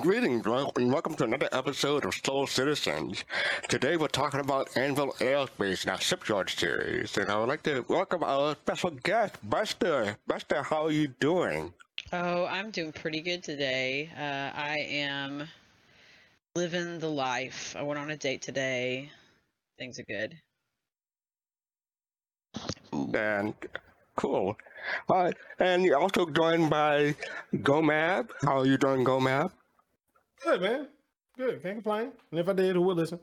Greetings, and welcome to another episode of Soul Citizens. Today we're talking about Anvil Aerospace in our Shipyard series, and I would like to welcome our special guest, Buster. Buster, how are you doing? Oh, I'm doing pretty good today. Uh, I am living the life. I went on a date today. Things are good. And cool. Uh, and you're also joined by Gomab. How are you doing, Gomab? Good, man. Good. Can't complain. And if I did, who would listen?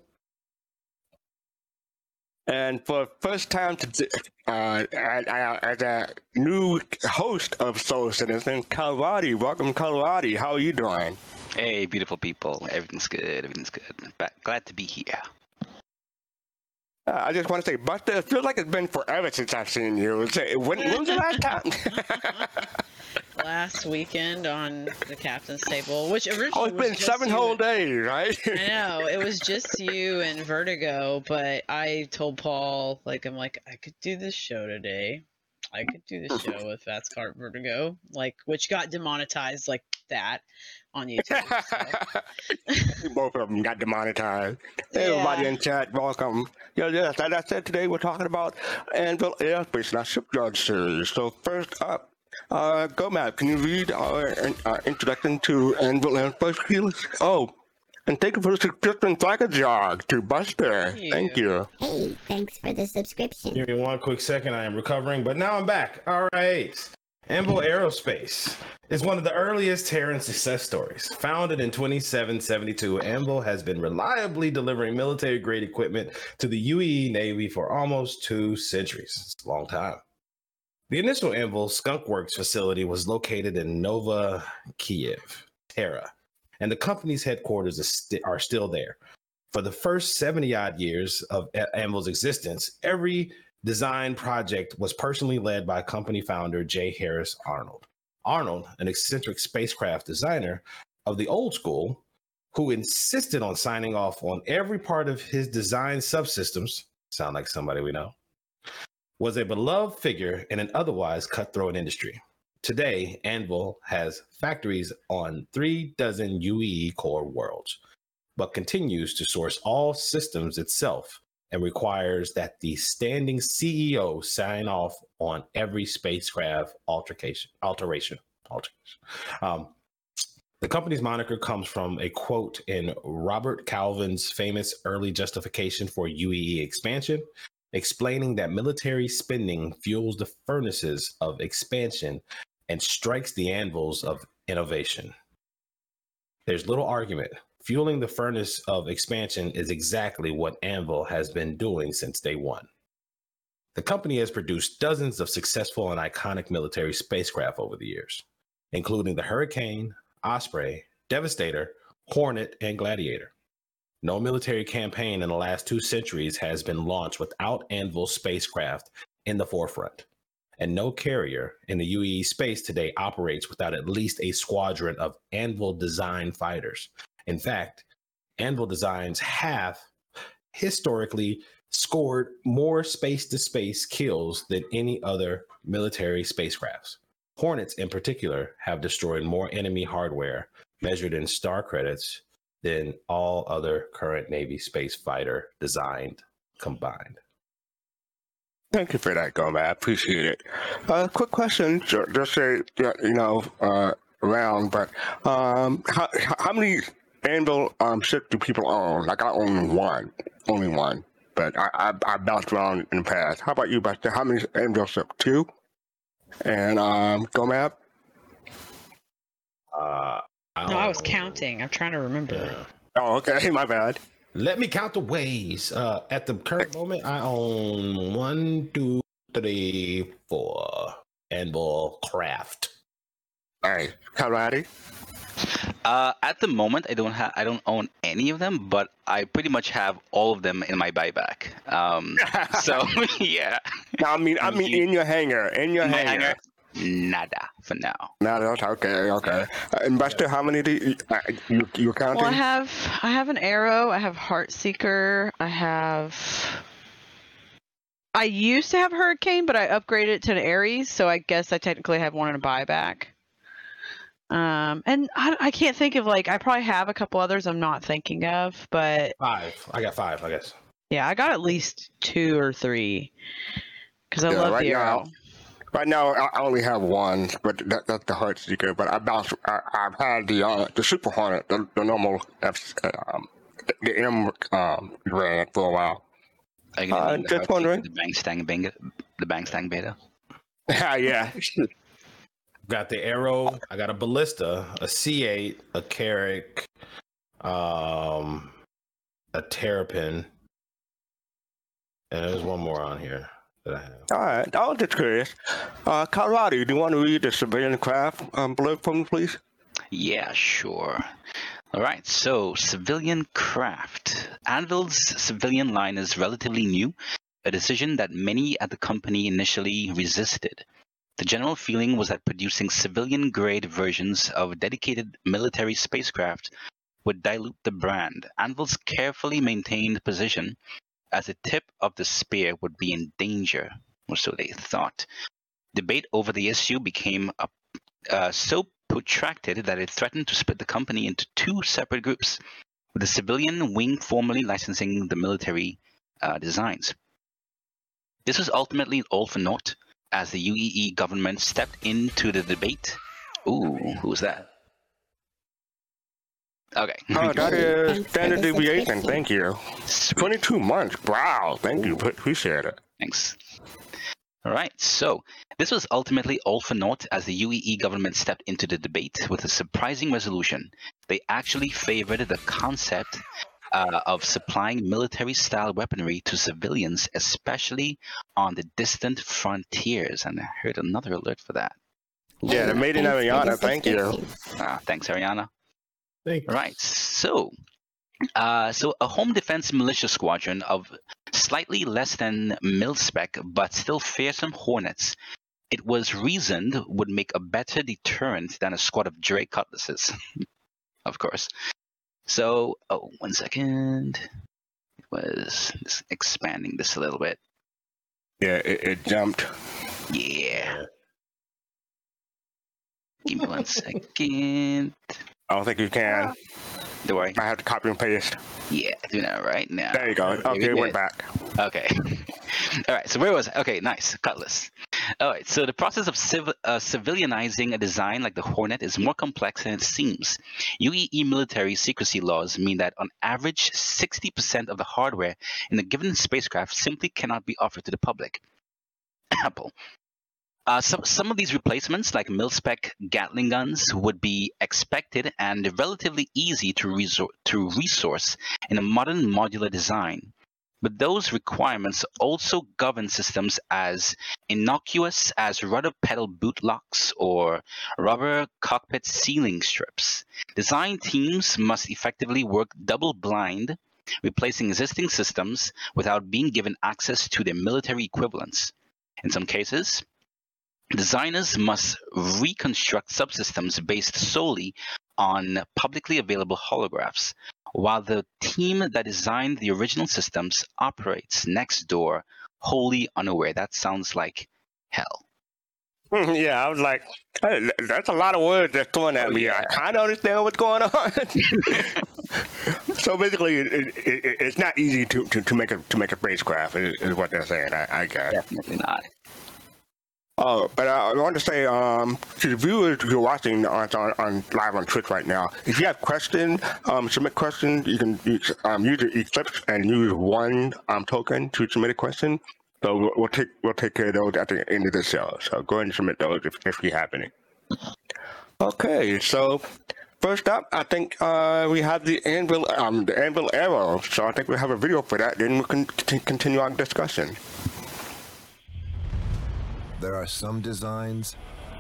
And for first time to uh, as a new host of Soul Citizen, Kalwadi. Welcome, Kalwadi. How are you doing? Hey, beautiful people. Everything's good. Everything's good. Back, glad to be here. Uh, I just want to say, Buster, it feels like it's been forever since I've seen you. When, when was the last time? last weekend on the captain's table, which originally oh, it's been seven whole days, right? I know it was just you and Vertigo, but I told Paul like I'm like I could do this show today. I could do the show with Fast Cart Vertigo, like which got demonetized like that on YouTube. So. Both of them got demonetized. Hey, yeah. everybody in chat, welcome. Yeah, yes, as I said today, we're talking about Anvil Aerospace, our shipyard series. So first up, uh, Gomab, can you read our, our introduction to Anvil and First Oh, and thank you for the subscription Flacker Jog to Buster. Thank you. thank you. Hey, thanks for the subscription. Give me one quick second. I am recovering, but now I'm back. All right. Anvil Aerospace is one of the earliest Terran success stories. Founded in 2772, Anvil has been reliably delivering military grade equipment to the UEE Navy for almost two centuries. It's a long time. The initial Anvil Skunk Works facility was located in Nova Kiev, Terra, and the company's headquarters are still there. For the first 70 odd years of Anvil's existence, every design project was personally led by company founder J. Harris Arnold. Arnold, an eccentric spacecraft designer of the old school, who insisted on signing off on every part of his design subsystems, sound like somebody we know, was a beloved figure in an otherwise cutthroat industry. Today, Anvil has factories on three dozen UE core worlds, but continues to source all systems itself and requires that the standing CEO sign off on every spacecraft alteration, alteration. Um, the company's moniker comes from a quote in Robert Calvin's famous early justification for UEE expansion, explaining that military spending fuels the furnaces of expansion and strikes the anvils of innovation. There's little argument. Fueling the furnace of expansion is exactly what Anvil has been doing since day one. The company has produced dozens of successful and iconic military spacecraft over the years, including the Hurricane, Osprey, Devastator, Hornet, and Gladiator. No military campaign in the last two centuries has been launched without Anvil spacecraft in the forefront. And no carrier in the UEE space today operates without at least a squadron of Anvil design fighters. In fact, Anvil designs have historically scored more space to space kills than any other military spacecrafts. Hornets, in particular, have destroyed more enemy hardware measured in star credits than all other current Navy space fighter designed combined. Thank you for that, Gomez. I appreciate it. Uh, quick question, just say you know uh, around, but um, how, how many Anvil um, ships do people own? Like I own one, only one, but I, I, I bounced around in the past. How about you, Buster? How many Anvil ships? Two. And um, Gomab. Uh, no, I was counting. I'm trying to remember. Yeah. Oh, okay. My bad. Let me count the ways. Uh, at the current moment, I own one, two, three, four Anvil Craft. All right, karate. Uh, at the moment, I don't have, I don't own any of them, but I pretty much have all of them in my buyback. Um, so yeah. I mean, I mean, in your hangar, in your hangar. hangar nada for now. Nada. Okay. Okay. Uh, and Buster, how many do you, uh, you you counting? Well, I have I have an arrow. I have Heart Seeker. I have. I used to have Hurricane, but I upgraded it to an Ares, so I guess I technically have one in a buyback. Um, and I, I can't think of like I probably have a couple others I'm not thinking of, but Five. I got five, I guess. yeah, I got at least two or three because I Yeah, love right the now- arrow. Right now, I I only have one, but that, that's the Heart Seeker. But I bounced. I, I've had the uh, the Super Hornet, the, the normal F, um, the M um, variant for a while. Are you gonna Uh, just Heartseeker wondering. The Bang Stang Bang, the Bang Stang Beta. yeah, yeah. Got the arrow. I got a ballista, a C8, a Carrack, um, a terrapin, and there's one more on here that I have. All right. I was just curious. Uh, Colorado, do you want to read the civilian craft um, blurb for me, please? Yeah, sure. All right, so civilian craft. Anvil's civilian line is relatively new, a decision that many at the company initially resisted. The general feeling was that producing civilian grade versions of dedicated military spacecraft would dilute the brand. Anvil's carefully maintained position as the tip of the spear would be in danger, or so they thought. Debate over the issue became a, uh, so protracted that it threatened to split the company into two separate groups, with the civilian wing formally licensing the military uh, designs. This was ultimately all for naught, as the UEE government stepped into the debate. Ooh, who's that? Okay. Oh, that Thanks is for standard deviation. Thank you. Sweet. 22 months. Wow. Thank you. Appreciate it. Thanks. All right, so this was ultimately all for naught as the UEE government stepped into the debate with a surprising resolution. They actually favored the concept uh, of supplying military style weaponry to civilians, especially on the distant frontiers. And I heard another alert for that. Yeah, the Made in Thanks for the Ariana. Thank you. subscription. Uh, thanks, Ariana. Thank you. Right. So, uh, so a home defense militia squadron of slightly less than mil spec, but still fearsome Hornets. It was reasoned would make a better deterrent than a squad of Drake Cutlasses, of course. So, oh, one second. It was just expanding this a little bit. Yeah, it, it jumped. Yeah. Give me one second. I don't think you can. Don't worry. I have to copy and paste. Yeah, do that right now. There you go. Okay, it good. went back. Okay. All right. So where was I? Okay, nice. Cutlass. All right. So the process of civ- uh, civilianizing a design like the Hornet is more complex than it seems. UEE military secrecy laws mean that on average, 60% of the hardware in a given spacecraft simply cannot be offered to the public. Apple. Uh, some, some of these replacements, like mil-spec Gatling guns, would be expected and relatively easy to, resor- to resource in a modern modular design. But those requirements also govern systems as innocuous as rudder pedal boot locks or rubber cockpit ceiling strips. Design teams must effectively work double blind, replacing existing systems without being given access to their military equivalents. In some cases, designers must reconstruct subsystems based solely on publicly available holographs, while the team that designed the original systems operates next door, wholly unaware. That sounds like hell. Hmm, yeah, I was like, hey, that's a lot of words that's thrown at Oh, me. yeah. I kind of understand what's going on. so basically, it, it, it, it's not easy to, to, to make a to make a spacecraft. Is, is what they're saying. I, I guess. Definitely not. Oh, but I want to say um, to the viewers who are watching on, on, on live on Twitch right now, if you have questions, um, submit questions. You can use, um, use the Eclipse and use one um, token to submit a question. So we'll, we'll take we'll take care of those at the end of the show. So go ahead and submit those if, if you have any. Okay, so first up, I think uh, we have the anvil um, the anvil arrow. So I think we have a video for that. Then we can t- continue our discussion. There are some designs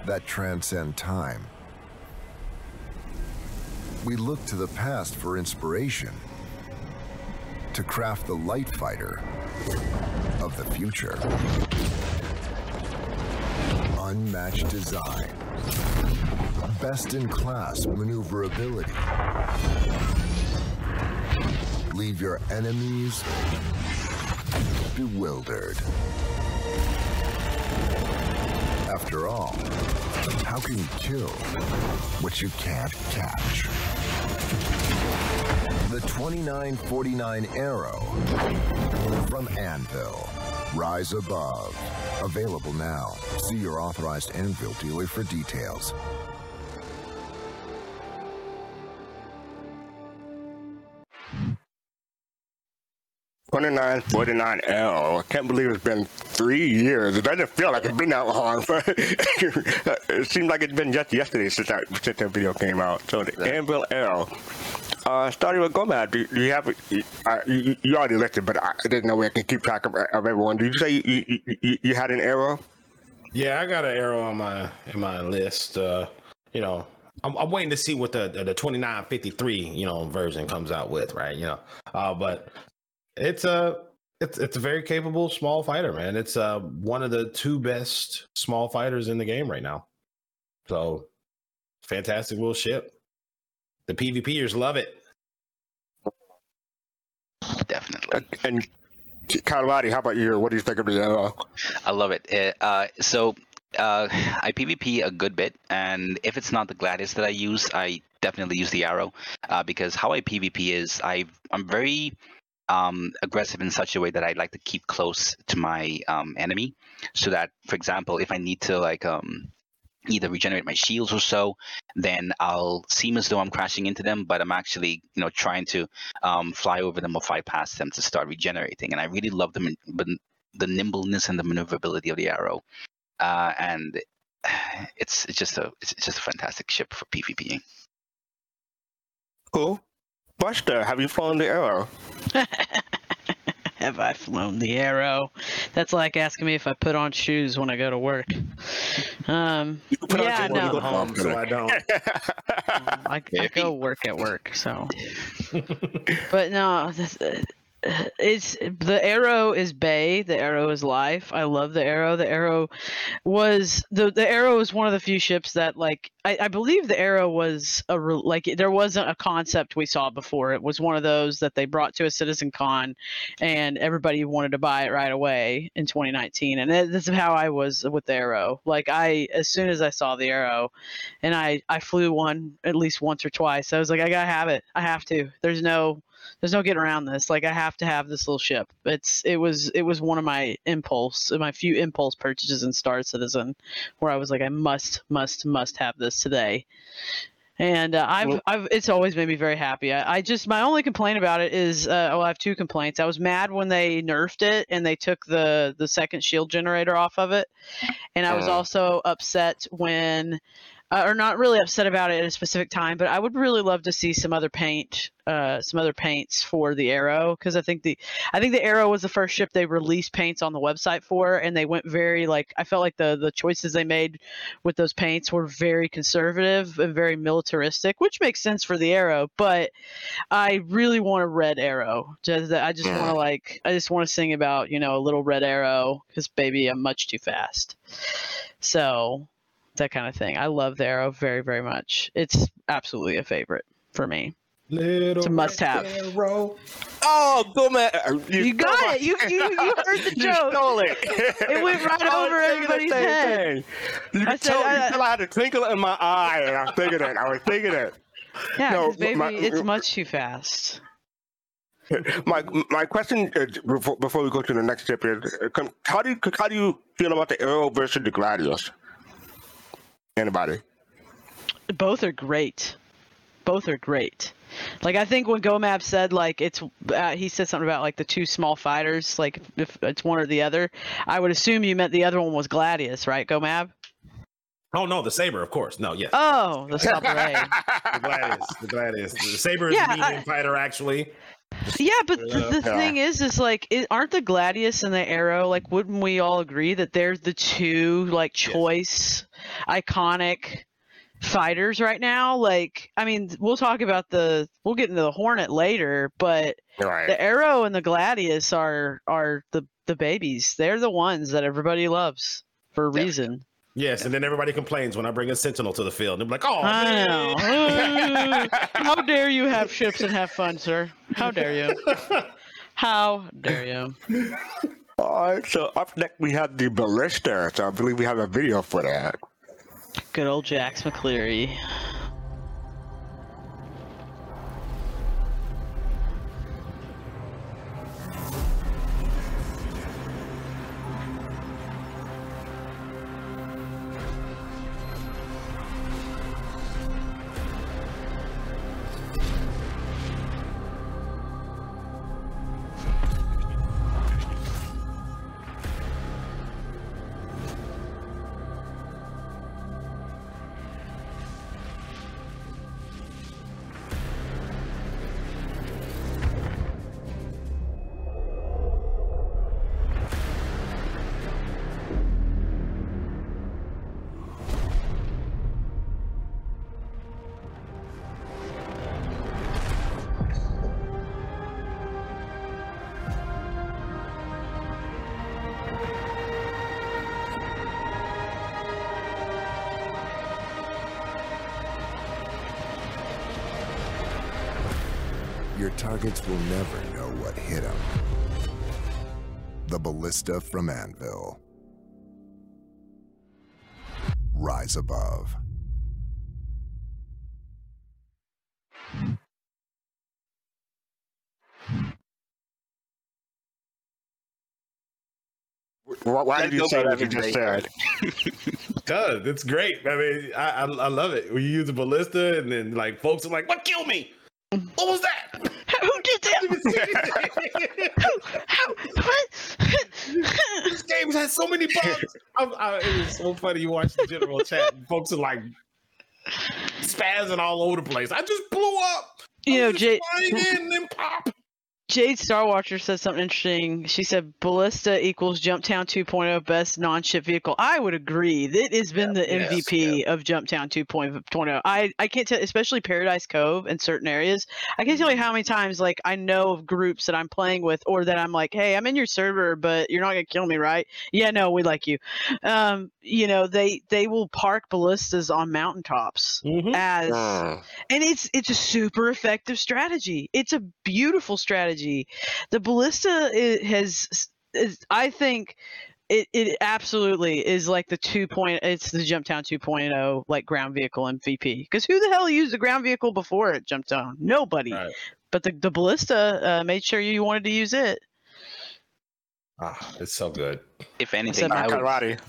that transcend time. We look to the past for inspiration to craft the light fighter of the future. Unmatched design, best in class maneuverability. Leave your enemies bewildered. After all, how can you kill what you can't catch? The 2949 Arrow from Anvil. Rise above. Available now. See your authorized Anvil dealer for details. Twenty-nine forty-nine L. I can't believe it's been three years. It doesn't feel like it's been that long, but it seems like it's been just yesterday since that since that video came out. So the Anvil L. Uh, starting with Gomad, do, do you have uh, you, you already listed, but I didn't know where I can keep track of, of everyone. Did you say you, you, you, you had an arrow? Yeah, I got an arrow on my in my list. Uh, you know, I'm, I'm waiting to see what the the 2953 you know version comes out with, right? You know, uh, but it's a it's it's a very capable small fighter, man. It's uh one of the two best small fighters in the game right now. So fantastic little ship. The PvPers love it. Definitely. And Kalawadi, how about you? What do you think of the arrow? I love it. Uh, uh, so uh, I PvP a good bit, and if it's not the Gladius that I use, I definitely use the arrow uh, because how I PvP is I I'm very um, aggressive in such a way that I like to keep close to my um, enemy, so that, for example, if I need to like um, either regenerate my shields or so, then I'll seem as though I'm crashing into them, but I'm actually, you know, trying to um, fly over them or fly past them to start regenerating. And I really love the, the nimbleness and the maneuverability of the arrow, uh, and it's it's just a it's just a fantastic ship for PvPing. Cool. Buster, have you flown the arrow? Have I flown the arrow? That's like asking me if I put on shoes when I go to work. Um, You can put on yeah, shoes when you no, go Home, so I don't. Um, I, I go work at work, so. but no, this, uh, it's the arrow is bay. The arrow is life. I love the arrow. The arrow was the the arrow is one of the few ships that like I, I believe the arrow was a like there wasn't a concept we saw before. It was one of those that they brought to a Citizen Con, and everybody wanted to buy it right away in 2019. And this is how I was with the arrow. Like I as soon as I saw the arrow, and I I flew one at least once or twice. I was like I gotta have it. I have to. There's no there's no getting around this. Like I have to have this little ship. It's it was it was one of my impulse, my few impulse purchases in Star Citizen, where I was like I must must must have this today. And uh, I've, Well- I've, it's always made me very happy. I, I just, my only complaint about it is, uh, well, I have two complaints. I was mad when they nerfed it and they took the the second shield generator off of it, and I was Uh. also upset when, uh, or not really upset about it at a specific time, but I would really love to see some other paint, uh, some other paints for the arrow because I think the, I think the arrow was the first ship they released paints on the website for, and they went very like I felt like the the choices they made with those paints were very conservative and very militaristic, which makes sense for the arrow. But I really want a red arrow. Just I just want to like I just want to sing about you know a little red arrow because baby I'm much too fast. So that kind of thing. I love the arrow very very much. It's absolutely a favorite for me. Little It's a must-have. arrow. Oh, go man! You got it. You you, you heard the joke. You joke. stole it. It went right I over thinking everybody's head. thing. You I could said, tell, you I- tell I had a twinkle in my eye, and I was thinking it. I was thinking it. Yeah, No, 'cause baby, my- it's much too fast. My my question is, before, before we go to the next step is, uh, how do you how do you feel about the Arrow versus the Gladius? Anybody? both are great both are great like i think when gomab said like it's uh, he said something about like the two small fighters like if it's one or the other i would assume you meant the other one was gladius right gomab Oh no, the saber, of course. No, yes, oh the sabre the Gladius, the Gladius. The saber is Yeah, the medium I- fighter, actually. Yeah but the, the Yeah. thing is is like it, aren't the gladius and the arrow like wouldn't we all agree that they're the two like choice iconic fighters right now like i mean we'll talk about the we'll get into the hornet later but Right. the arrow and the gladius are are the the babies they're the ones that everybody loves for a Yeah. reason Yes, and then everybody complains when I bring a sentinel to the field. They're like, "Oh, i man." know how dare you have ships and have fun sir how dare you how dare you All right, so up next we have the ballista. So I believe we have a video for that. Good old Jax McCleary. Targets will never know what hit them. The Ballista from Anvil. Rise above. Why, why did you say go what you just everything. said? does. It's great. I mean, I, I I love it. When you use a ballista, and then like folks are like, "What killed me? What was that?" Who did that? How? What? this game has so many bugs. I, I, it was so funny. You watch the general chat, and folks are like spazzing all over the place. I just blew up. I You know, was just Jay, flying in and then pop. Jade Starwatcher said something interesting. She said Ballista equals Jumptown 2.0 best non-ship vehicle. I would agree. It has been the Yes, MVP of Jumptown 2.0. I I can't tell, especially Paradise Cove in certain areas. I can't tell you how many times like I know of groups that I'm playing with, or that I'm like, hey, I'm in your server, but you're not gonna kill me, right? Yeah, no, we like you. Um, you know, they they will park ballistas on mountaintops Mhm. as Mm. and it's it's a super effective strategy. It's a beautiful strategy. The ballista i- has, is, I think, it, it absolutely is like the two point. It's the jump Jumptown 2.0 like ground vehicle MVP. Because who the hell used the ground vehicle before it Jumptown? Nobody. Right. But the the ballista uh, made sure you wanted to use it. Ah, it's so good. If anything, I would, Karate.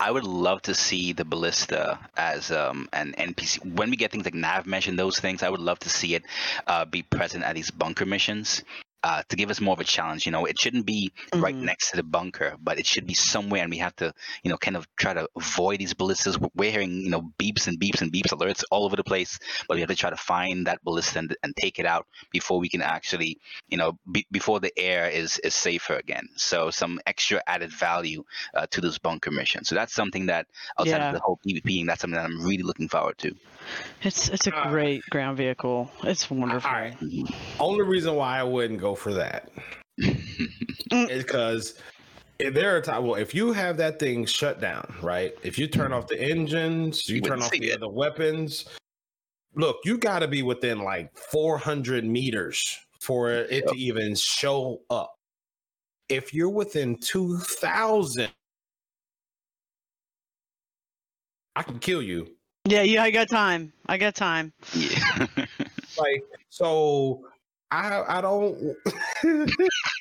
I would love to see the ballista as um, an NPC. When we get things like nav and those things, I would love to see it uh, be present at these bunker missions. Uh, to give us more of a challenge, you know, it shouldn't be right Mhm. next to the bunker, but it should be somewhere, and we have to, you know, kind of try to avoid these ballistas. We're- We're hearing, you know, beeps and beeps and beeps alerts all over the place, but we have to try to find that ballista and, and take it out before we can actually, you know, be, before the air is is safer again. So some extra added value uh, to this bunker mission. So that's something that outside Yeah. of the whole PvP, that's something that I'm really looking forward to. It's it's a Uh, great ground vehicle. It's wonderful. All right. Only reason why I wouldn't go for that is because there are times. Well, if you have that thing shut down, right? If you turn off the engines, you You turn off the it. other weapons. Look, you got to be within like 400 meters for it to even show up. If you're within 2,000, I can kill you. Yeah, yeah, I got time. I got time. yeah. Like, so I I don't. you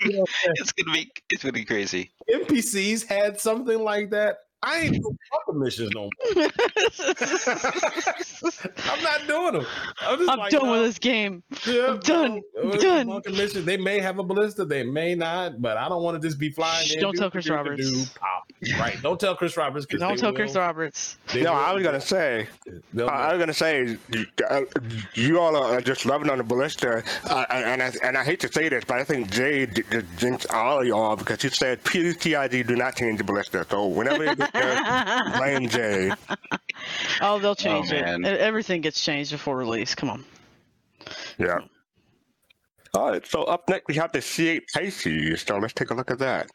know, it's gonna be it's gonna be crazy. NPCs had something like that. I ain't doing bunker missions no more. I'm not doing them. I'm just I'm like, done with this game. yeah, I'm done. I'm done. Bunker missions. They may have a ballista, they may not, but I don't want to just be flying. Shh, in, don't do, tell Chris do, do, Roberts. do, pop. Right? Don't tell Chris Roberts. Don't they tell Chris Roberts. they No, I was gonna say. they'll- I I was gonna say, you- uh, you all are just loving on the ballista, uh, and I, and I hate to say this, but I think Jay d- d- jinxed all of y'all because he said PTID do not change the ballista. So whenever you get there, blame Jay. Oh, they'll oh, change it. man. E- Everything gets changed before release. Come on. Yeah. All right. So up next we have the C8 Pisces. So let's take a look at that.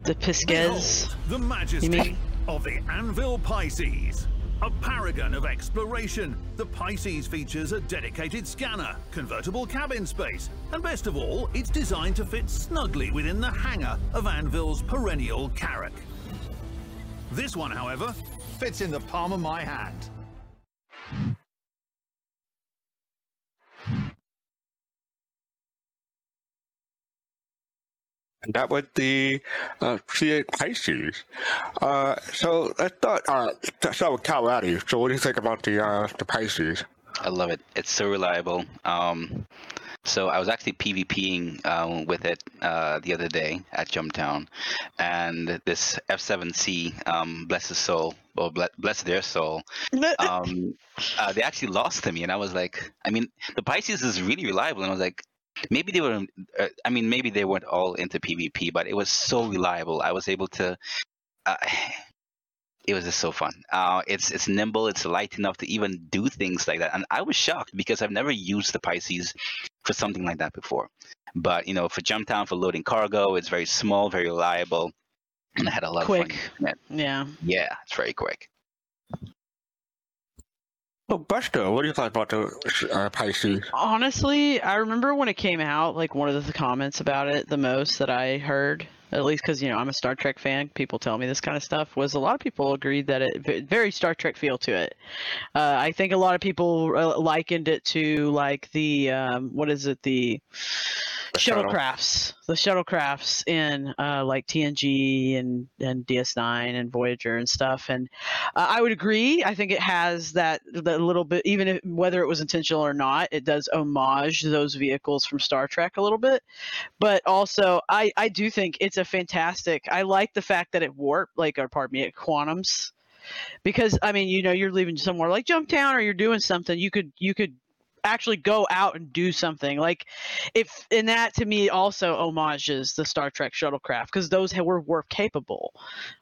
The Pisces. The majesty mean- of the Anvil Pisces. A paragon of exploration, the Pisces features a dedicated scanner, convertible cabin space, and best of all, it's designed to fit snugly within the hangar of Anvil's perennial Carrack. This one, however, fits in the palm of my hand. And that was the uh, C8 Pisces. Uh, so I thought, uh, let's start with Colorado. So what do you think about the uh, the Pisces? I love it. It's so reliable. Um, so I was actually PvPing um, with it uh, the other day at Jumptown, and this F7C, um, bless his soul, or ble- bless their soul, um, uh, they actually lost to me, and I was like, I mean, the Pisces is really reliable, and I was like, maybe they were, uh, I mean, maybe they weren't all into PvP, but it was so reliable. I was able to. It was just so fun. Uh, it's it's nimble, it's light enough to even do things like that, and I was shocked because I've never used the Pisces for something like that before. But you know, for Jumptown for loading cargo, it's very small, very reliable, and I had a lot Quick. of fun. using. Yeah. Yeah, it's very quick. Oh, Buster, what do you think about the uh, Pisces? Honestly, I remember when it came out, like one of the comments about it the most that I heard, at least because you know I'm a Star Trek fan. People tell me this kind of stuff. Was a lot of people agreed that it very Star Trek feel to it. Uh, I think a lot of people uh, likened it to like the um, what is it the. Shuttlecrafts, the shuttlecrafts in uh, like TNG and and DS9 and Voyager and stuff. And uh, I would agree. I think it has that that little bit, even if whether it was intentional or not, it does homage those vehicles from Star Trek a little bit. But also, I I do think it's a fantastic. I like the fact that it warp, like or pardon me, it quantums. Because I mean, you know, you're leaving somewhere like Jumptown, or you're doing something. You could you could actually go out and do something like if and that to me also homages the Star Trek shuttlecraft because those were warp capable,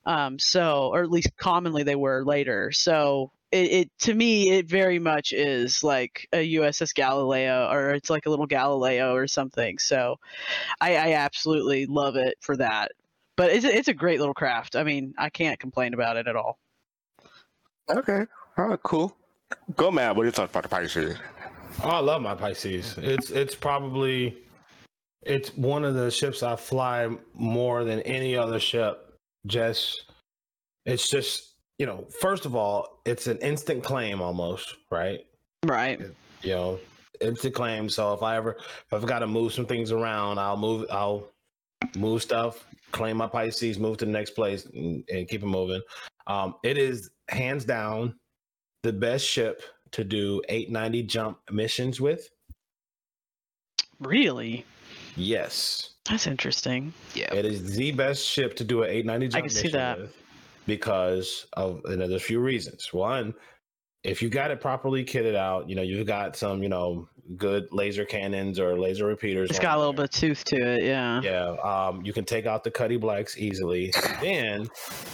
um, so or at least commonly they were later. So it, it to me it very much is like a USS Galileo or it's like a little Galileo or something. So I, I absolutely love it for that. But it's it's a great little craft. I mean, I can't complain about it at all. Okay, all right, cool. Go, Matt, what do you think about the Pisces? Oh, I love my Pisces. It's it's probably it's one of the ships I fly more than any other ship. Just it's just you know, first of all, it's an instant claim almost, right? Right. You know, instant claim. So if I ever if I've got to move some things around, I'll move I'll move stuff, claim my Pisces, move to the next place, and, and keep it moving. Um, it is hands down the best ship to do 890 jump missions with. Really? Yes, That's interesting. Yeah. it is the best ship to do an 890 jump I can see mission that. with because of and there's a few reasons. One, if you got it properly kitted out, you know, you've got some, you know, good laser cannons or laser repeaters. It's got a little there. bit of tooth to it, yeah. Yeah, um, you can take out the Cuddy Blacks easily. then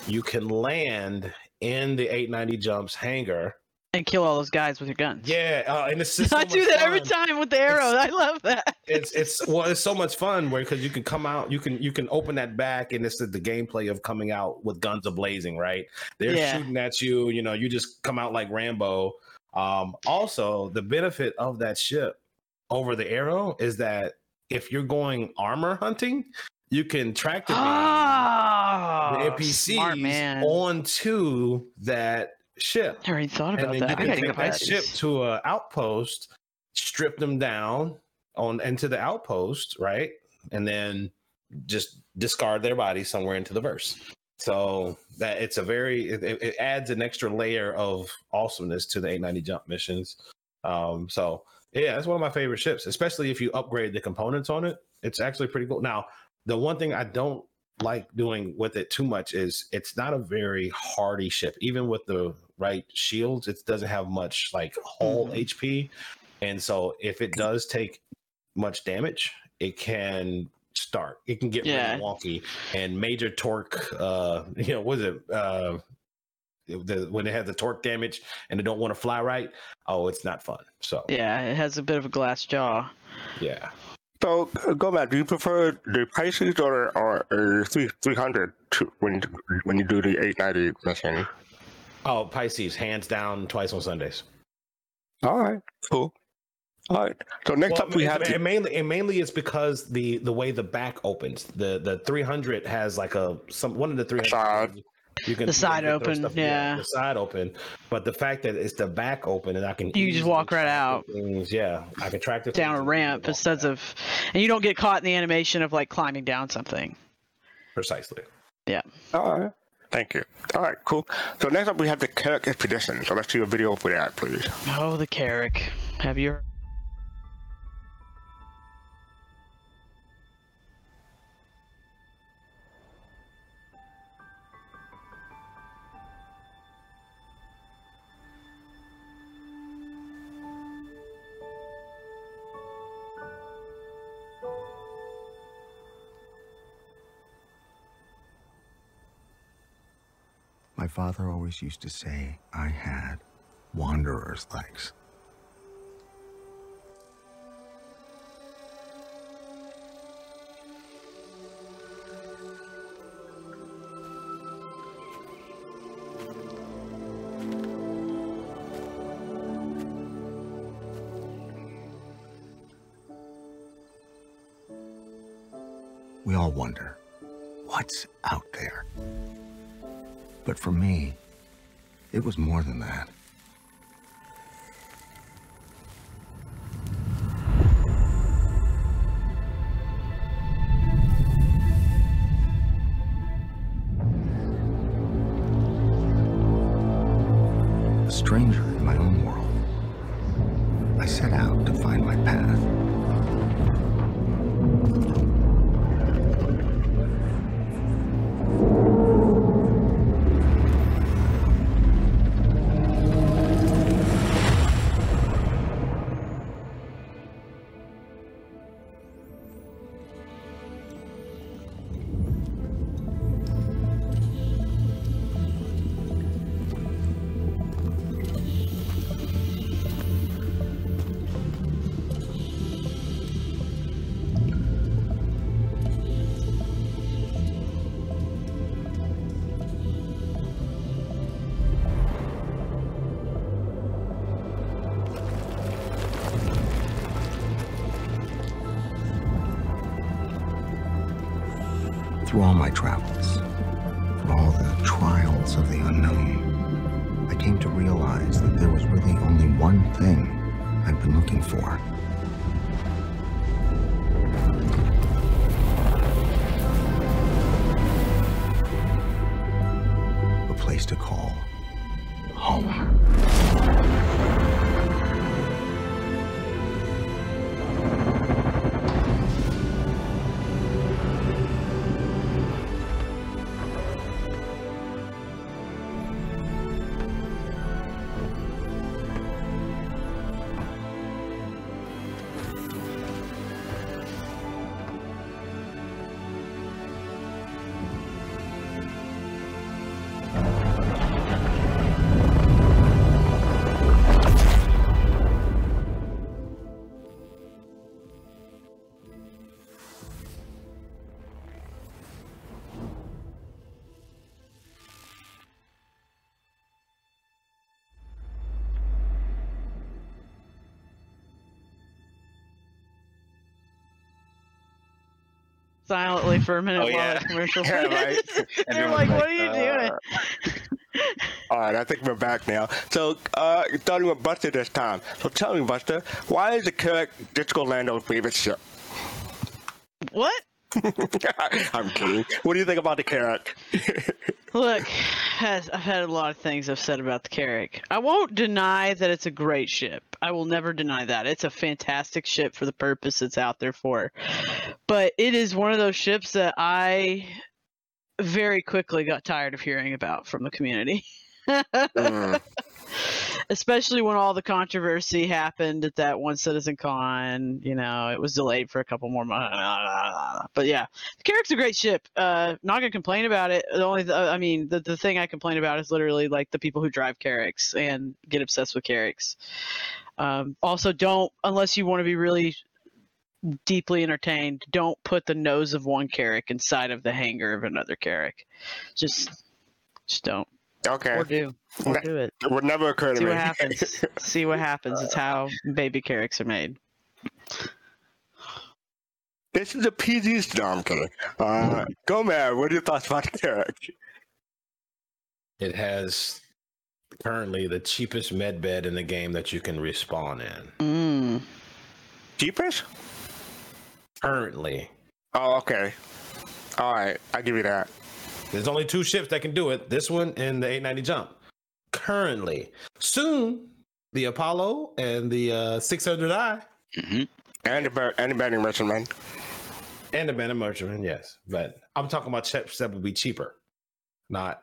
you can land in the 890 jumps hangar. And kill all those guys with your guns. Yeah, uh, and it's so I do that every time with the arrow. I love that. It's it's well, it's so much fun where because you can come out, you can you can open that back, and this is the gameplay of coming out with guns ablazing. Right, they're Yeah. shooting at you. You know, you just come out like Rambo. Um, also, the benefit of that ship over the arrow is that if you're going armor hunting, you can track the Oh, the NPCs man. onto that ship. I already thought about that. I gotta take that ship to an outpost, strip them down on into the outpost, right? And then just discard their body somewhere into the verse. So that it's a very it, it- it adds an extra layer of awesomeness to the 890 jump missions. Um, so yeah, it's one of my favorite ships, especially if you upgrade the components on it. It's actually pretty cool. Now, the one thing I don't like doing with it too much is it's not a very hardy ship. Even with the right shields, it doesn't have much like hull Mhm. HP. And so if it does take much damage, it can start. It can get Yeah. really wonky and major torque uh you know, what is it? Uh the, when they have the torque damage and they don't want to fly right, oh, it's not fun. So Yeah, it has a bit of a glass jaw. yeah, So, uh, go back. Do you prefer the Pisces or or uh, three three hundred to when when you do the eight ninety mission? Oh, Pisces, hands down, twice on Sundays. All right, cool. All right. So next Well, up we have and the, mainly and mainly it's because the the way the back opens. The the 300 has like a some one of the 300 Side. You can The side you can open, yeah. the side open. But the fact that it's the back open and I can You just walk right out. Things, yeah, I can track the down a ramp instead of, and you don't get caught in the animation of like climbing down something. precisely. Yeah. All right. Thank you. All right, cool. So next up we have the Kirk expedition. So let's see a video for that, please. Oh, the Carrack. Have you? My father always used to say I had wanderer's legs. We all wonder what's out there. But for me, it was more than that. Silently for a minute Oh, while yeah. the commercial. Yeah, right. They're Everyone's like, "What are you uh, doing?" All right, I think we're back now. So, uh, starting with Buster this time. So tell me, Buster, why is the Kirk Disco Lando's favorite ship? What? I'm kidding. What do you think about the Kirk? Look, I've had a lot of things I've said about the Carrack. I won't deny that it's a great ship. I will never deny that. It's a fantastic ship for the purpose it's out there for. But it is one of those ships that I very quickly got tired of hearing about from the community. Mm, Especially when all the controversy happened at that one Citizen Con. You know, it was delayed for a couple more months. But yeah, the Carrack's a great ship. Uh, not gonna complain about it. The only, th- I mean, the, the thing I complain about is literally like the people who drive Carracks and get obsessed with Carracks. Um, also, don't unless you want to be really deeply entertained. Don't put the nose of one Carrack inside of the hangar of another Carrick. Just, just don't. Okay. Or do. Or Nah. do it. It would never occur to See me. what happens. See what happens. It's how baby carrots are made. This is a PG storm, kidding. Uh, go, man. What are your thoughts about the Carrack? It has currently the cheapest med bed in the game that you can respawn in. Mm. Jeepers? Currently, Oh, okay. All right. I give you that. There's only two ships that can do it. This one and the 890 jump. Currently, soon the Apollo and the uh, 600i hmm And the, and the bending merchant, man. and the Banu Merchantman, yes. But I'm talking about ships that would be cheaper, not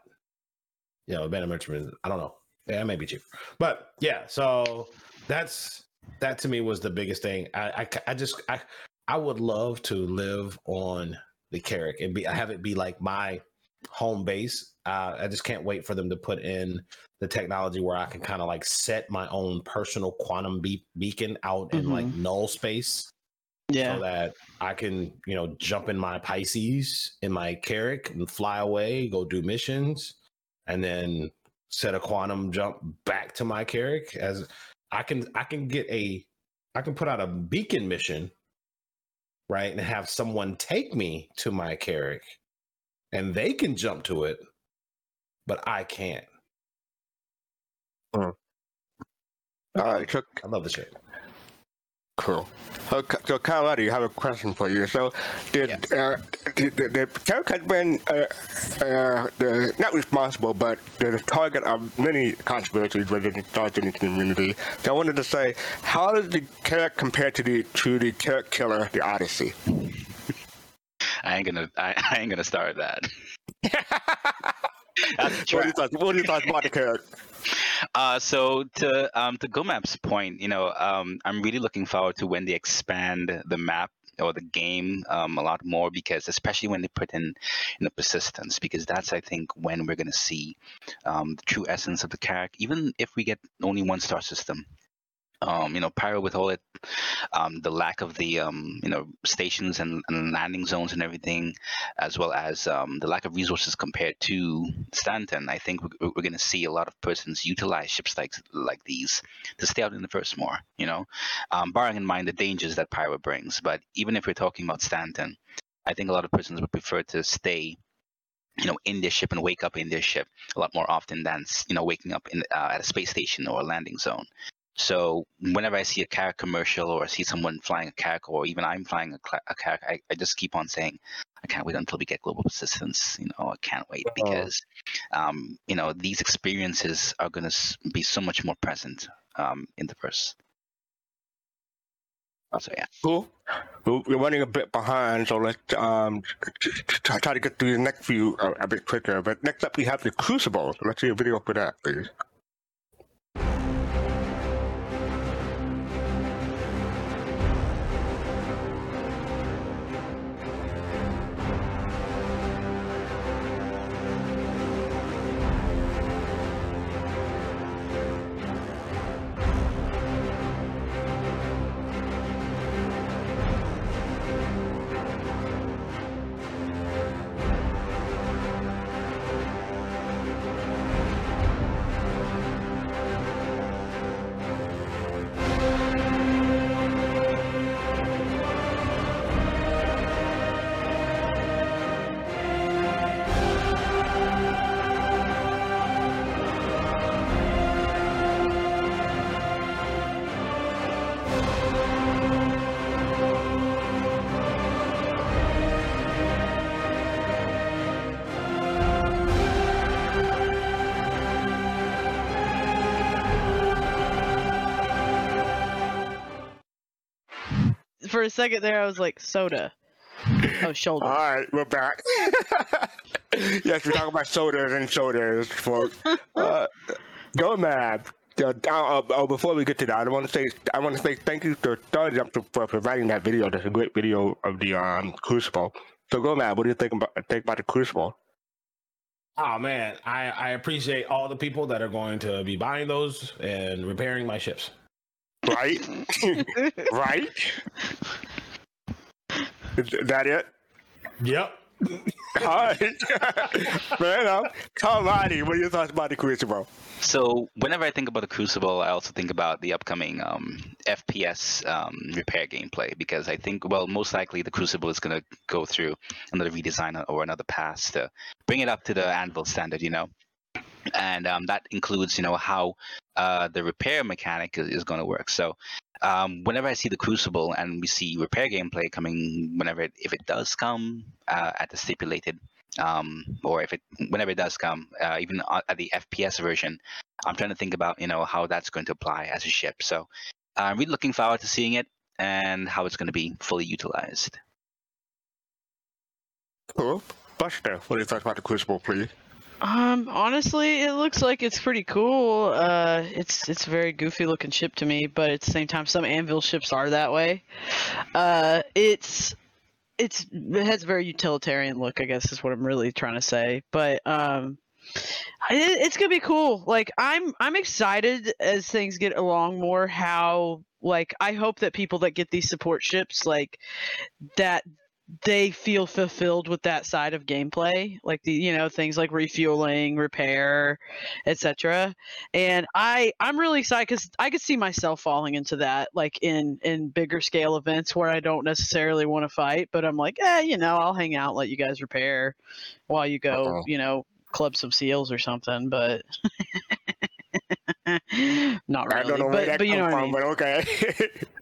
you know, Banu Merchantman. I don't know. Yeah, it may be cheaper, but yeah. So that's that to me was the biggest thing. I I, I just I I would love to live on the Carrack and be I have it be like my home base. Uh, I just can't wait for them to put in the technology where I can kind of like set my own personal quantum be- beacon out in like null space Yeah. so that I can, you know, jump in my Pisces in my Carrack and fly away, go do missions, and then set a quantum jump back to my Carrack. As I can, I can get a, I can put out a beacon mission, right, and have someone take me to my Carrack, and they can jump to it, but I can't. All right. So, I love the shit. cool. So, so Kyle, I have a question for you. So, did uh, the, the, the Carrack has been uh, uh, the, not responsible, but the target of many controversies within the Star community? So, I wanted to say, how does the Carrack compare to the to the Carrack killer, the Odyssey? I ain't gonna. I, I ain't gonna start that. What are thoughts? What are your thoughts about the Carrack? Uh, so to um, to Gomab's point, you know, um, I'm really looking forward to when they expand the map or the game um, a lot more because especially when they put in you know persistence because that's I think when we're gonna see um, the true essence of the Carrack even if we get only one star system. Um, you know, Pyro with all it, um, the lack of the um, you know stations and, and landing zones and everything, as well as um, the lack of resources compared to Stanton, I think we're, we're going to see a lot of persons utilize ships like like these to stay out in the first more. You know, um, bearing in mind the dangers that Pyro brings. But even if we're talking about Stanton, I think a lot of persons would prefer to stay. You know, in their ship and wake up in their ship a lot more often than you know waking up in uh, at a space station or a landing zone. So whenever I see a Carrack commercial or I see someone flying a Carrack or even I'm flying a, a I, I just keep on saying, I can't wait until we get global persistence. You know, I can't wait because, um, you know, these experiences are going to be so much more present um, in the verse. So yeah, Cool. We're running a bit behind, so let's um try try to get through the next few uh, a bit quicker. But next up, we have the Crucible. Let's see a video for that, please. For a second there, I was like, soda. Oh, shoulder. All right, we're back. yes, we're talking about sodas and shoulders, folks. Uh, go mad. Uh, uh, uh, before we get to that, I want to say I want to say thank you to Starjump for- for providing that video. That's a great video of the um, Crucible. So go mad. What do you think about think about the Crucible? Oh man, I, I appreciate all the people that are going to be buying those and repairing my ships. Right, right. Is that it? Yep. Alright. Fair enough. Tom what are your thoughts about the Crucible? So whenever I think about the Crucible, I also think about the upcoming um, FPS um, repair gameplay because I think, well, most likely the Crucible is going to go through another redesign or another pass to bring it up to the Anvil standard, you know. And um, that includes, you know, how uh, the repair mechanic is, is going to work. So um, whenever I see the Crucible and we see repair gameplay coming, whenever it, if it does come uh, at the stipulated um, or if it whenever it does come, uh, even at the FPS version, I'm trying to think about you know how that's going to apply as a ship. So I'm really looking forward to seeing it and how it's going to be fully utilized. Cool. Buster, what are your thoughts about the Crucible, please? Um, honestly, it looks like it's pretty cool. Uh, it's it's a very goofy looking ship to me, but at the same time, some Anvil ships are that way. Uh, it's it's it has a very utilitarian look, I guess is what I'm really trying to say. But um, it, it's gonna be cool. Like I'm I'm excited as things get along more. How like I hope that people that get these support ships like that they feel fulfilled with that side of gameplay like the you know things like refueling repair etc and i i'm really excited because i could see myself falling into that like in in bigger scale events where i don't necessarily want to fight but i'm like eh you know i'll hang out let you guys repair while you go Uh-oh. you know club some seals or something but not really I don't know where but, that but you know what I from, mean. but okay.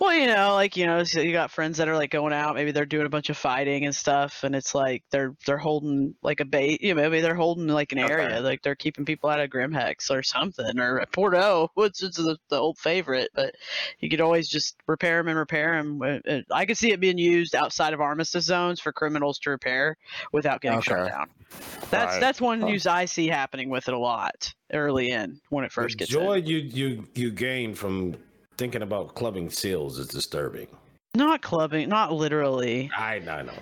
Well, you know, like you know, so you got friends that are like going out. Maybe they're doing a bunch of fighting and stuff, and it's like they're they're holding like a bait. You know, maybe they're holding like an area, like they're keeping people out of Grim Grimhex or something, or Porto, which is the, the old favorite. But you could always just repair them and repair them. Uh, uh, I could see it being used outside of armistice zones for criminals to repair without getting shut down. That's Right. that's one use I see happening with it a lot early in when it The first gets in. joy you you you gain from thinking about clubbing seals is disturbing. Not clubbing, not literally. I I know.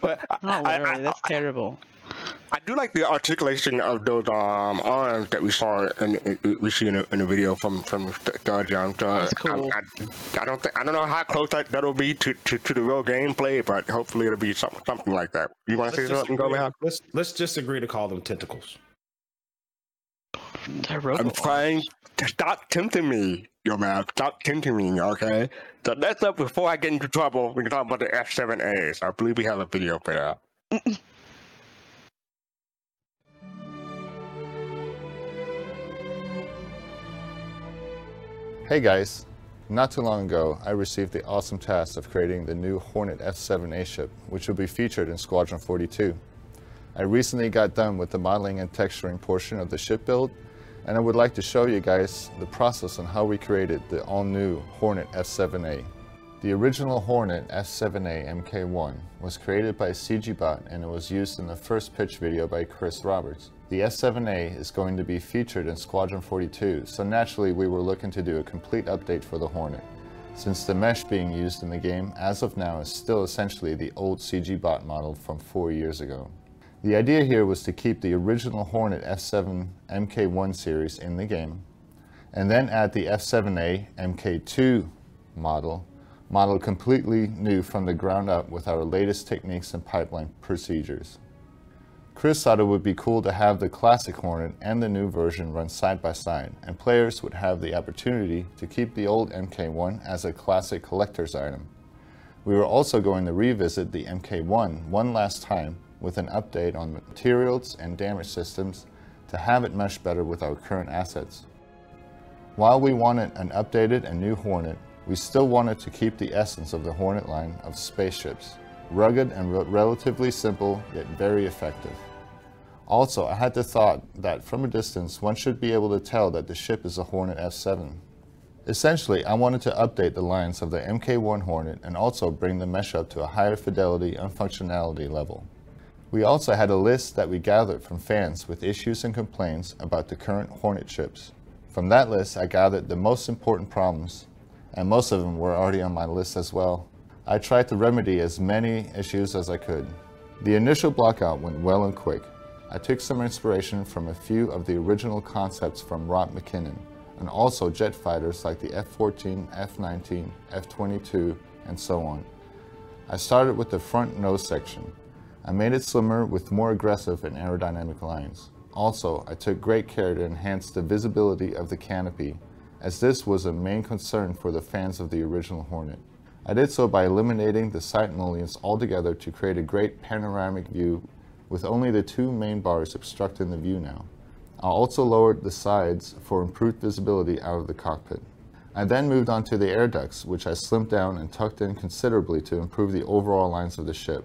but Not literally. I, That's terrible. I do like the articulation of those um arms that we saw and we see in a, in the video from from Third Jump. Uh, That's cool. I, I, I don't think I don't know how close that that'll be to, to, to the real gameplay, but hopefully it'll be something something like that. You want to say something, go ahead. Let's let's just agree to call them tentacles. They're I'm trying to stop tempting me, yo man. Stop tempting me, okay? So that's up before I get into trouble. We can talk about the F7As. I believe we have a video for that. Hey guys, not too long ago I received the awesome task of creating the new Hornet F7A ship, which will be featured in Squadron 42. I recently got done with the modeling and texturing portion of the ship build, and I would like to show you guys the process on how we created the all-new Hornet F7A. The original Hornet F7A Mk1 was created by CGBot and it was used in the first pitch video by Chris Roberts. The F7A is going to be featured in Squadron 42, so naturally we were looking to do a complete update for the Hornet, since the mesh being used in the game as of now is still essentially the old CGBot model from four years ago. The idea here was to keep the original Hornet F7 Mk1 series in the game, and then add the F7A Mk2 model, modeled completely new from the ground up with our latest techniques and pipeline procedures. Chris thought it would be cool to have the classic Hornet and the new version run side by side, and players would have the opportunity to keep the old MK1 as a classic collector's item. We were also going to revisit the MK1 one last time with an update on materials and damage systems to have it mesh better with our current assets. While we wanted an updated and new Hornet, we still wanted to keep the essence of the Hornet line of spaceships, rugged and re- relatively simple yet very effective. Also, I had the thought that from a distance one should be able to tell that the ship is a Hornet F7. Essentially, I wanted to update the lines of the Mk1 Hornet and also bring the mesh up to a higher fidelity and functionality level. We also had a list that we gathered from fans with issues and complaints about the current Hornet ships. From that list, I gathered the most important problems, and most of them were already on my list as well. I tried to remedy as many issues as I could. The initial blockout went well and quick. I took some inspiration from a few of the original concepts from Rob McKinnon, and also jet fighters like the F-14, F-19, F-22, and so on. I started with the front nose section. I made it slimmer with more aggressive and aerodynamic lines. Also, I took great care to enhance the visibility of the canopy, as this was a main concern for the fans of the original Hornet. I did so by eliminating the side mullions altogether to create a great panoramic view with only the two main bars obstructing the view now. I also lowered the sides for improved visibility out of the cockpit. I then moved on to the air ducts, which I slimmed down and tucked in considerably to improve the overall lines of the ship.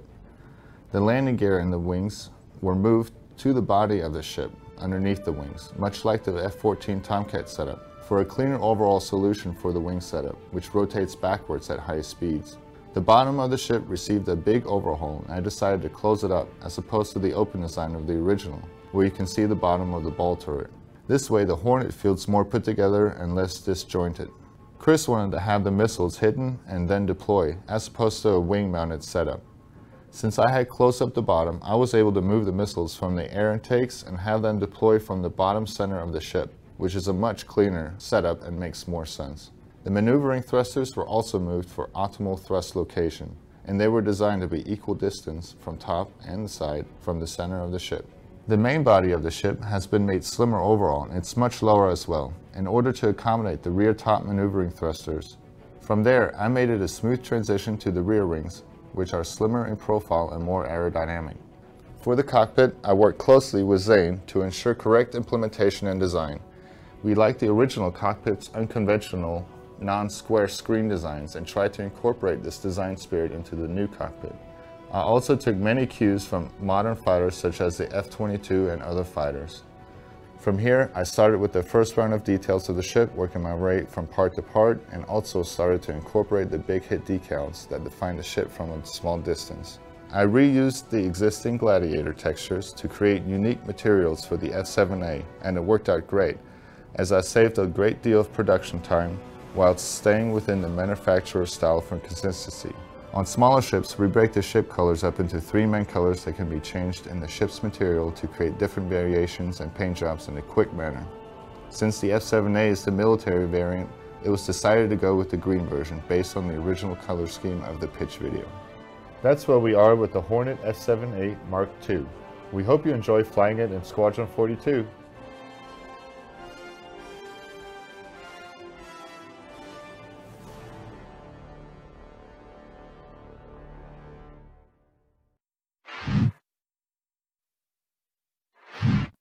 The landing gear and the wings were moved to the body of the ship, underneath the wings, much like the F-14 Tomcat setup, for a cleaner overall solution for the wing setup, which rotates backwards at high speeds. The bottom of the ship received a big overhaul and I decided to close it up as opposed to the open design of the original, where you can see the bottom of the ball turret. This way the Hornet feels more put together and less disjointed. Chris wanted to have the missiles hidden and then deploy, as opposed to a wing-mounted setup. Since I had close up the bottom, I was able to move the missiles from the air intakes and have them deploy from the bottom center of the ship, which is a much cleaner setup and makes more sense. The maneuvering thrusters were also moved for optimal thrust location, and they were designed to be equal distance from top and side from the center of the ship. The main body of the ship has been made slimmer overall and it's much lower as well, in order to accommodate the rear top maneuvering thrusters. From there, I made it a smooth transition to the rear wings, which are slimmer in profile and more aerodynamic. For the cockpit, I worked closely with Zane to ensure correct implementation and design. We liked the original cockpit's unconventional, non-square screen designs and tried to incorporate this design spirit into the new cockpit. I also took many cues from modern fighters such as the F-22 and other fighters. From here, I started with the first round of details of the ship, working my way from part to part, and also started to incorporate the big hit decals that define the ship from a small distance. I reused the existing Gladiator textures to create unique materials for the F-7A, and it worked out great, as I saved a great deal of production time while staying within the manufacturer's style for consistency. On smaller ships, we break the ship colors up into three main colors that can be changed in the ship's material to create different variations and paint jobs in a quick manner. Since the F-7A is the military variant, it was decided to go with the green version based on the original color scheme of the pitch video. That's where we are with the Hornet F-7A Mark II. We hope you enjoy flying it in Squadron 42.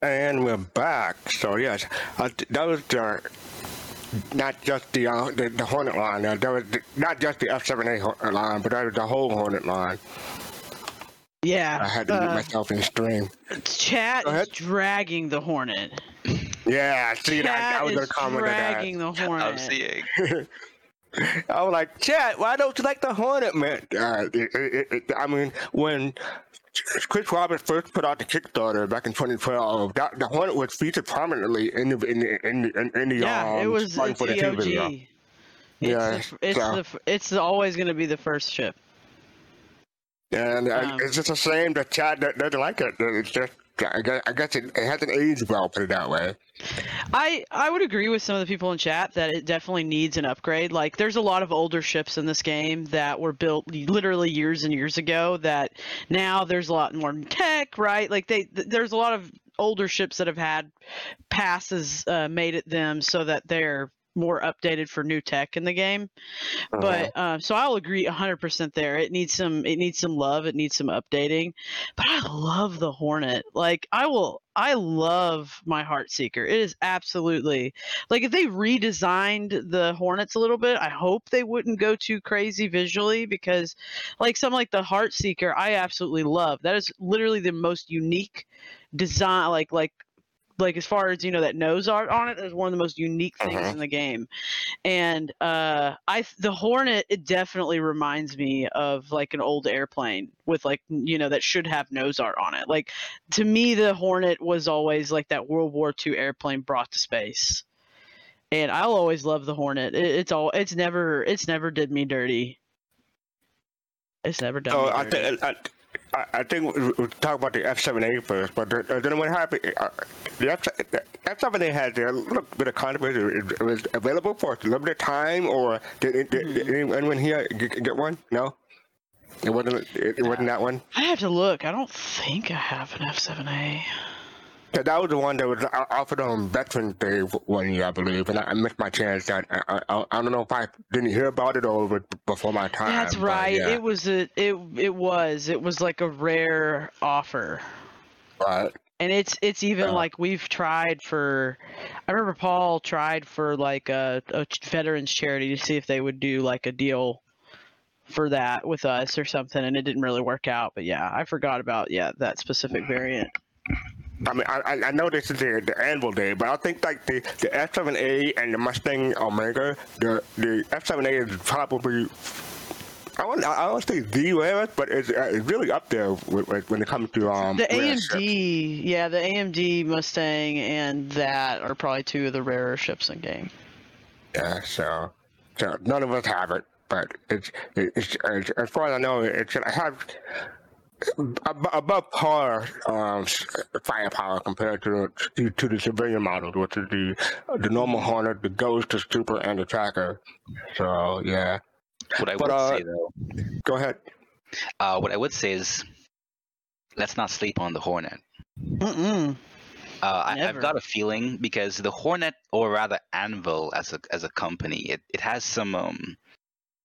And we're back. So yes, uh, that was the not just the uh, the, the Hornet line. Uh, that was the, not just the F7A line, but that was the whole Hornet line. Yeah. I had to mute uh, myself in stream. Chat is dragging the Hornet. Yeah, see, Chat I, I was is gonna comment on dragging the Hornet. I'm seeing. I was like, Chad, why don't you like the Hornet, man? Uh, it, it, it, I mean, when Chris Roberts first put out the Kickstarter back in 2012, that, the Hornet was featured prominently in the in the in the, in, in the yeah, um, it was it's the 42 OG. video. It's Yeah, the, it's so- the it's always going to be the first ship. And Um, it's just a shame that Chad doesn't like it. It's just, I guess, I guess it, it hasn't aged well, put it that way. I I would agree with some of the people in chat that it definitely needs an upgrade. Like there's a lot of older ships in this game that were built literally years and years ago that now there's a lot more tech, right? Like they th- there's a lot of older ships that have had passes uh, made at them so that they're more updated for new tech in the game. But um, so I'll agree 100% there. It needs some it needs some love, it needs some updating. But I love the Hornet. Like I will I love my Heart Seeker. It is absolutely like if they redesigned the Hornets a little bit, I hope they wouldn't go too crazy visually because like something like the Heart Seeker, I absolutely love. That is literally the most unique design like like like as far as you know that nose art on it is one of the most unique things Mhm. in the game. And uh i the hornet it definitely reminds me of like an old airplane with like you know that should have nose art on it. Like to me the hornet was always like that world war ii airplane brought to space. And i'll always love the hornet. It, it's all it's never it's never did me dirty. It's never done So me I dirty. I, I, I think we- we'll talk about the F7A first, but then- uh, then what happened? Uh, the F, the F7A had a little bit of controversy. It, it was available for a limited time, or did, it, did, Mm-hmm. did anyone here get, get one? No. It wasn't. It, it wasn't that one. I have to look. I don't think I have an F7A. That was the one that was offered on Veterans Day one year, I believe, and I, I missed my chance. That I, I, I don't know if I didn't hear about it or before my time. That's right. Yeah, It was a it it was it was like a rare offer. right. And it's it's even Uh. like we've tried for I remember Paul tried for like a, a veterans charity to see if they would do like a deal for that with us or something and it didn't really work out. But yeah, I forgot about yeah, that specific variant. I mean, I, I- know this is the, the Anvil Day, but I think like the, the F7A and the Mustang Omega, the the F7A is probably I won't I don't say the rarest, but it's, uh, it's really up there with, with, when it comes to um The. AMD, yeah, the AMD Mustang and that are probably two of the rarer ships in game. Yeah, so so none of us have it, but it's it's, it's as far as I know, it's I have ab- above par um, firepower compared to to, to the civilian models, which is the the normal Hornet, the Ghost, the Super, and the Tracker. So yeah, What I But, would uh, say though, go ahead. uh, what I would say is, let's not sleep on the Hornet. Mm-mm. Uh, I, I've got a feeling because the Hornet, or rather Anvil, as a as a company, it, it has some um,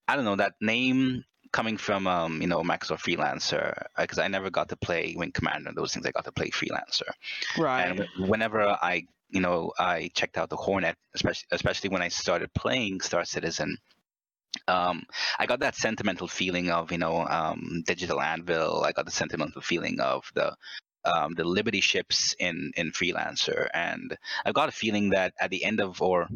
I don't know that name coming from um, you know Microsoft Freelancer because I never got to play Wing Commander and those things. I got to play Freelancer, Right. and whenever I you know I checked out the Hornet, especially especially when I started playing Star Citizen. Um, I got that sentimental feeling of you know um, Digital Anvil. I got the sentimental feeling of the um, the Liberty ships in in Freelancer, and I've got a feeling that at the end of or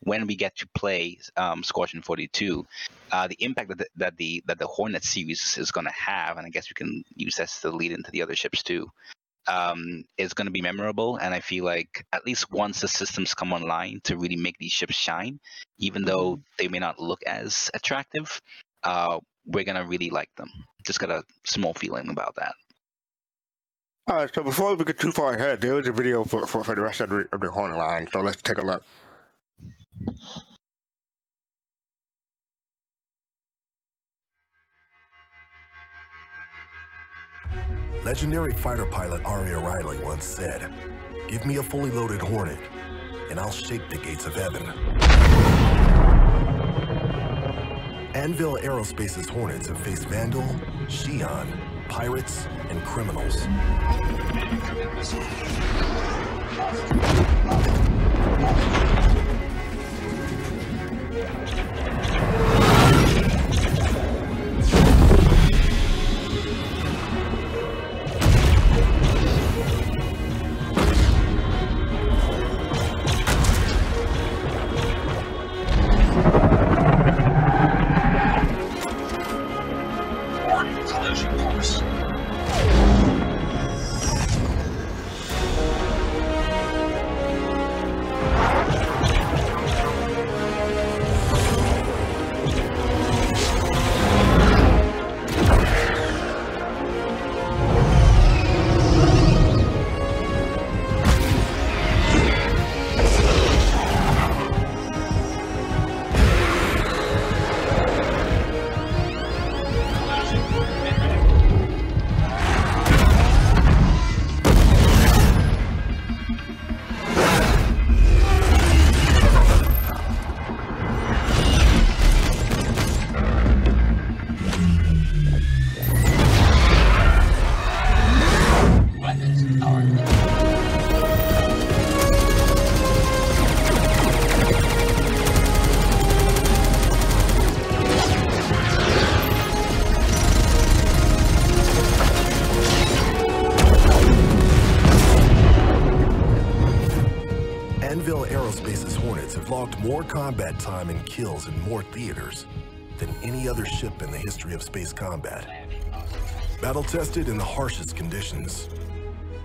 when we get to play um, Squadron 42, uh, the impact that the, that the that the Hornet series is going to have, and I guess we can use this to lead into the other ships too, um, is going to be memorable. And I feel like at least once the systems come online to really make these ships shine, even though they may not look as attractive, uh, we're gonna really like them. Just got a small feeling about that. All right, so before we get too far ahead, there is a video for, for, for the rest of the, of the Hornet line, so let's take a look. Legendary fighter pilot Aria Riley once said, Give me a fully loaded Hornet, and I'll shake the gates of heaven. Anvil Aerospace's Hornets have faced Vanduul, Xi'an, pirates, and criminals. Combat time and kills in more theaters than any other ship in the history of space combat. Battle tested in the harshest conditions,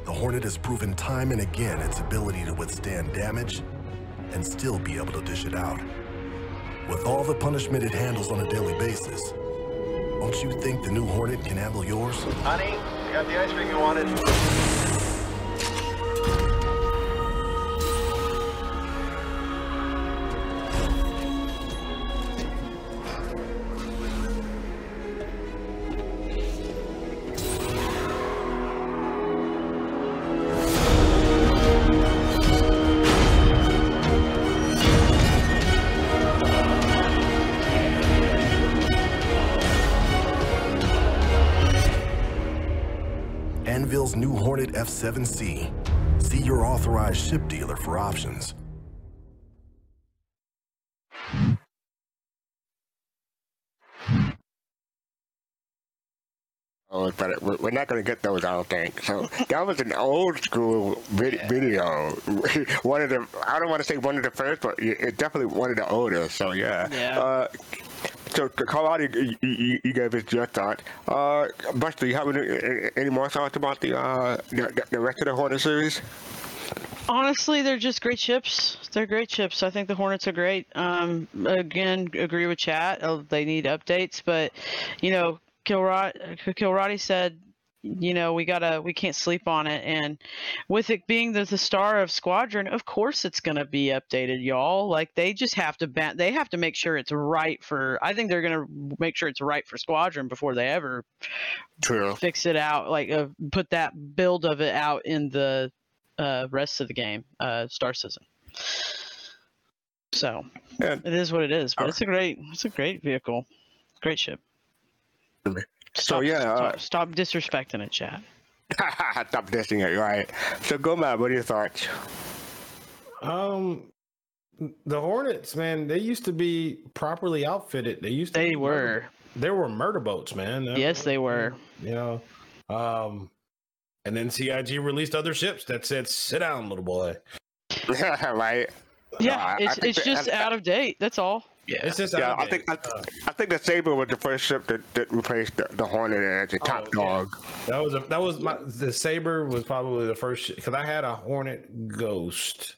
the Hornet has proven time and again its ability to withstand damage and still be able to dish it out. With all the punishment it handles on a daily basis, don't you think the new Hornet can handle yours? Honey, you got the ice cream you wanted. F7C. See your authorized ship dealer for options. Oh, but we're we're not going to get those, I don't think. So that was an old school vid- video. one of the, I don't want to say one of the first, but it it definitely one of the oldest. So yeah. Yeah. Uh, so Carlotti, you, you, gave us your thought. Uh, Buster, you have any, any more thoughts about the, uh, the the rest of the Hornet series? Honestly, they're just great ships. They're great ships. I think the Hornets are great. Um, again, agree with chat. Uh, They need updates, but you know, Kilrod, Kilroddy said, you know, we gotta, we can't sleep on it. And with it being the, the star of Squadron, of course it's gonna be updated, y'all. Like they just have to, ba- they have to make sure it's right for. I think they're gonna make sure it's right for Squadron before they ever True. fix it out like uh, put that build of it out in the uh, rest of the game uh, star system so Yeah. it is what it is but it's a great it's a great vehicle great ship So Stop- yeah, uh, stop, stop disrespecting it chat stop dissing it, right? So go, Matt. What are your thoughts? Um, the Hornets, man, they used to be properly outfitted. They used to. they be murder- were They were murder boats, man. Uh, yes they were You know, um, and then CIG released other ships that said, "Sit down, little boy." right? yeah I- I it's, it's that- just I- out of date that's all Yeah. It's just Yeah, I think I, date. Uh, I think the Sabre was the first ship that, that replaced the, the Hornet as the top Oh, yeah. dog. that was a, that was my the Sabre was probably the first because I had a Hornet Ghost.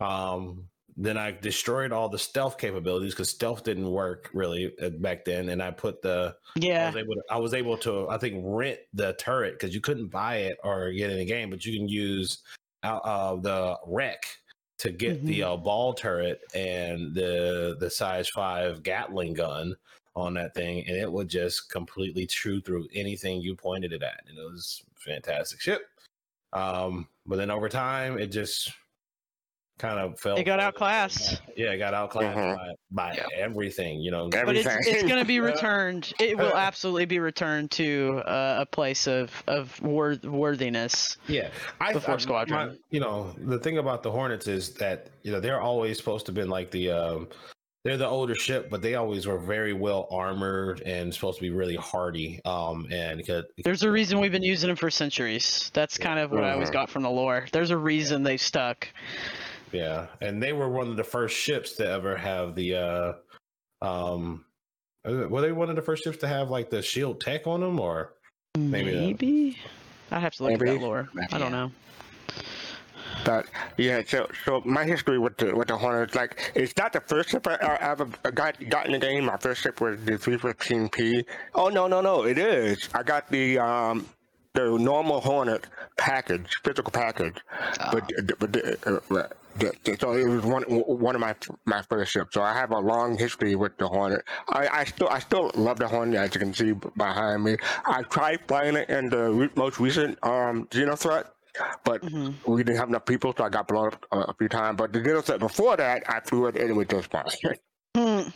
Um, then I destroyed all the stealth capabilities because stealth didn't work really uh, back then, and I put the I yeah was able to I was able to I think rent the turret because you couldn't buy it or get in the game, but you can use out uh, the wreck to get the uh, ball turret and the the size five Gatling gun on that thing, and it would just completely chew through anything you pointed it at, and it was fantastic ship. Um, but then over time, it just kind of fell. It got further outclassed. Yeah, it got outclassed Mhm. by, by Yeah. everything. You know, but it's, Everything. it's going to be returned it will absolutely be returned to uh, a place of of worth, worthiness Yeah, I Before I- Squadron. my- you know, the thing about the Hornets is that you know they're always supposed to have been like the um, they're the older ship, but they always were very well armored and supposed to be really hardy. Um, and could, There's a reason we've been using them for centuries. That's kind of what I always Mhm. got from the lore. There's a reason they've stuck. Yeah, and they were one of the first ships to ever have the uh, um, were they one of the first ships to have like the shield tech on them, or Maybe Maybe. not. I'd have to look at Maybe. that lore. I don't know. But yeah, so so my history with the with the Hornets, like it's not the first ship I, I ever got got in the game. My first ship was the 315P. Oh no no no, it is. I got the um the normal Hornet package, physical package, but but the, uh, uh, the, the- so it was one one of my my first ships. So I have a long history with the Hornet. I, I still I still love the Hornet, as you can see behind me. I tried flying it in the re- most recent um Xeno threat. But Mm-hmm. we didn't have enough people, so I got blown up uh, a few times. But the deal set before that, I flew it anyway just fine. Hmm.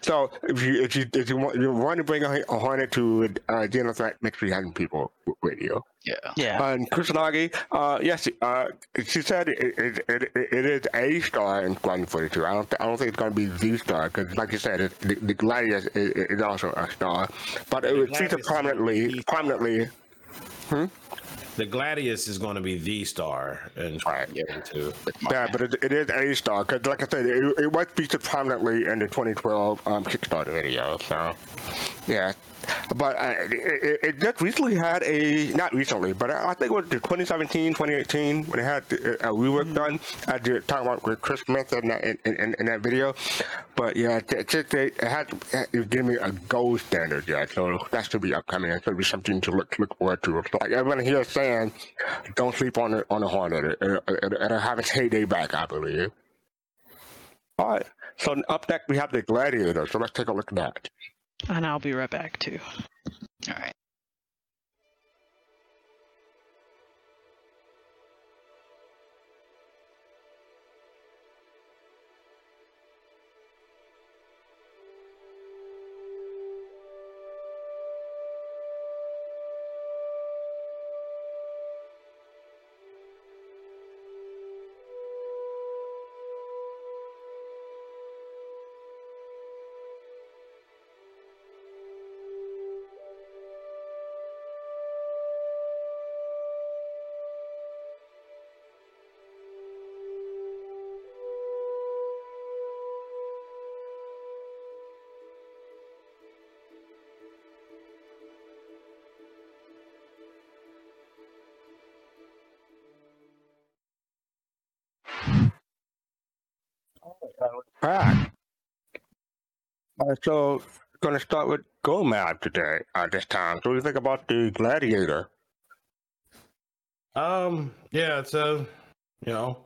So if you if you if you want you want to bring a, a Hornet to uh, Genocide, make sure you have people with with you. Yeah. Yeah. And Kusanagi, uh, yes, uh, she said it, it, it, it is a star in Squadron 42. I don't, th- I don't think it's going to be the star because, like you said, it, the, the Gladius is, is also a star, but it was featured Gladius is gonna prominently, be- prominently. The Gladius is going to be the star in Right. Squadron Two. Yeah, but it, it is a star because, like I said, it, it was featured prominently in the 2012 um, Kickstarter video. So, yeah. But uh, it, it, it just recently had a not recently, but I I think it was the 2017, 2018 when it had the, a rework done. I did talk about with Chris Smith in that in, in, in that video. But yeah, it, it, just- it had it gave me a gold standard. Yeah, so that should be upcoming. It should be something to look look forward to. Like everyone here is saying, don't sleep on the on the Hornet. It, it, it, it'll have its heyday back, I believe. All right. So up next we have the Gladiator. So let's take a look at that. And I'll be right back too. All right. So, going to start with GoMab today at this time. So, what do you think about the Gladiator? Um, yeah, it's a you know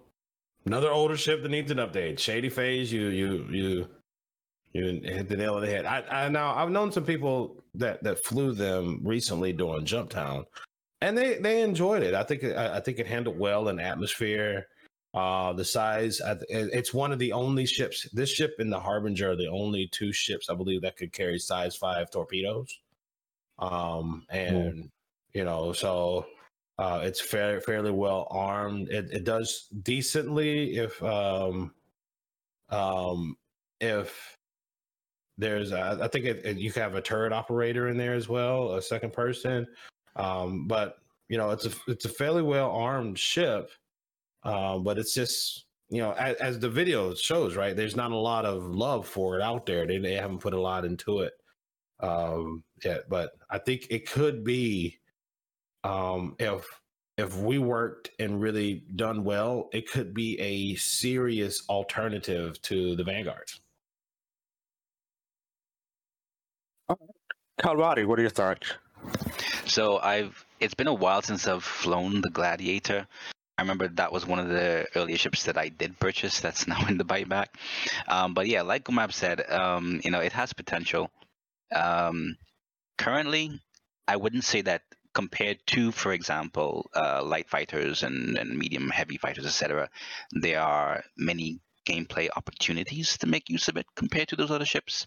another older ship that needs an update. Shady phase, you you you you hit the nail on the head. I I now I've known some people that that flew them recently during Jumptown, and they they enjoyed it. I think I, I think it handled well in atmosphere. Uh, the size, I th- it- it's one of the only ships. This ship and the Harbinger are the only two ships I believe that could carry size five torpedoes. Um, and you know, so uh, it's fair, fairly well armed. It, it does decently if um, um, if there's a, I think it, it, you can have a turret operator in there as well, a second person. Um, but you know, it's a it's a fairly well armed ship. Um, but it's just you know, as, as the video shows, right? There's not a lot of love for it out there. They they haven't put a lot into it um yet, but I think it could be um if if we worked and really done well, it could be a serious alternative to the Vanguard. Kalwadi, what are your thoughts? So I've it's been a while since I've flown the Gladiator. I remember that was one of the earlier ships that I did purchase. That's now in the buyback. Um, but yeah, like Gomab said, um, you know, it has potential. Um, currently, I wouldn't say that compared to, for example, uh, light fighters and, and medium heavy fighters, etc. There are many gameplay opportunities to make use of it compared to those other ships.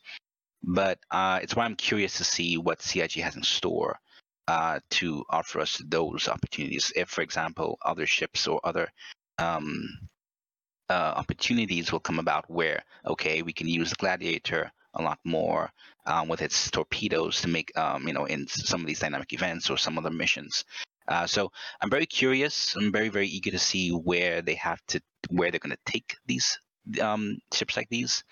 But uh, it's why I'm curious to see what CIG has in store uh, to offer us those opportunities. If, for example, other ships or other um, uh, opportunities will come about where, okay, we can use the Gladiator a lot more um, with its torpedoes to make, um, you know, in some of these dynamic events or some other missions. Uh, so I'm very curious. I'm very, very eager to see where they have to, where they're going to take these um, ships like these.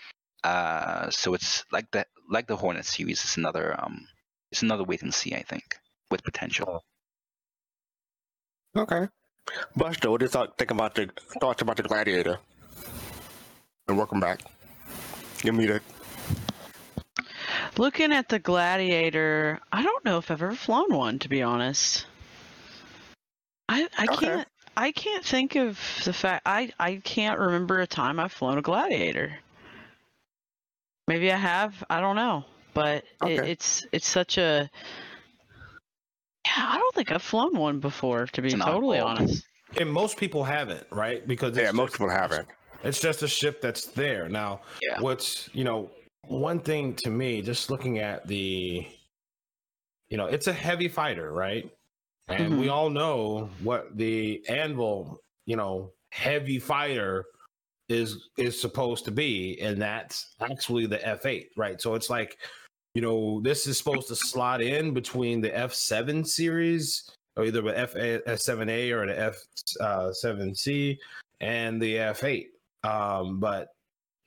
Uh, so it's like the like the Hornet series. It's another um, it's another wait and see. I think with potential. Okay. Buster, what do you think about the thoughts about the Gladiator? And welcome back. Give me the Looking at the Gladiator, I don't know if I've ever flown one, to be honest. I I Okay. can't I can't think of the fact I I can't remember a time I've flown a Gladiator. Maybe I have. I don't know, but it, it's it's such a yeah. I don't think I've flown one before, to be It's an totally oddball. honest. And most people haven't, right? Because yeah, it's most people haven't. It's just a ship that's there. Now, Yeah. what's, you know, one thing to me, just looking at the, you know, it's a heavy fighter, right? And we mm-hmm. all know what the Anvil, you know, heavy fighter is is supposed to be, and that's actually the F8, right? So it's like, you know, this is supposed to slot in between the F7 series, or either the F F7A or the F uh, 7C and the F8. Um, but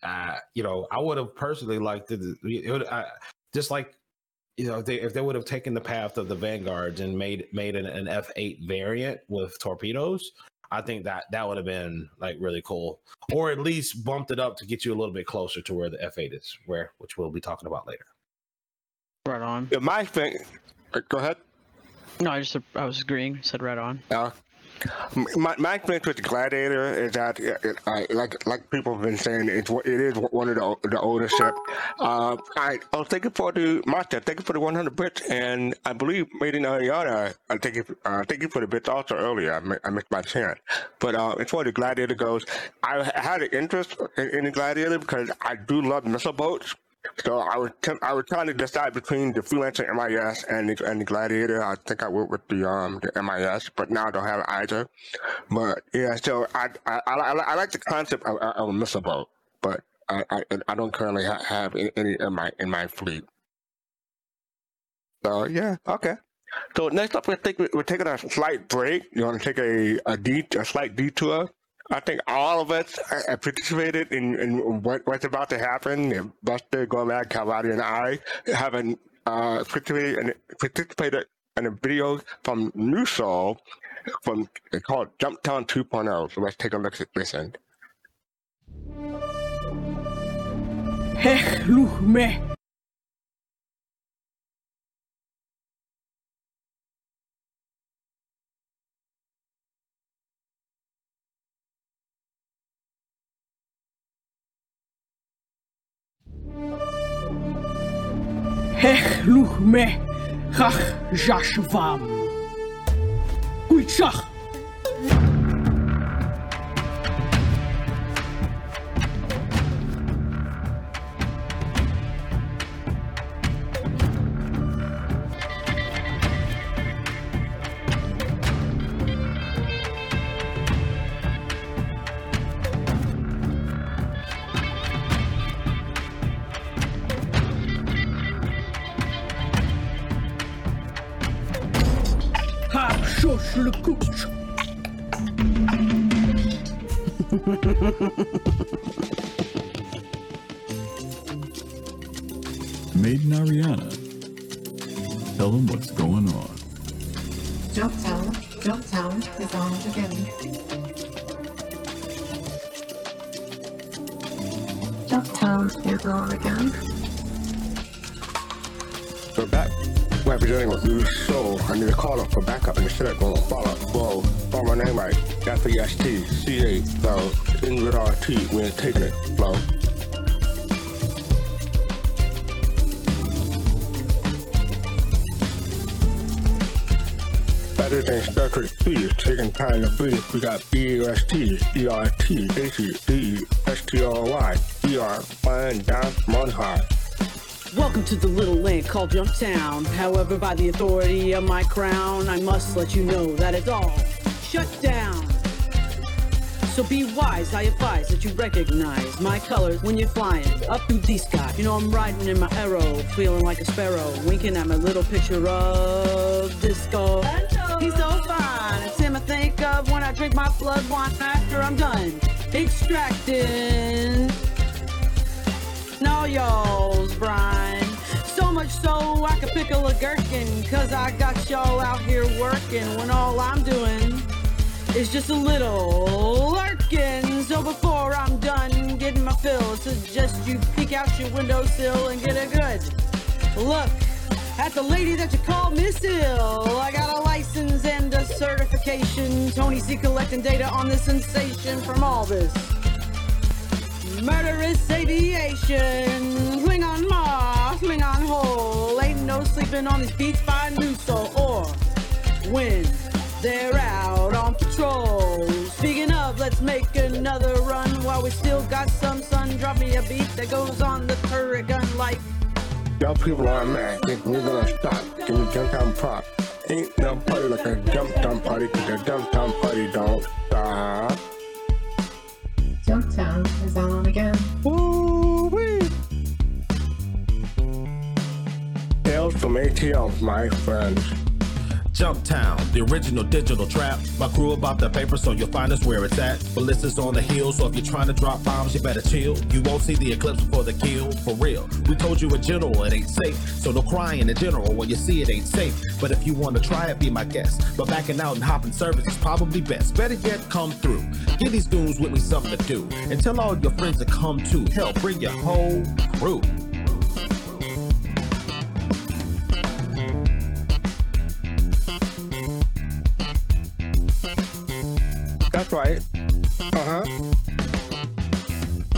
uh, you know, I would have personally liked it just like you know, if they if they would have taken the path of the Vanguards and made made an, an F8 variant with torpedoes, I think that that would have been like really cool, or at least bumped it up to get you a little bit closer to where the F8 is, where which we'll be talking about later. Right on. Yeah, my thing. uh, Go ahead. No, I just I was agreeing. Said right on. Uh, my my experience with Gladiator is that it, it, I, like like people have been saying, it's it is one of the the older ships. Uh, I I was thinking for the Master, thank you for the 100 bits, and I believe made in Ariana. I thank you uh, thank you for the bits also earlier. I, mi- I missed my chance, but uh, as far as the Gladiator goes, I had an interest in, in the Gladiator because I do love missile boats. So I was t- I was trying to decide between the freelancer MIS and the, and the Gladiator. I think I went with the um the MIS, but now I don't have either. But yeah, so I I, I, I like the concept of, of a missile boat, but I I, I don't currently ha- have any, in my in my fleet. So yeah, okay. So next up, we think we're taking a slight break. You want to take a a, de- a slight detour. I think all of us participated in, in what, what's about to happen. Buster, Gomab, Calvati, and I haven't uh, participated, in, participated in a video from New Soul from called Jumptown 2.0. So let's take a look at listen. Hech luch me, gach jasvam. Maiden Ariana. Tell them what's going on. Jumptown, Jumptown is on again. Jumptown is on again. We're back. We're presenting with new show. I need a call up for backup and instead of going to follow up. Whoa, spell my name right. F-E-S-T, C-A, flow. In with R-T, we ain't taking it, flow. Better than Star Trek 3, taking time to breathe. We got B-U-S-T, E-R-T, A-C, D-E, S-T-R-Y, E-R, flying down from high. Welcome to the little land called Jumptown. However, by the authority of my crown, I must let you know that it's all shut down. So be wise, I advise that you recognize my colors when you're flying up through the sky. You know I'm riding in my arrow, feeling like a sparrow, winking at my little picture of disco. He's so fine. It's him I think of when I drink my blood wine after I'm done extracting. No, y'all's brine. So much so I could pickle a gherkin. Cause I got y'all out here working when all I'm doing is just a little lurking. So before I'm done getting my fill, I suggest you peek out your windowsill and get a good look at the lady that you call Miss Hill. I got a license and a certification. Tony C collecting data on the sensation from all this murderous aviation. Swing on Mars, swing on hole. Ain't no sleeping on these beats by soul. Or when they're out on patrol. Speaking of, let's make another run while we still got some sun. Drop me a beat that goes on the turret gun like. Y'all people are mad. Think we're gonna stop. Give me jump down pop. Ain't no party like a jump down party, cause a jump down party don't stop. Jumptown is on again. Woo-wee. Tales from ATL, my friends. Jumptown, the original digital trap. My crew about the paper, so you'll find us where it's at. Ballista's on the hill, so if you're trying to drop bombs, you better chill. You won't see the eclipse before the kill, for real. We told you in general it ain't safe, so no crying in general when you see it ain't safe. But if you want to try it, be my guest. But backing out and hopping service is probably best. Better yet, come through. Give these goons with me something to do. And tell all your friends to come too. Hell, bring your whole crew. That's right. Uh huh.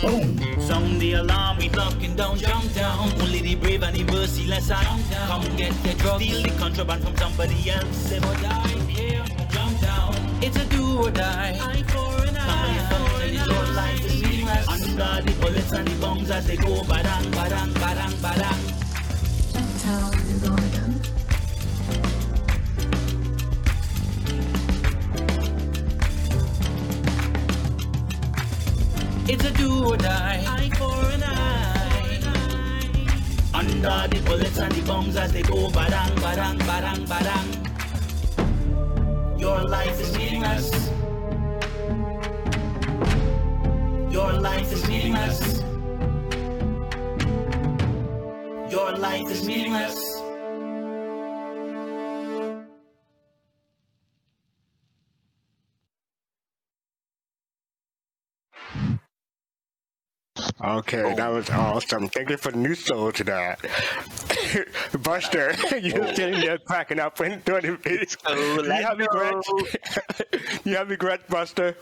Boom. Sound the alarm, we locking down, jump down. Only the brave and the merciless are Come get the drugs, steal the contraband from somebody else. Live or die, here, jump down. It's a do or die. Eye for an eye. Family and your life is meaningless. Under the bullets and the bombs as they go badang, badang, badang, badang. Jumptown It's a do or die. Eye for an eye. Under the bullets and the bombs as they go badang, badang, badang, badang. Your life is meaningless. Your life is meaningless. Your life is meaningless. Okay, that oh. was awesome. Thank you for the new soul to that. Buster, you're Oh. sitting there cracking up and doing the video. Oh, you have regrets? you have regrets, Buster?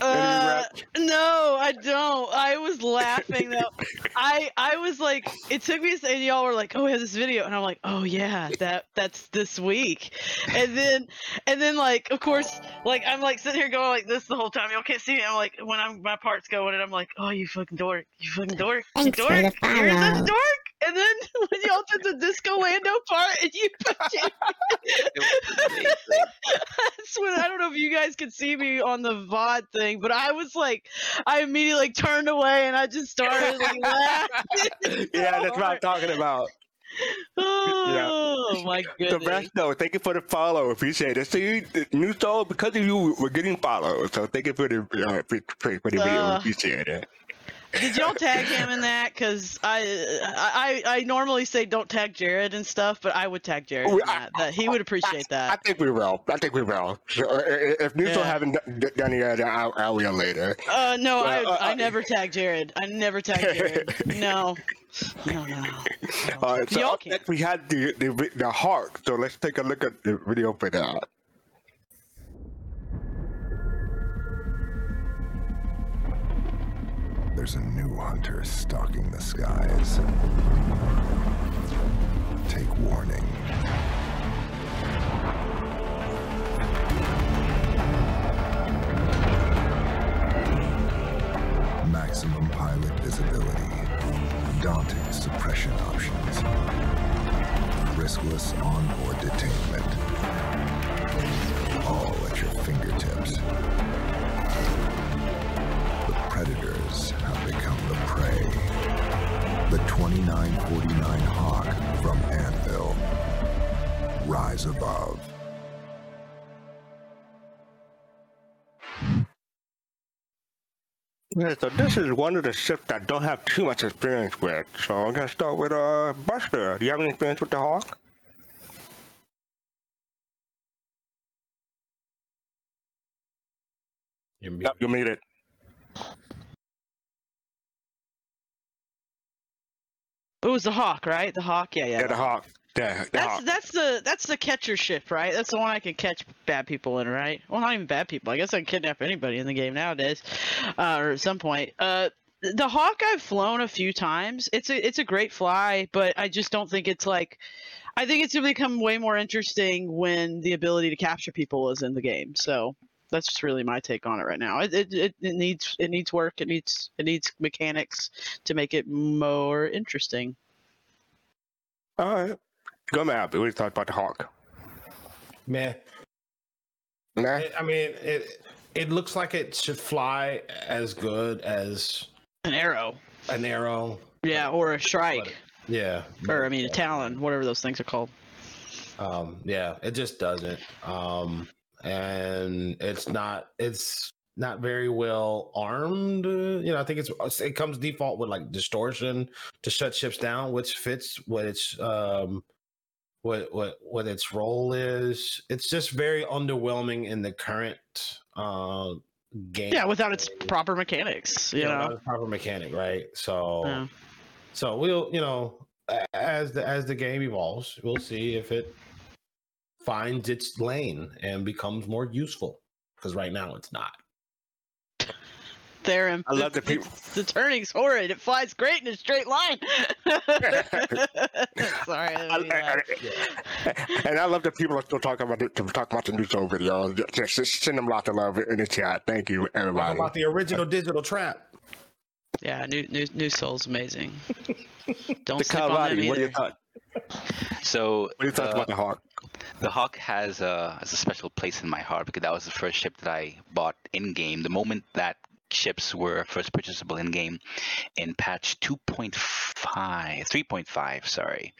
Uh, no, I don't. I was laughing though. I I was like, it took me a second. Y'all were like, "Oh, we have this video," and I'm like, "Oh yeah, that that's this week." And then and then like, of course, like I'm like sitting here going like this the whole time. Y'all can't see me. I'm like, when I'm my part's going, and I'm like, "Oh, you fucking dork, you fucking dork, you Thanks dork, you're such a dork." And then when y'all did the Disco Lando part, and you, that's when I don't know if you guys could see me on the VOD thing, but I was like, I immediately like turned away and I just started like laughing. yeah, that's what I'm talking about. Oh my The goodness! best though. Thank you for the follow. Appreciate it. See, the new soul because of you, we're getting followed. So thank you for the uh, for, for for the video. Uh, Appreciate it. Did y'all tag him in that? Cause I, I I normally say don't tag Jared and stuff, but I would tag Jared in that. That he would appreciate that. I think we will. I think we will. Uh, if new soul Yeah. haven't done it yet, I, I will later. Uh, no, I uh, I uh, never tag Jared. I never tag Jared. No, no, no. All right, so Y'all up next we had the, the the heart. So let's take a look at the video for that. There's a new hunter stalking the skies. Take warning. Maximum pilot visibility. Daunting suppression options. Riskless onboard detainment. All at your fingertips. The have become the prey. The 2949 Hawk from Anvil. Rise above. Yeah, so this is one of the ships I don't have too much experience with. So I'm gonna start with uh Buster. Do you have any experience with the Hawk? Yep, you made it. Was the hawk, right? The hawk. Yeah, yeah. Yeah, the Hawk. Yeah, the That's Hawk. that's the that's the catcher ship, right? That's the one I can catch bad people in, right? Well, not even bad people. I guess I can kidnap anybody in the game nowadays, uh, or at some point. Uh, the hawk I've flown a few times. It's a it's a great fly, but I just don't think it's like. I think it's become way more interesting when the ability to capture people is in the game. So that's just really my take on it right now. It it, it, it needs it needs work. It needs it needs mechanics to make it more interesting. All right. Gomab. We talked about the Hawk. Man, Nah. It- I mean, it it looks like it should fly as good as An arrow. an arrow. Yeah, or a strike. Yeah. Or I mean a talon, whatever those things are called. Um, yeah, it just doesn't. Um, and it's not. It's not very well armed. You know, I think it's it comes default with like distortion to shut ships down, which fits what its um what what what its role is. It's just very underwhelming in the current uh game. Yeah, without its proper mechanics, you Yeah, know. proper mechanic, right? So, Yeah. so we'll, you know, as the as the game evolves, we'll see if it finds its lane and becomes more useful. Because right now it's not. There and I love the people. the turning's horrid. It flies great in a straight line. Sorry. I didn't and I love that people are still talking about it, talking about the new show video. Just, just send them lots of love in the chat. Thank you, everybody. about the original digital trap. Yeah, new new new soul's amazing. Don't The sleep on them Kalahari, what do you either. thought? So What do you thought uh, about the Hawk? The Hawk has a, has a special place in my heart because that was the first ship that I bought in game. The moment that ships were first purchasable in game in patch 2.5, 3.5, sorry.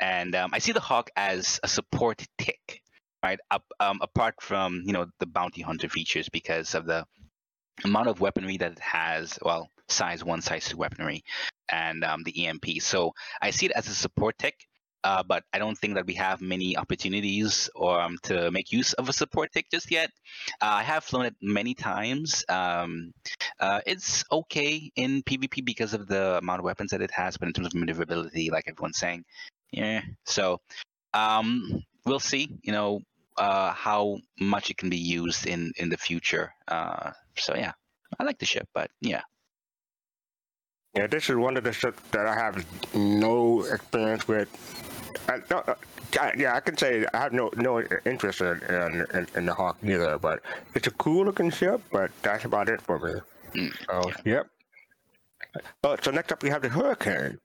And um, I see the Hawk as a support tick, right? Up, um, apart from you know the bounty hunter features because of the amount of weaponry that it has. Well, size one, size two weaponry, and um, the EMP. So I see it as a support tick. Uh, but I don't think that we have many opportunities or um, to make use of a support tick just yet. Uh, I have flown it many times. Um, uh, it's okay in PvP because of the amount of weapons that it has, but in terms of maneuverability, like everyone's saying, yeah. So um, we'll see. You know uh, how much it can be used in in the future. Uh, so yeah, I like the ship, but yeah. Yeah, this is one of the ships that I have no experience with. I, no, uh, I- yeah, I can say I have no no interest in in, in, the Hawk either, but it's a cool looking ship. But that's about it for me. So yep. Oh, so next up we have the Hurricane.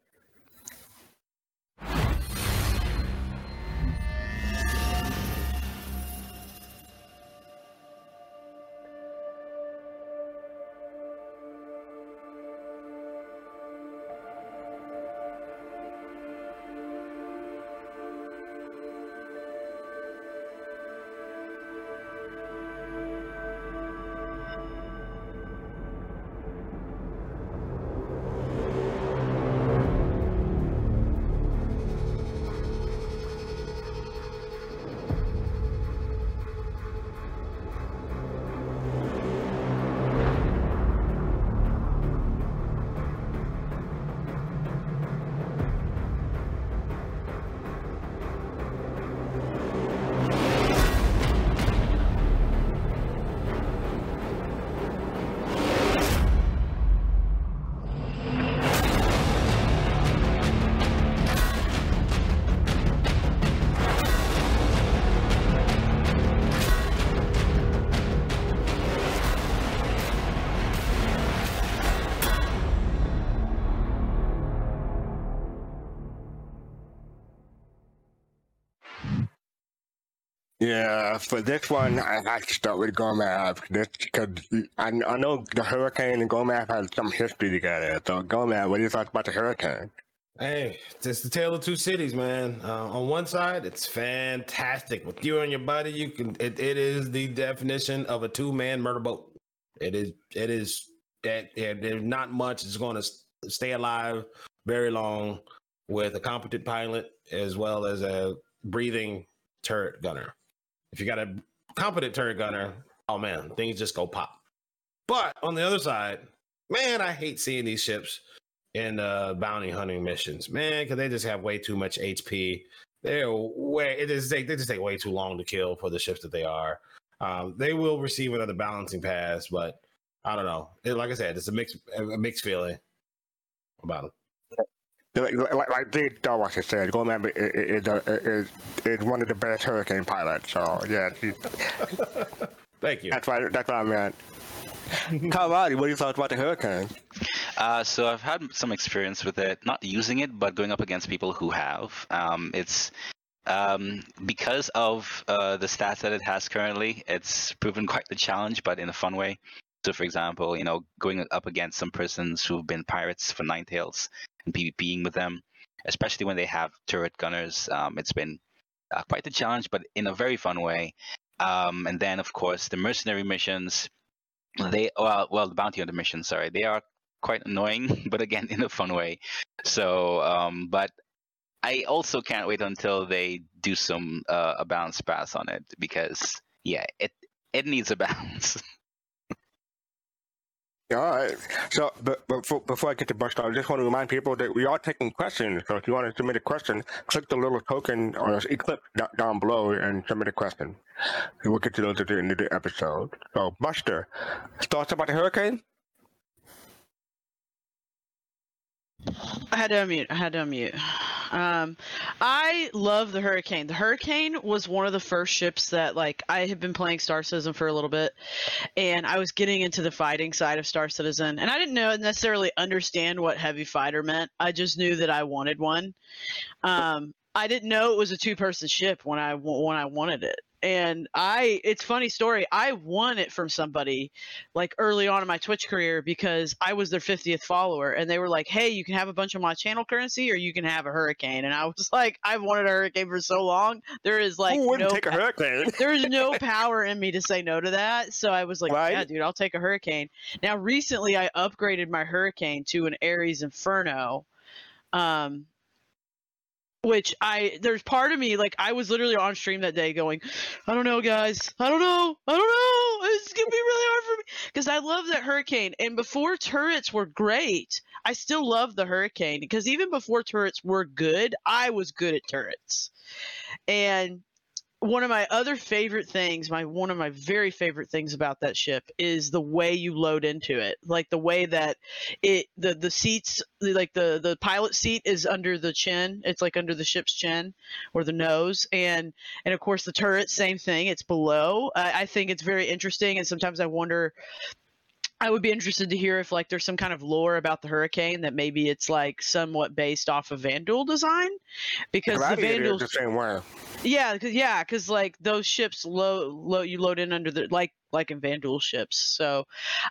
Yeah, for this one, I have to start with. This because I, I know the Hurricane and Gomab have some history together. So Gomab, what do you thought about the Hurricane? Hey, it's the tale of two cities, man. Uh, on one side, it's fantastic. With you and your buddy, you can. It, it is the definition of a two-man murder boat. It is. It is. That yeah, there's not much is going to stay alive very long with a competent pilot as well as a breathing turret gunner. If you got a competent turret gunner, oh man, things just go pop. But on the other side, man, I hate seeing these ships in uh, bounty hunting missions, man, because they just have way too much HP. They're way it is they, they just take way too long to kill for the ships that they are. Um, they will receive another balancing pass, but I don't know. It, like I said, it's a mixed a mixed feeling about them. Like, like, like Dave Darwasher said, Gomab is, is, is, is one of the best Hurricane pilots. So yeah, thank you. That's why. That's what I meant. Kawadi, what do you thought about the Hurricane? Uh, so I've had some experience with it, not using it, but going up against people who have. Um, it's um, because of uh, the stats that it has currently, it's proven quite the challenge, but in a fun way. So, for example, you know, going up against some persons who've been pirates for Nine Tails and PvPing with them, especially when they have turret gunners, um, it's been uh, quite the challenge, but in a very fun way. Um, and then, of course, the mercenary missions, they well, well, the bounty hunter missions, sorry, they are quite annoying, but again, in a fun way. So, um, but I also can't wait until they do some uh, a bounce pass on it because yeah, it it needs a bounce. All right. So, but, but before, before I get to Buster, I just want to remind people that we are taking questions. So, if you want to submit a question, click the little token or eclipse do- down below and submit a question. We'll get to those at the end of the episode. So, Buster, thoughts about the hurricane? I had to unmute. I had to unmute. Um, I love the Hurricane. The Hurricane was one of the first ships that, like, I had been playing Star Citizen for a little bit, and I was getting into the fighting side of Star Citizen, and I didn't know necessarily understand what heavy fighter meant. I just knew that I wanted one. Um, I didn't know it was a two-person ship when I when I wanted it. And I, it's funny story. I won it from somebody like early on in my Twitch career because I was their 50th follower and they were like, Hey, you can have a bunch of my channel currency or you can have a hurricane. And I was like, I've wanted a hurricane for so long. There is like, Who wouldn't no take a hurricane? There's no power in me to say no to that. So I was like, Right. yeah, dude, I'll take a hurricane. Now, recently I upgraded my hurricane to an Ares Inferno. Um, which I there's part of me like I was literally on stream that day going, I don't know, guys, I don't know, I don't know, it's gonna be really hard for me because I love that hurricane. And before turrets were great, I still love the hurricane because even before turrets were good, I was good at turrets. And one of my other favorite things, my one of my very favorite things about that ship is the way you load into it. Like the way that it the the seats like the the pilot seat is under the chin. It's like under the ship's chin or the nose and and of course the turret same thing. It's below. I, I think it's very interesting and sometimes I wonder I would be interested to hear if like there's some kind of lore about the hurricane that maybe it's like somewhat based off of Vanduul design because the Vanduuls the same way. yeah, cause, yeah, because like those ships load, load you load in under the like like in Vanduul ships. So,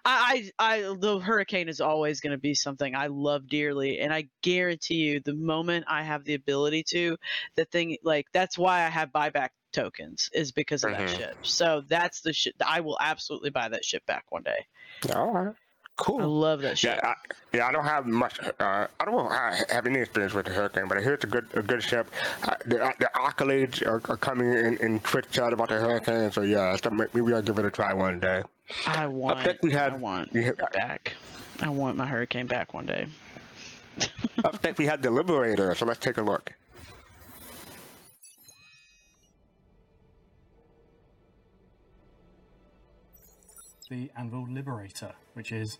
I I, I the Hurricane is always going to be something I love dearly, and I guarantee you, the moment I have the ability to, the thing like that's why I have buyback tokens is because of that Mhm. ship. So that's the ship. I will absolutely buy that ship back one day. All right. Cool. I love that ship. Yeah, I, yeah. I don't have much. Uh, I don't ha- have any experience with the Hurricane, but I hear it's a good, a good ship. Uh, the, uh, the accolades are, are coming in in Twitch chat about the Hurricane, so yeah, so may- maybe I'll give it a try one day. I want. I think we had- I want we it back. I want my Hurricane back one day. I think we had the Liberator, so let's take a look. The Anvil Liberator, which is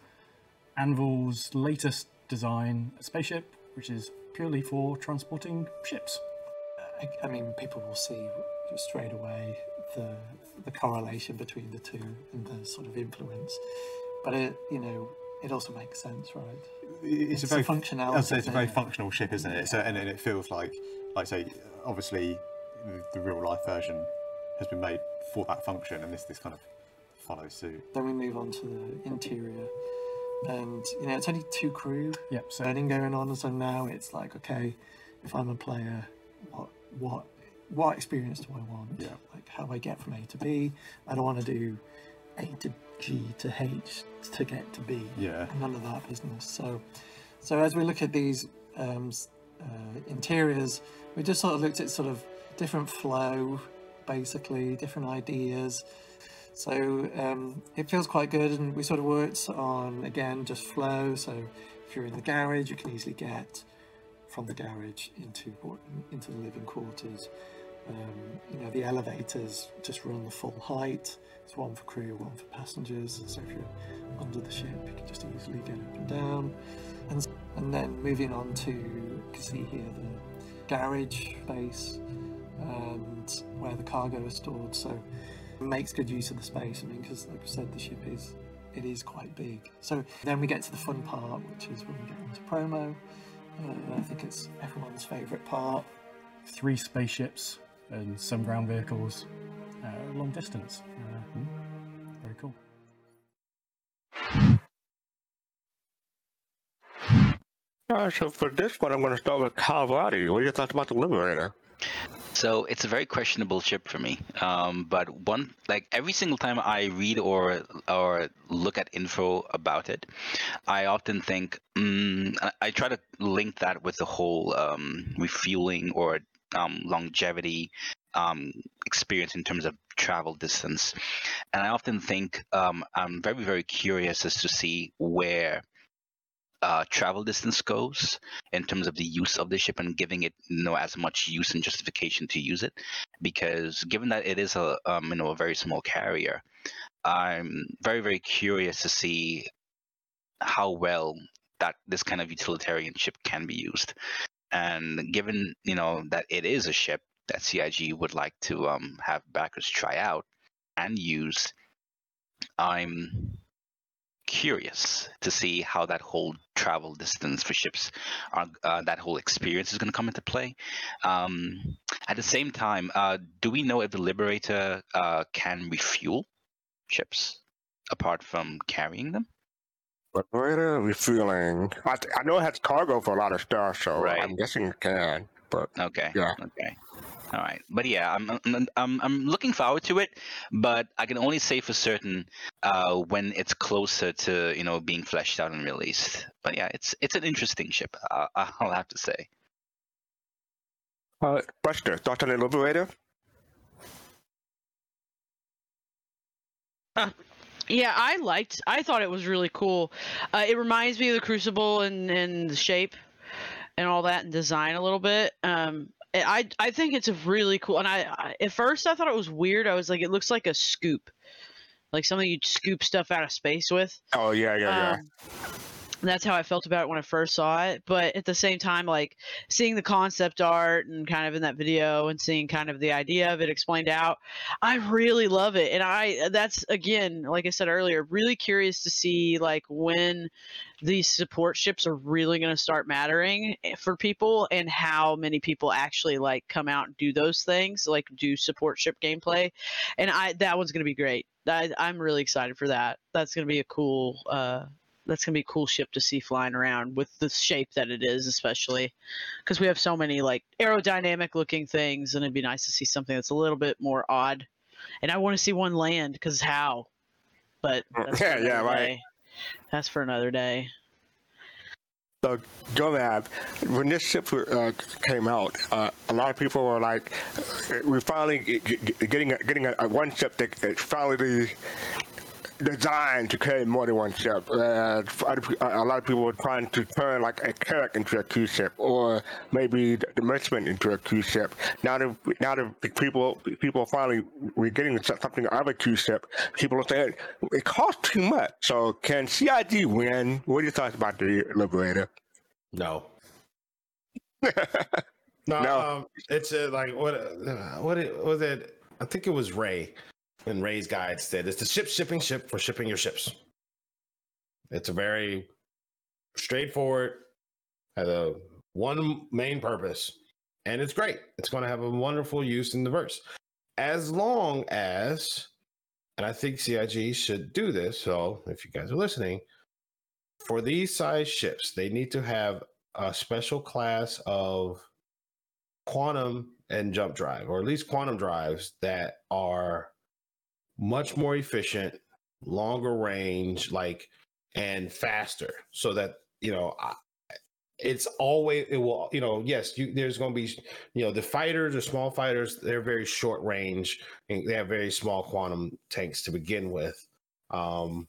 Anvil's latest design spaceship, which is purely for transporting ships. I, I mean, people will see straight away the the correlation between the two and the sort of influence, but it you know it also makes sense, right? it's, It's a a very functionality I'd say it's a very functional ship, isn't it? So, and, and it feels like, like say, obviously, the, the real life version has been made for that function, and this this kind of follows suit. Then we move on to the interior, and you know it's only two crew. Yep. So learning going on, so now it's like, okay, if I'm a player, what what what experience do I want? Yeah. Like how do I get from A to B? I don't want to do A to G to H to get to B. Yeah. None of that business. So, so as we look at these um, s- uh, interiors, we just sort of looked at sort of different flow, basically different ideas. So um, it feels quite good, and we sort of worked on again just flow. So if you're in the garage, you can easily get from the garage into into the living quarters. Um, you know the elevators just run the full height. It's one for crew, one for passengers. So if you're under the ship, you can just easily get up and down. And and then moving on to you can see here the garage space and where the cargo is stored. So makes good use of the space. I mean, because like I said, the ship is it is quite big. So then we get to the fun part, which is when we get into promo. Uh, I think it's everyone's favourite part. three spaceships and some ground vehicles, uh, long distance. Uh, hmm, very cool. All right, so for this one, I'm going to start with Calvati. What do you thought about the Liberator? So it's a very questionable ship for me. Um, but one, like every single time I read or or look at info about it, I often think mm, I, try to link that with the whole um, refueling or um, longevity um, experience in terms of travel distance. And I often think um, I'm very very curious as to see where uh, travel distance goes in terms of the use of the ship and giving it you know as much use and justification to use it. Because given that it is a um, you know a very small carrier i'm very very curious to see how well that this kind of utilitarian ship can be used. And given you know that it is a ship that cig would like to um, have backers try out and use i'm curious to see how that whole travel distance for ships are uh, that whole experience is going to come into play um, at the same time uh, do we know if the liberator uh, can refuel ships apart from carrying them Liberator refueling. I, th- I know it has cargo for a lot of stuff, so Right. I'm guessing it can. But okay yeah. okay all right but yeah I'm, I'm i'm i'm looking forward to it but i can only say for certain uh when it's closer to you know being fleshed out and released but yeah it's it's an interesting ship uh, i'll have to say Uh, Buster, thoughts on the Liberator? Yeah, I liked. I thought it was really cool. Uh, it reminds me of the Crucible and and the shape and all that and design a little bit. Um, I I think it's a really cool. And I, I at first I thought it was weird. I was like, it looks like a scoop, like something you'd scoop stuff out of space with. Oh yeah, yeah, yeah. And that's how I felt about it when I first saw it. But at the same time, like seeing the concept art and kind of in that video and seeing kind of the idea of it explained out, I really love it. And I that's again, like I said earlier, really curious to see like when these support ships are really going to start mattering eh, for people and how many people actually like come out and do those things, like do support ship gameplay. And I that one's going to be great. I, I'm really excited for that. That's going to be a cool uh that's gonna be a cool ship to see flying around with the shape that it is, especially because we have so many like aerodynamic looking things, and it'd be nice to see something that's a little bit more odd. And I want to see one land because how? But that's Yeah, yeah, right. day. That's for another day. So, Gomab, when this ship uh, came out, uh, a lot of people were like, "We're finally g- g- getting a, getting a, a one ship that, finally designed to carry more than one ship." Uh, a lot of people were trying to turn like a Carrack into a cruise ship, or maybe the the Merchantman into a cruise ship. Now that now that people people are finally we're getting something of a cruise ship, people are saying it costs too much. So, can CIG win? What are your thoughts about the Liberator? No. no, Um, it's uh, like what? Uh, what was it? I think it was Ray. And Ray's guide said it's the ship shipping ship for shipping your ships. It's a very straightforward, has a one main purpose, and it's great. It's going to have a wonderful use in the verse, as long as, and I think CIG should do this. So if you guys are listening, for these size ships, they need to have a special class of quantum and jump drive, or at least quantum drives that are much more efficient, longer range, like and faster, so that you know it's always it will you know yes you there's going to be you know the fighters or small fighters they're very short range and they have very small quantum tanks to begin with um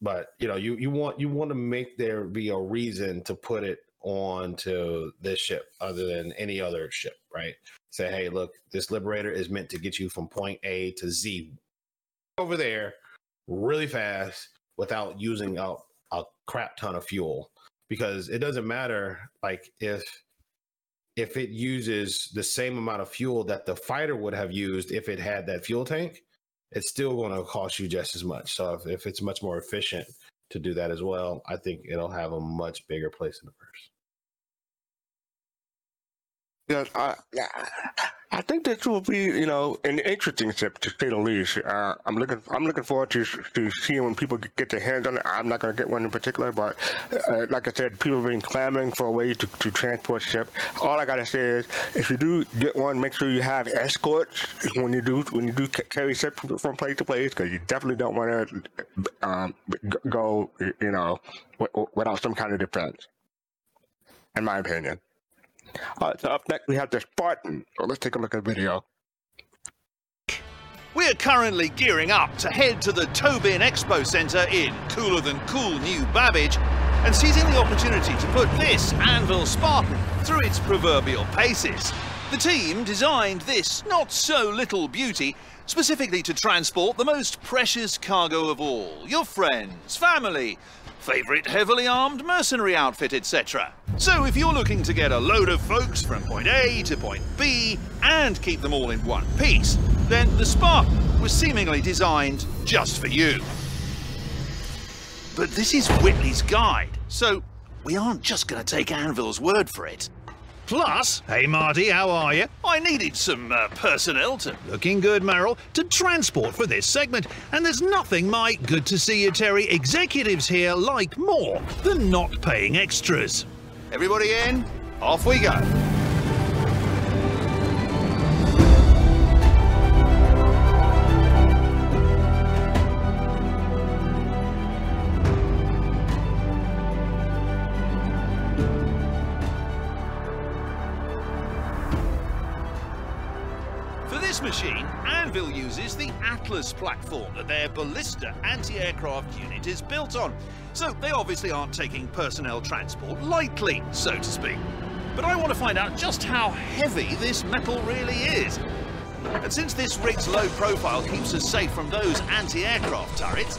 but you know you you want you want to make there be a reason to put it on to this ship other than any other ship right? Say hey look this liberator is meant to get you from point a to z over there really fast without using a, a crap ton of fuel. Because it doesn't matter like if if it uses the same amount of fuel that the fighter would have used if it had that fuel tank it's still going to cost you just as much. So if, if it's much more efficient to do that as well i think it'll have a much bigger place in the verse Yes, I, I think this will be, you know, an interesting ship to say the least. Uh, I'm looking, I'm looking forward to to seeing when people get their hands on it. I'm not going to get one in particular, but uh, like I said, people have been clamoring for a way to, to transport ship. All I gotta say is, if you do get one, make sure you have escorts when you do when you do carry ship from, place to place, because you definitely don't want to um, go, you know, without some kind of defense. In my opinion. Uh, so up next we have the Spartan. So let's take a look at the video. We're currently gearing up to head to the Tobin Expo Centre in cooler than cool New Babbage and seizing the opportunity to put this Anvil Spartan through its proverbial paces. The team designed this not so little beauty specifically to transport the most precious cargo of all your friends, family, favourite heavily armed mercenary outfit, etc. So if you're looking to get a load of folks from point A to point B and keep them all in one piece, then the Spartan was seemingly designed just for you. But this is Whitley's guide, so we aren't just going to take Anvil's word for it. Plus, hey Marty, how are you? I needed some uh, personnel to looking good, Merrill, to transport for this segment, and there's nothing my good to see you, Terry executives here like more than not paying extras. Everybody in? Off we go. Platform that their ballista anti-aircraft unit is built on. So they obviously aren't taking personnel transport lightly, so to speak. But I want to find out just how heavy this metal really is. And since this rig's low profile keeps us safe from those anti-aircraft turrets,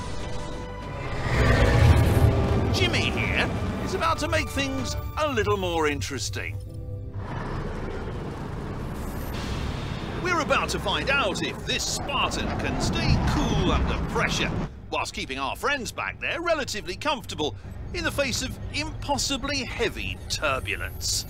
Jimmy here is about to make things a little more interesting. We're about to find out if this Spartan can stay cool under pressure, whilst keeping our friends back there relatively comfortable in the face of impossibly heavy turbulence.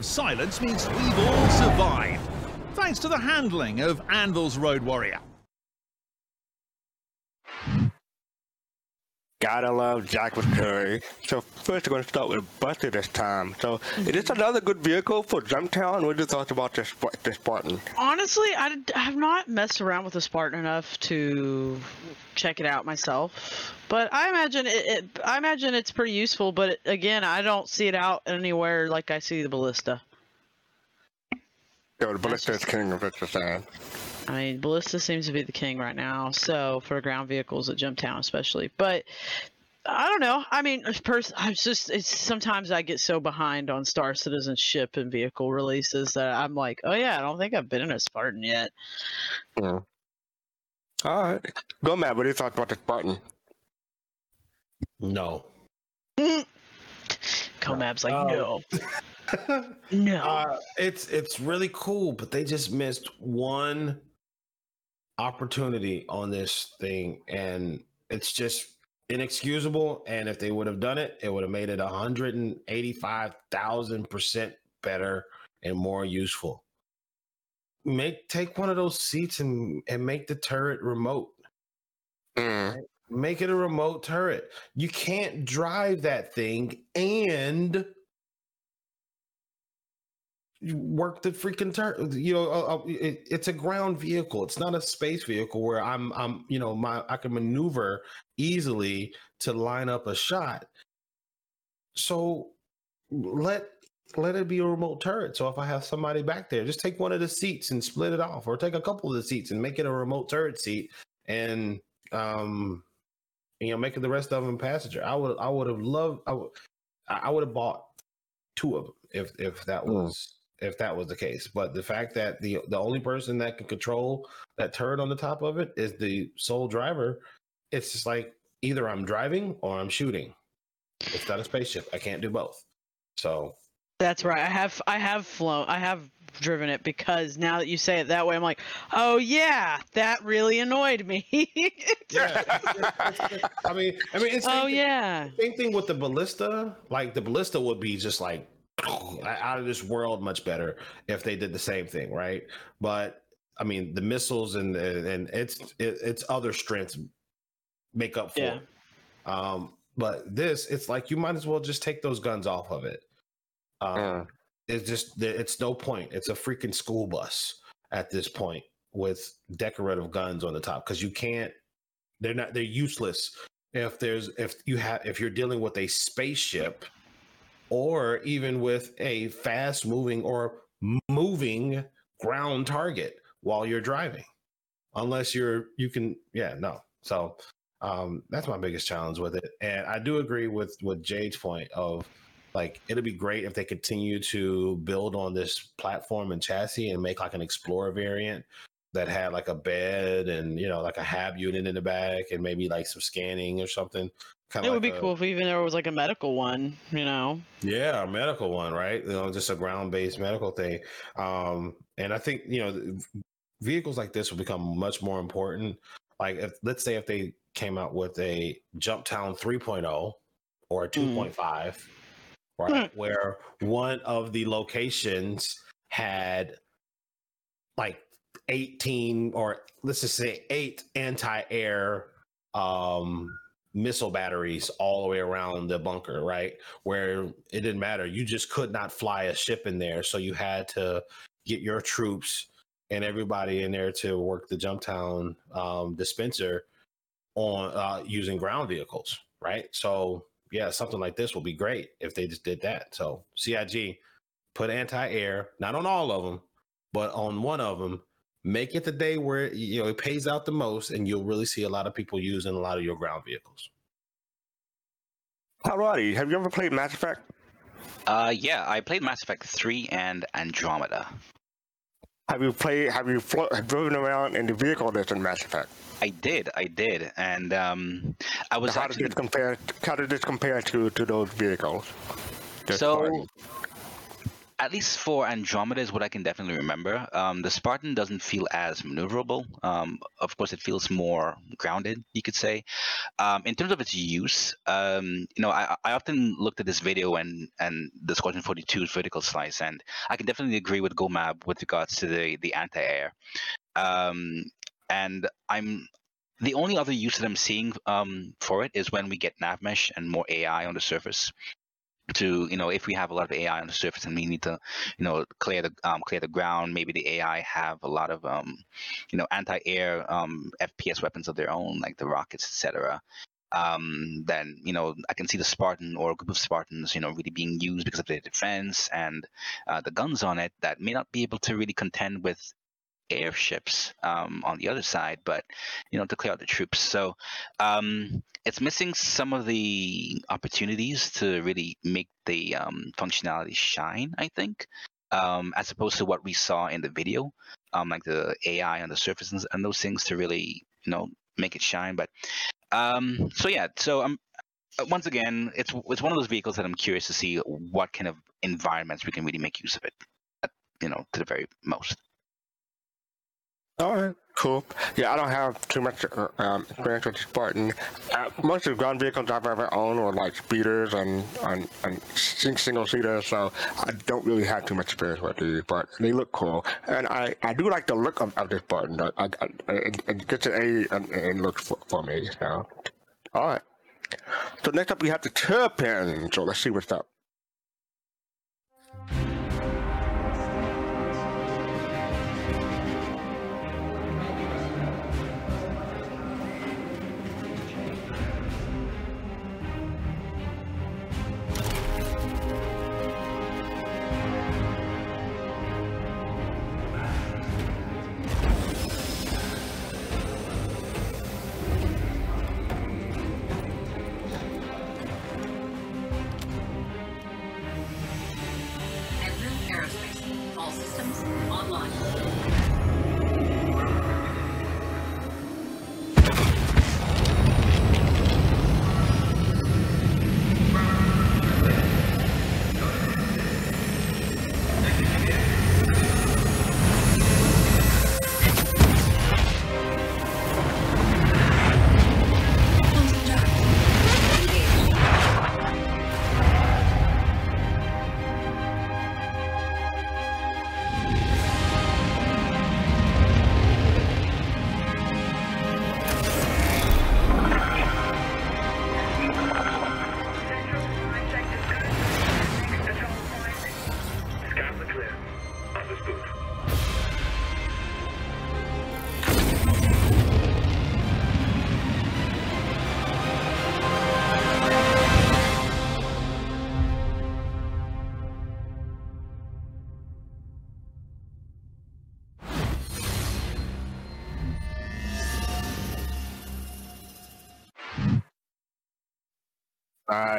Of silence means we've all survived. Thanks to the handling of Anvil's Road Warrior. Gotta love Jack with Curry. So first we're going to start with Buster this time. So is this another good vehicle for Jumptown? What are your thoughts about this, this Spartan? Honestly, I have not messed around with the Spartan enough to check it out myself. But I imagine it, it I imagine it's pretty useful. But it, again, I don't see it out anywhere like I see the ballista. Yo, the Ballista is king of saying. I mean, ballista seems to be the king right now. So for ground vehicles at Jumptown, especially. But I don't know. I mean, as pers- I'm just it's sometimes I get so behind on Star Citizen ship and vehicle releases that I'm like, oh yeah, I don't think I've been in a Spartan yet. Yeah. All right. Gomab. What do you thought about the Spartan? No. Gomab's like, no. no. Uh, it's it's really cool, but they just missed one opportunity on this thing, and it's just inexcusable. And if they would have done it, it would have made it hundred and eighty-five thousand percent better and more useful. Make take one of those seats and and make the turret remote. Mm. Make it a remote turret. You can't drive that thing and work the freaking turn. You know, uh, uh, it, it's a ground vehicle. It's not a space vehicle where I'm, I'm, you know, my I can maneuver easily to line up a shot. So let let it be a remote turret. So if I have somebody back there, just take one of the seats and split it off, or take a couple of the seats and make it a remote turret seat, and um, you know, making the rest of them passenger. I would, I would have loved, I would, I would have bought two of them if if that was if that was the case. But the fact that the the only person that can control that turret on the top of it is the sole driver, it's just like either I'm driving or I'm shooting. It's not a spaceship. I can't do both. So That's right. I have I have flown I have driven it because now that you say it that way, I'm like, oh yeah, that really annoyed me. yeah. I mean, I mean, it's oh thing- yeah. Same thing with the ballista. Like the ballista would be just like out of this world much better if they did the same thing, right? But I mean, the missiles and and it's it, it's other strengths make up for. Yeah. it. Um, but this, it's like you might as well just take those guns off of it. Um, It's just it's no point. It's a freaking school bus at this point with decorative guns on the top because you can't. They're not. They're useless if there's if you have if you're dealing with a spaceship or even with a fast moving or moving ground target while you're driving. Unless you're you can yeah no. So um that's my biggest challenge with it. And i do agree with with jade's point of like it'd be great if they continue to build on this platform and chassis and make like an explorer variant that had like a bed and you know like a hab unit in the back and maybe like some scanning or something. Kind It would like be a- cool if even there was like a medical one, you know. Yeah, a medical one, right? You know, just a ground-based medical thing. Um, and I think you know, vehicles like this will become much more important. Like, if let's say if they came out with a Jump Town 3.0 or a 2.5, right, where one of the locations had like 18 or let's just say eight anti-air um missile batteries all the way around the bunker right? Where it didn't matter you just could not fly a ship in there so you had to get your troops and everybody in there to work the jumptown um, dispenser on uh, using ground vehicles right? So yeah something like this will be great if they just did that. So cig put anti-air not on all of them but on one of them make it the day where you know it pays out the most and you'll really see a lot of people using a lot of your ground vehicles Alrighty, have you ever played Mass Effect? Uh, yeah, I played Mass Effect 3 and Andromeda. Have you played? Have you flo- driven around in the vehicle that's in Mass Effect? I did, I did, and um, I was how actually did this compare? How did this compare to to those vehicles? This so. Spartan? At least for Andromeda is what I can definitely remember. Um, the Spartan doesn't feel as maneuverable. Um, of course, it feels more grounded, you could say. Um, in terms of its use, um, you know, I, I often looked at this video and and the Squadron 42's vertical slice, and I can definitely agree with Gomab with regards to the the anti-air. Um, and I'm the only other use that I'm seeing um, for it is when we get NavMesh and more AI on the surface to you know if we have a lot of AI on the surface and we need to you know clear the um, clear the ground maybe the AI have a lot of um, you know anti-air um, FPS weapons of their own like the rockets etc um, then you know I can see the Spartan or a group of Spartans you know really being used because of their defense and uh, the guns on it that may not be able to really contend with airships um, on the other side, but you know to clear out the troops. So um, it's missing some of the opportunities to really make the um, functionality shine. I think, um, as opposed to what we saw in the video, um, like the AI on the surface and, those things to really you know make it shine. But um, so yeah, so I'm. Once again, it's it's one of those vehicles that I'm curious to see what kind of environments we can really make use of it, you know, to the very most. All right, cool. Yeah, I don't have too much uh, um, experience with Spartan. Uh, most of the ground vehicles I've ever owned were like speeders and and, and single seaters, so I don't really have too much experience with these, but they look cool. And I, I do like the look of, of this Spartan. I, I, I, it, it gets an A and, and looks for, for me. So, all right. So next up we have the Terrapin. So let's see what's up.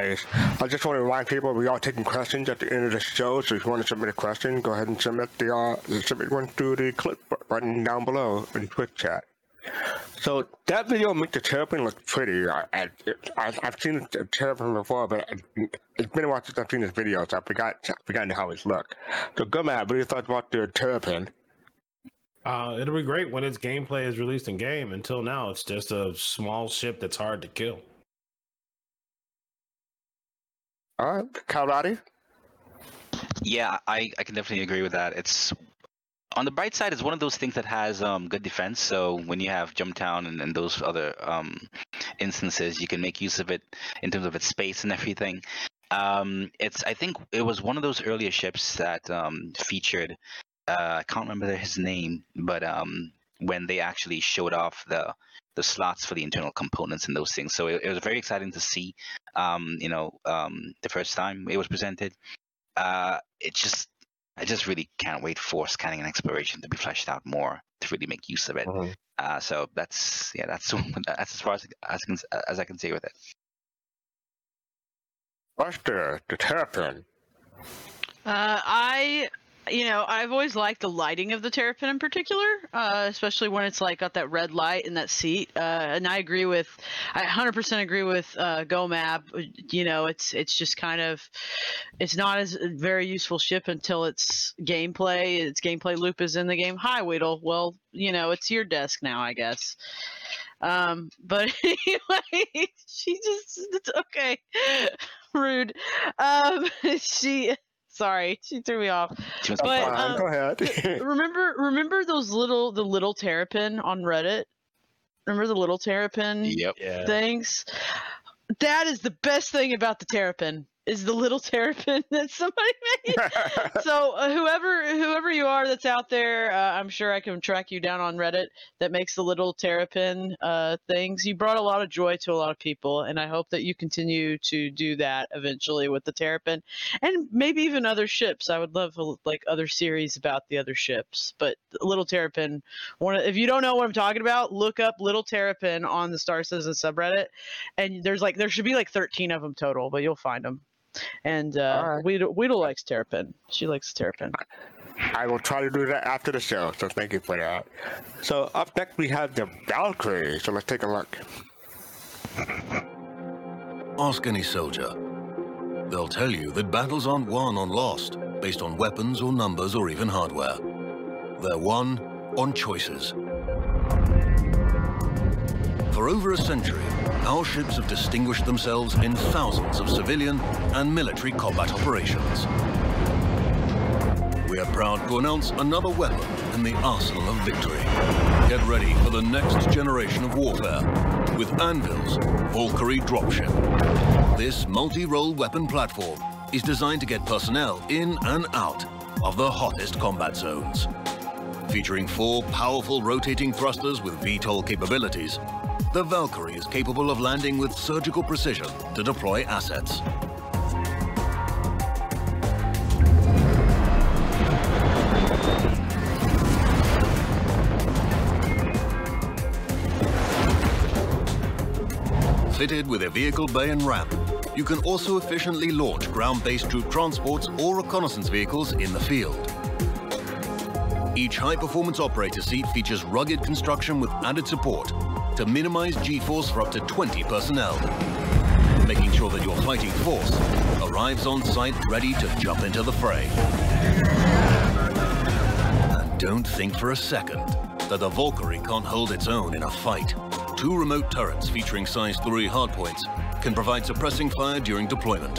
Nice. I just want to remind people we are taking questions at the end of the show, so if you want to submit a question, go ahead and submit the uh, submit one through the clip button down below in quick chat. So that video makes the terrapin look pretty. I, I, I've seen the terrapin before, but it's been a while since I've seen this video, so I forgot I how it's look. So, Gomab, what do you thought about the terrapin? Uh, it'll be great when its gameplay is released in game. Until now, it's just a small ship that's hard to kill. All right, Kalrati? Yeah, I, I can definitely agree with that. It's on the bright side, it's one of those things that has um, good defense. So when you have Jumptown and, and those other um, instances, you can make use of it in terms of its space and everything. Um, it's I think it was one of those earlier ships that um, featured. Uh, I can't remember his name, but um, when they actually showed off the the slots for the internal components and those things. So it, it was very exciting to see. Um, you know, um, the first time it was presented, uh, it just I just really can't wait for scanning and exploration to be fleshed out more to really make use of it. Mm-hmm. Uh, so that's yeah, that's that's as far as as, I can, as I can say with it. Buster, the terrapin. Uh, I you know, I've always liked the lighting of the Terrapin in particular, uh, especially when it's like got that red light in that seat. Uh, and I agree with, I 100% agree with uh, GoMab. You know, it's it's just kind of, it's not as very useful ship until its gameplay, its gameplay loop is in the game. Hi, Weedle. Well, you know, it's your desk now, I guess. Um, but anyway, she just, it's okay. Rude. Um, she Sorry, she threw me off. But, um, go ahead. remember, remember those little, the little terrapin on Reddit. Remember the little terrapin yep. things? That is the best thing about the terrapin is the little terrapin that somebody made. so uh, whoever whoever you are that's out there, uh, I'm sure I can track you down on Reddit that makes the little terrapin uh, things. You brought a lot of joy to a lot of people, and I hope that you continue to do that eventually with the terrapin, and maybe even other ships. I would love uh, like other series about the other ships, but little terrapin. One, if you don't know what I'm talking about, look up little terrapin on the Star Citizen subreddit, and there's like there should be like 13 of them total, but you'll find them. And uh, right. Weedle, Weedle likes terrapin. She likes terrapin. I will try to do that after the show, so thank you for that. So up next we have the Valkyrie, so let's take a look. Ask any soldier. They'll tell you that battles aren't won or lost based on weapons or numbers or even hardware. They're won on choices. For over a century, our ships have distinguished themselves in thousands of civilian and military combat operations. We are proud to announce another weapon in the arsenal of victory. Get ready for the next generation of warfare with Anvil's Valkyrie dropship. This multi-role weapon platform is designed to get personnel in and out of the hottest combat zones. Featuring four powerful rotating thrusters with VTOL capabilities, the Valkyrie is capable of landing with surgical precision to deploy assets. Fitted with a vehicle bay and ramp, you can also efficiently launch ground-based troop transports or reconnaissance vehicles in the field. Each high-performance operator seat features rugged construction with added support to minimize G-force for up to 20 personnel, making sure that your fighting force arrives on site ready to jump into the fray. And don't think for a second that the Valkyrie can't hold its own in a fight. Two remote turrets featuring size 3 hardpoints can provide suppressing fire during deployment.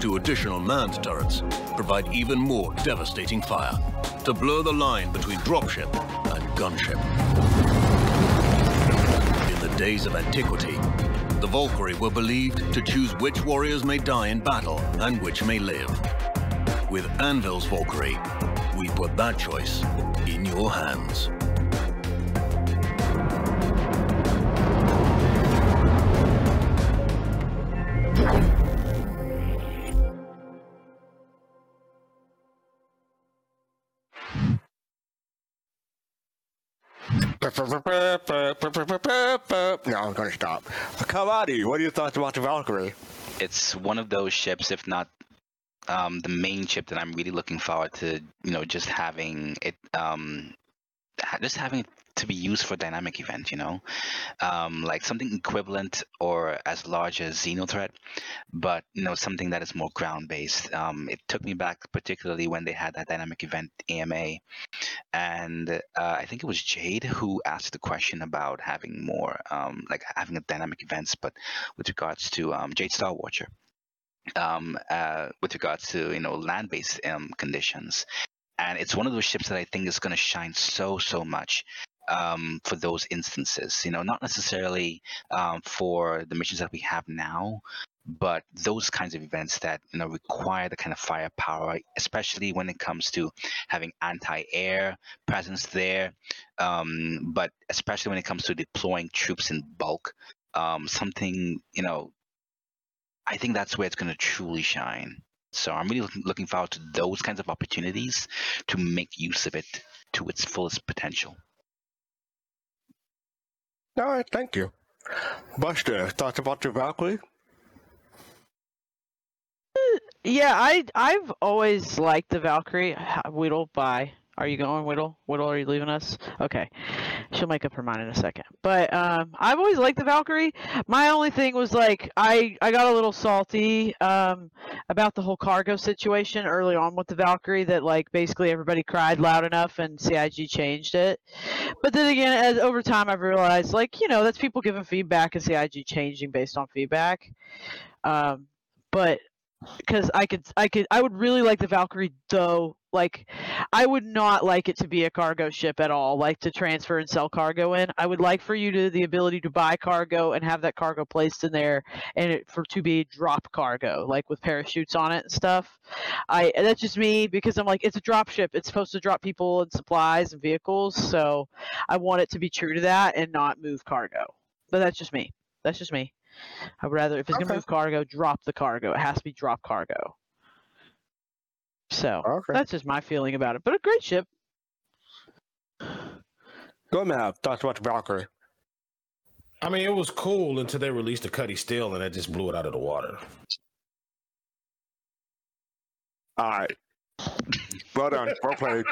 Two additional manned turrets provide even more devastating fire to blur the line between dropship and gunship days of antiquity, the Valkyrie were believed to choose which warriors may die in battle and which may live. With Anvil's Valkyrie, we put that choice in your hands. No, I'm gonna stop. Kaladi, what are your thoughts about the Valkyrie? It's one of those ships, if not um, the main ship that I'm really looking forward to, you know, just having it, um, just having to be used for dynamic event, you know, um, like something equivalent or as large as Xenothreat, but you know, something that is more ground based. Um, it took me back, particularly when they had that dynamic event AMA, and uh, I think it was Jade who asked the question about having more, um, like having a dynamic events, but with regards to um, Jade Star Watcher um, uh, with regards to you know land-based um, conditions, and it's one of those ships that I think is going to shine so so much um, for those instances. You know, not necessarily um, for the missions that we have now, but those kinds of events that you know require the kind of firepower, especially when it comes to having anti-air presence there, um, but especially when it comes to deploying troops in bulk. Um, something you know I think that's where it's going to truly shine. So I'm really looking, looking forward to those kinds of opportunities to make use of it to its fullest potential. All right, thank you. Buster, thoughts about the Valkyrie? Uh, yeah, I I've always liked the Valkyrie. Ha- Whittle, bye. Are you going, Whittle? Whittle, are you leaving us? Okay. She'll make up her mind in a second. But um, I've always liked the Valkyrie. My only thing was like I I got a little salty um, about the whole cargo situation early on with the Valkyrie that like basically everybody cried loud enough and CIG changed it. But then again, as over time I've realized like you know that's people giving feedback and CIG changing based on feedback. Um, but because I could I could I would really like the Valkyrie though like I would not like it to be a cargo ship at all like to transfer and sell cargo in. I would like for you to the ability to buy cargo and have that cargo placed in there and it, for to be drop cargo like with parachutes on it and stuff. I that's just me because I'm like it's a drop ship. It's supposed to drop people and supplies and vehicles so I want it to be true to that and not move cargo. But that's just me. That's just me I'd rather, if it's gonna move cargo, drop the cargo. It has to be drop cargo. So that's just my feeling about it. But a great ship. Gomab, thoughts about the Valkyrie? I mean, it was cool until they released the Cutlass Steel and that just blew it out of the water. All right. Well done. Well played.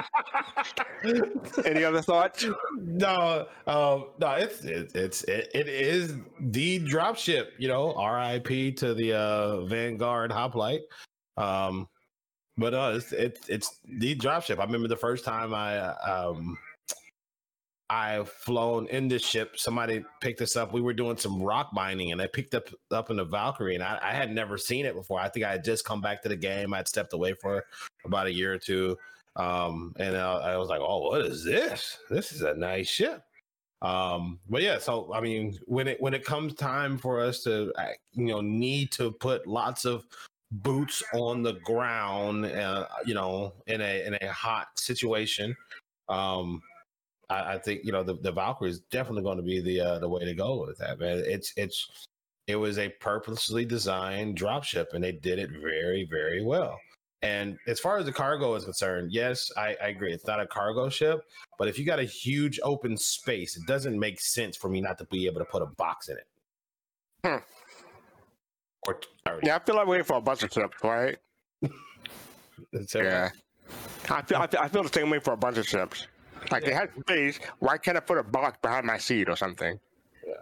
Any other thoughts? No, um, no, it's it, it's it, it is the dropship. You know, R.I.P. to the uh, Vanguard Hoplite. Um, but uh, it's it's it's the dropship. I remember the first time I uh, um I've flown in this ship. Somebody picked us up. We were doing some rock mining, and I picked up up in the Valkyrie, and I, I had never seen it before. I think I had just come back to the game. I'd stepped away for about a year or two, um, and I, I was like, "Oh, what is this? This is a nice ship." Um, but yeah, so I mean, when it when it comes time for us to, uh, you know, need to put lots of boots on the ground, uh, you know, in a in a hot situation, um, I, I think you know the, the Valkyrie is definitely going to be the uh, the way to go with that, man. It's it's it was a purposely designed dropship, and they did it very very well. And as far as the cargo is concerned, yes, I, I agree. It's not a cargo ship, but if you got a huge open space, it doesn't make sense for me not to be able to put a box in it. Hmm. Or, or Yeah, I feel like waiting for a bunch of ships, right? yeah. I feel, I feel I feel the same way for a bunch of ships. Like they had space. Why can't I put a box behind my seat or something? Yeah.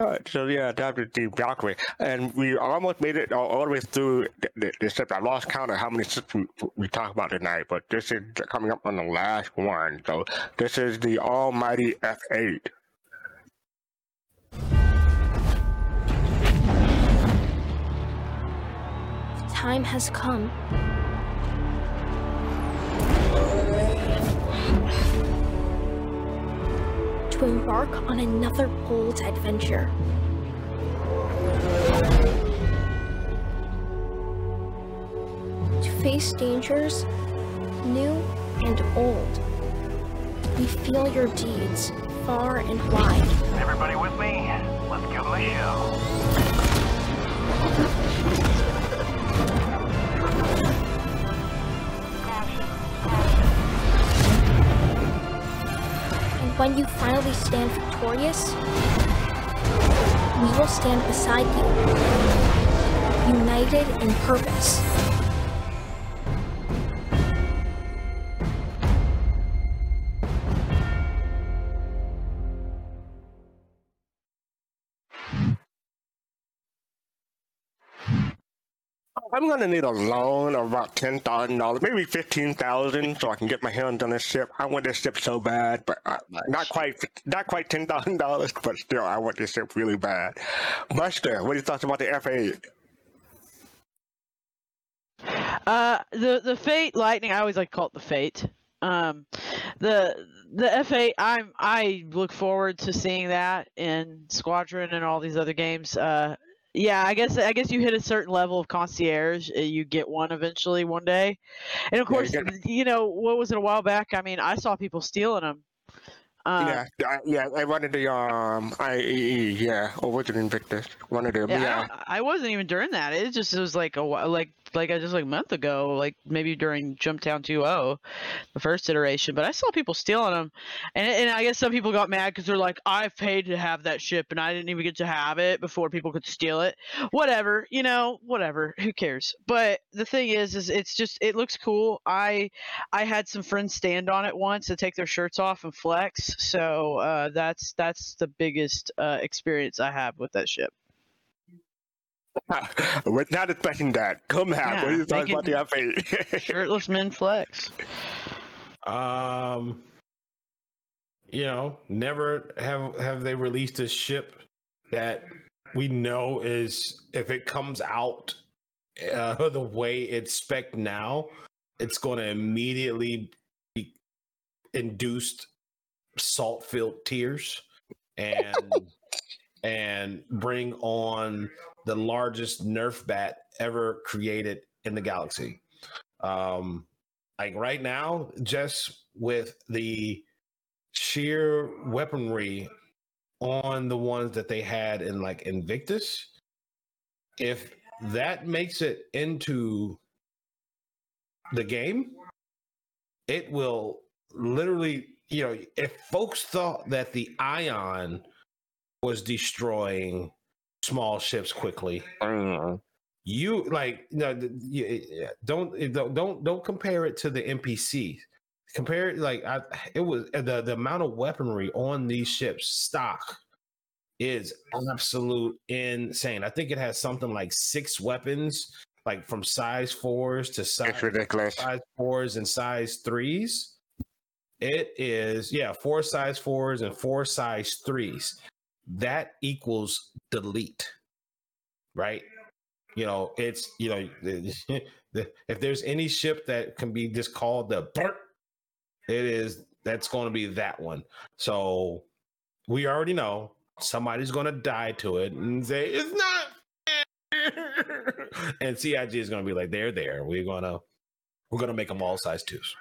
All right, so yeah, that was the Valkyrie, and we almost made it all, all the way through the, the, the. I lost count of how many ships we, we talked about tonight, but this is coming up on the last one. So this is the Almighty F8. Time has come. To embark on another bold adventure. To face dangers, new and old. We feel your deeds far and wide. Everybody with me? Let's give them a show. Finally stand victorious, we will stand beside you, united in purpose. I'm gonna need a loan of about ten thousand dollars, maybe fifteen thousand, so I can get my hands on this ship. I want this ship so bad, but uh, not quite, not quite ten thousand dollars, but still, I want this ship really bad. Buster, what are your thoughts about the F8? Uh, the the Fate Lightning, I always like call it the Fate. Um, the the F8, I'm I look forward to seeing that in Squadron and all these other games. Uh, yeah, I guess I guess you hit a certain level of concierge, uh, you get one eventually one day, and of Yeah, you course, get- you know what was it a while back? I mean, I saw people stealing them. Uh, yeah, I, yeah, I wanted the um IAE, yeah, or was it Invictus? One of them, Yeah, yeah. I, I wasn't even during that. It just it was like a like like I just like a month ago, like maybe during Jumptown 2.0, the first iteration. But I saw people stealing them, and and I guess some people got mad because they're like, I've paid to have that ship, and I didn't even get to have it before people could steal it. Whatever, you know, whatever. Who cares? But the thing is, is it's just it looks cool. I I had some friends stand on it once to take their shirts off and flex. So uh, that's that's the biggest uh, experience I have with that ship. We're not expecting that. Come out. what are you talking about the F8? Shirtless men flex. Um, you know, never have have they released a ship that we know is if it comes out uh, the way it's spec now, it's going to immediately be induced salt filled tears and and bring on the largest nerf bat ever created in the galaxy. Um, like right now, just with the sheer weaponry on the ones that they had in like Invictus, if that makes it into the game, it will literally, you know, if folks thought that the Ion was destroying small ships quickly, you like no, you, don't don't don't don't compare it to the NPC. Compare it like I, it was uh, the the amount of weaponry on these ships stock is absolute insane. I think it has something like six weapons, like from size fours to size ridiculous. size fours and size threes. It is yeah, four size fours and four size threes. That equals delete, right? You know, it's you know, the, the, if there's any ship that can be just called the burp, it is that's going to be that one. So we already know somebody's going to die to it and say it's not. and CIG is going to be like, they're there. We're gonna we're gonna make them all size twos.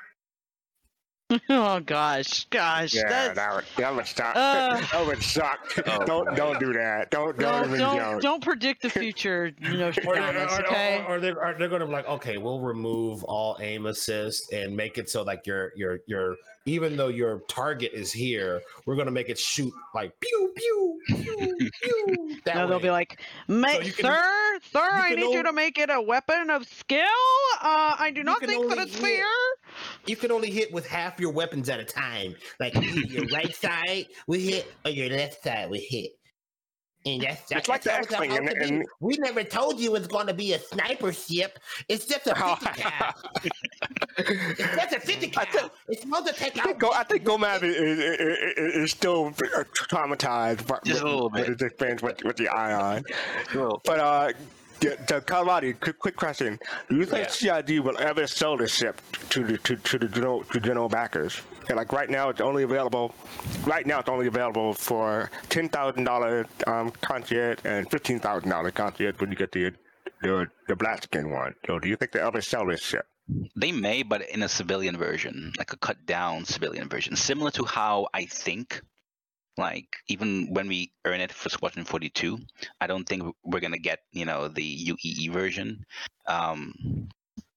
oh gosh, gosh. Yeah, that's- that would that would suck. Uh, that would suck. don't don't do that. Don't don't don't even don't, don't predict the future, you know, Or, they're- or- okay? or- or they're, or they're going to be like, okay, we'll remove all aim assist and make it so like your your your even though your target is here, we're going to make it shoot like pew pew pew pew. That no, they'll be like, "Ma- you can- sir, sir, I need you to make it a weapon of skill. Uh, I do not think that it's hit- fair." You can only hit with half your weapons at a time. Like your right side, we hit, or your left side, we hit. And that's, It's like the that's how X-Wing, and- and- We never told you it's going to be a sniper ship. It's just a 50 cal. it's just a 50 cal. It's supposed to take I out. Go, I think Gomab is, is, is, is still traumatized by, Just a little with his experience with, with the Ion. But uh, the, the Colorado, quick, quick question: Do you think CIG will ever sell this ship to the to, to the general to general backers? And like right now, it's only available. Right now, it's only available for ten thousand dollar um, concierge and fifteen thousand dollar concert when you get the the the black skin one. So, do you think they'll ever sell this ship? They may, but in a civilian version, like a cut down civilian version, similar to how I think, like even when we earn it for Squadron 42, I don't think we're gonna get you know the UEE version. Um,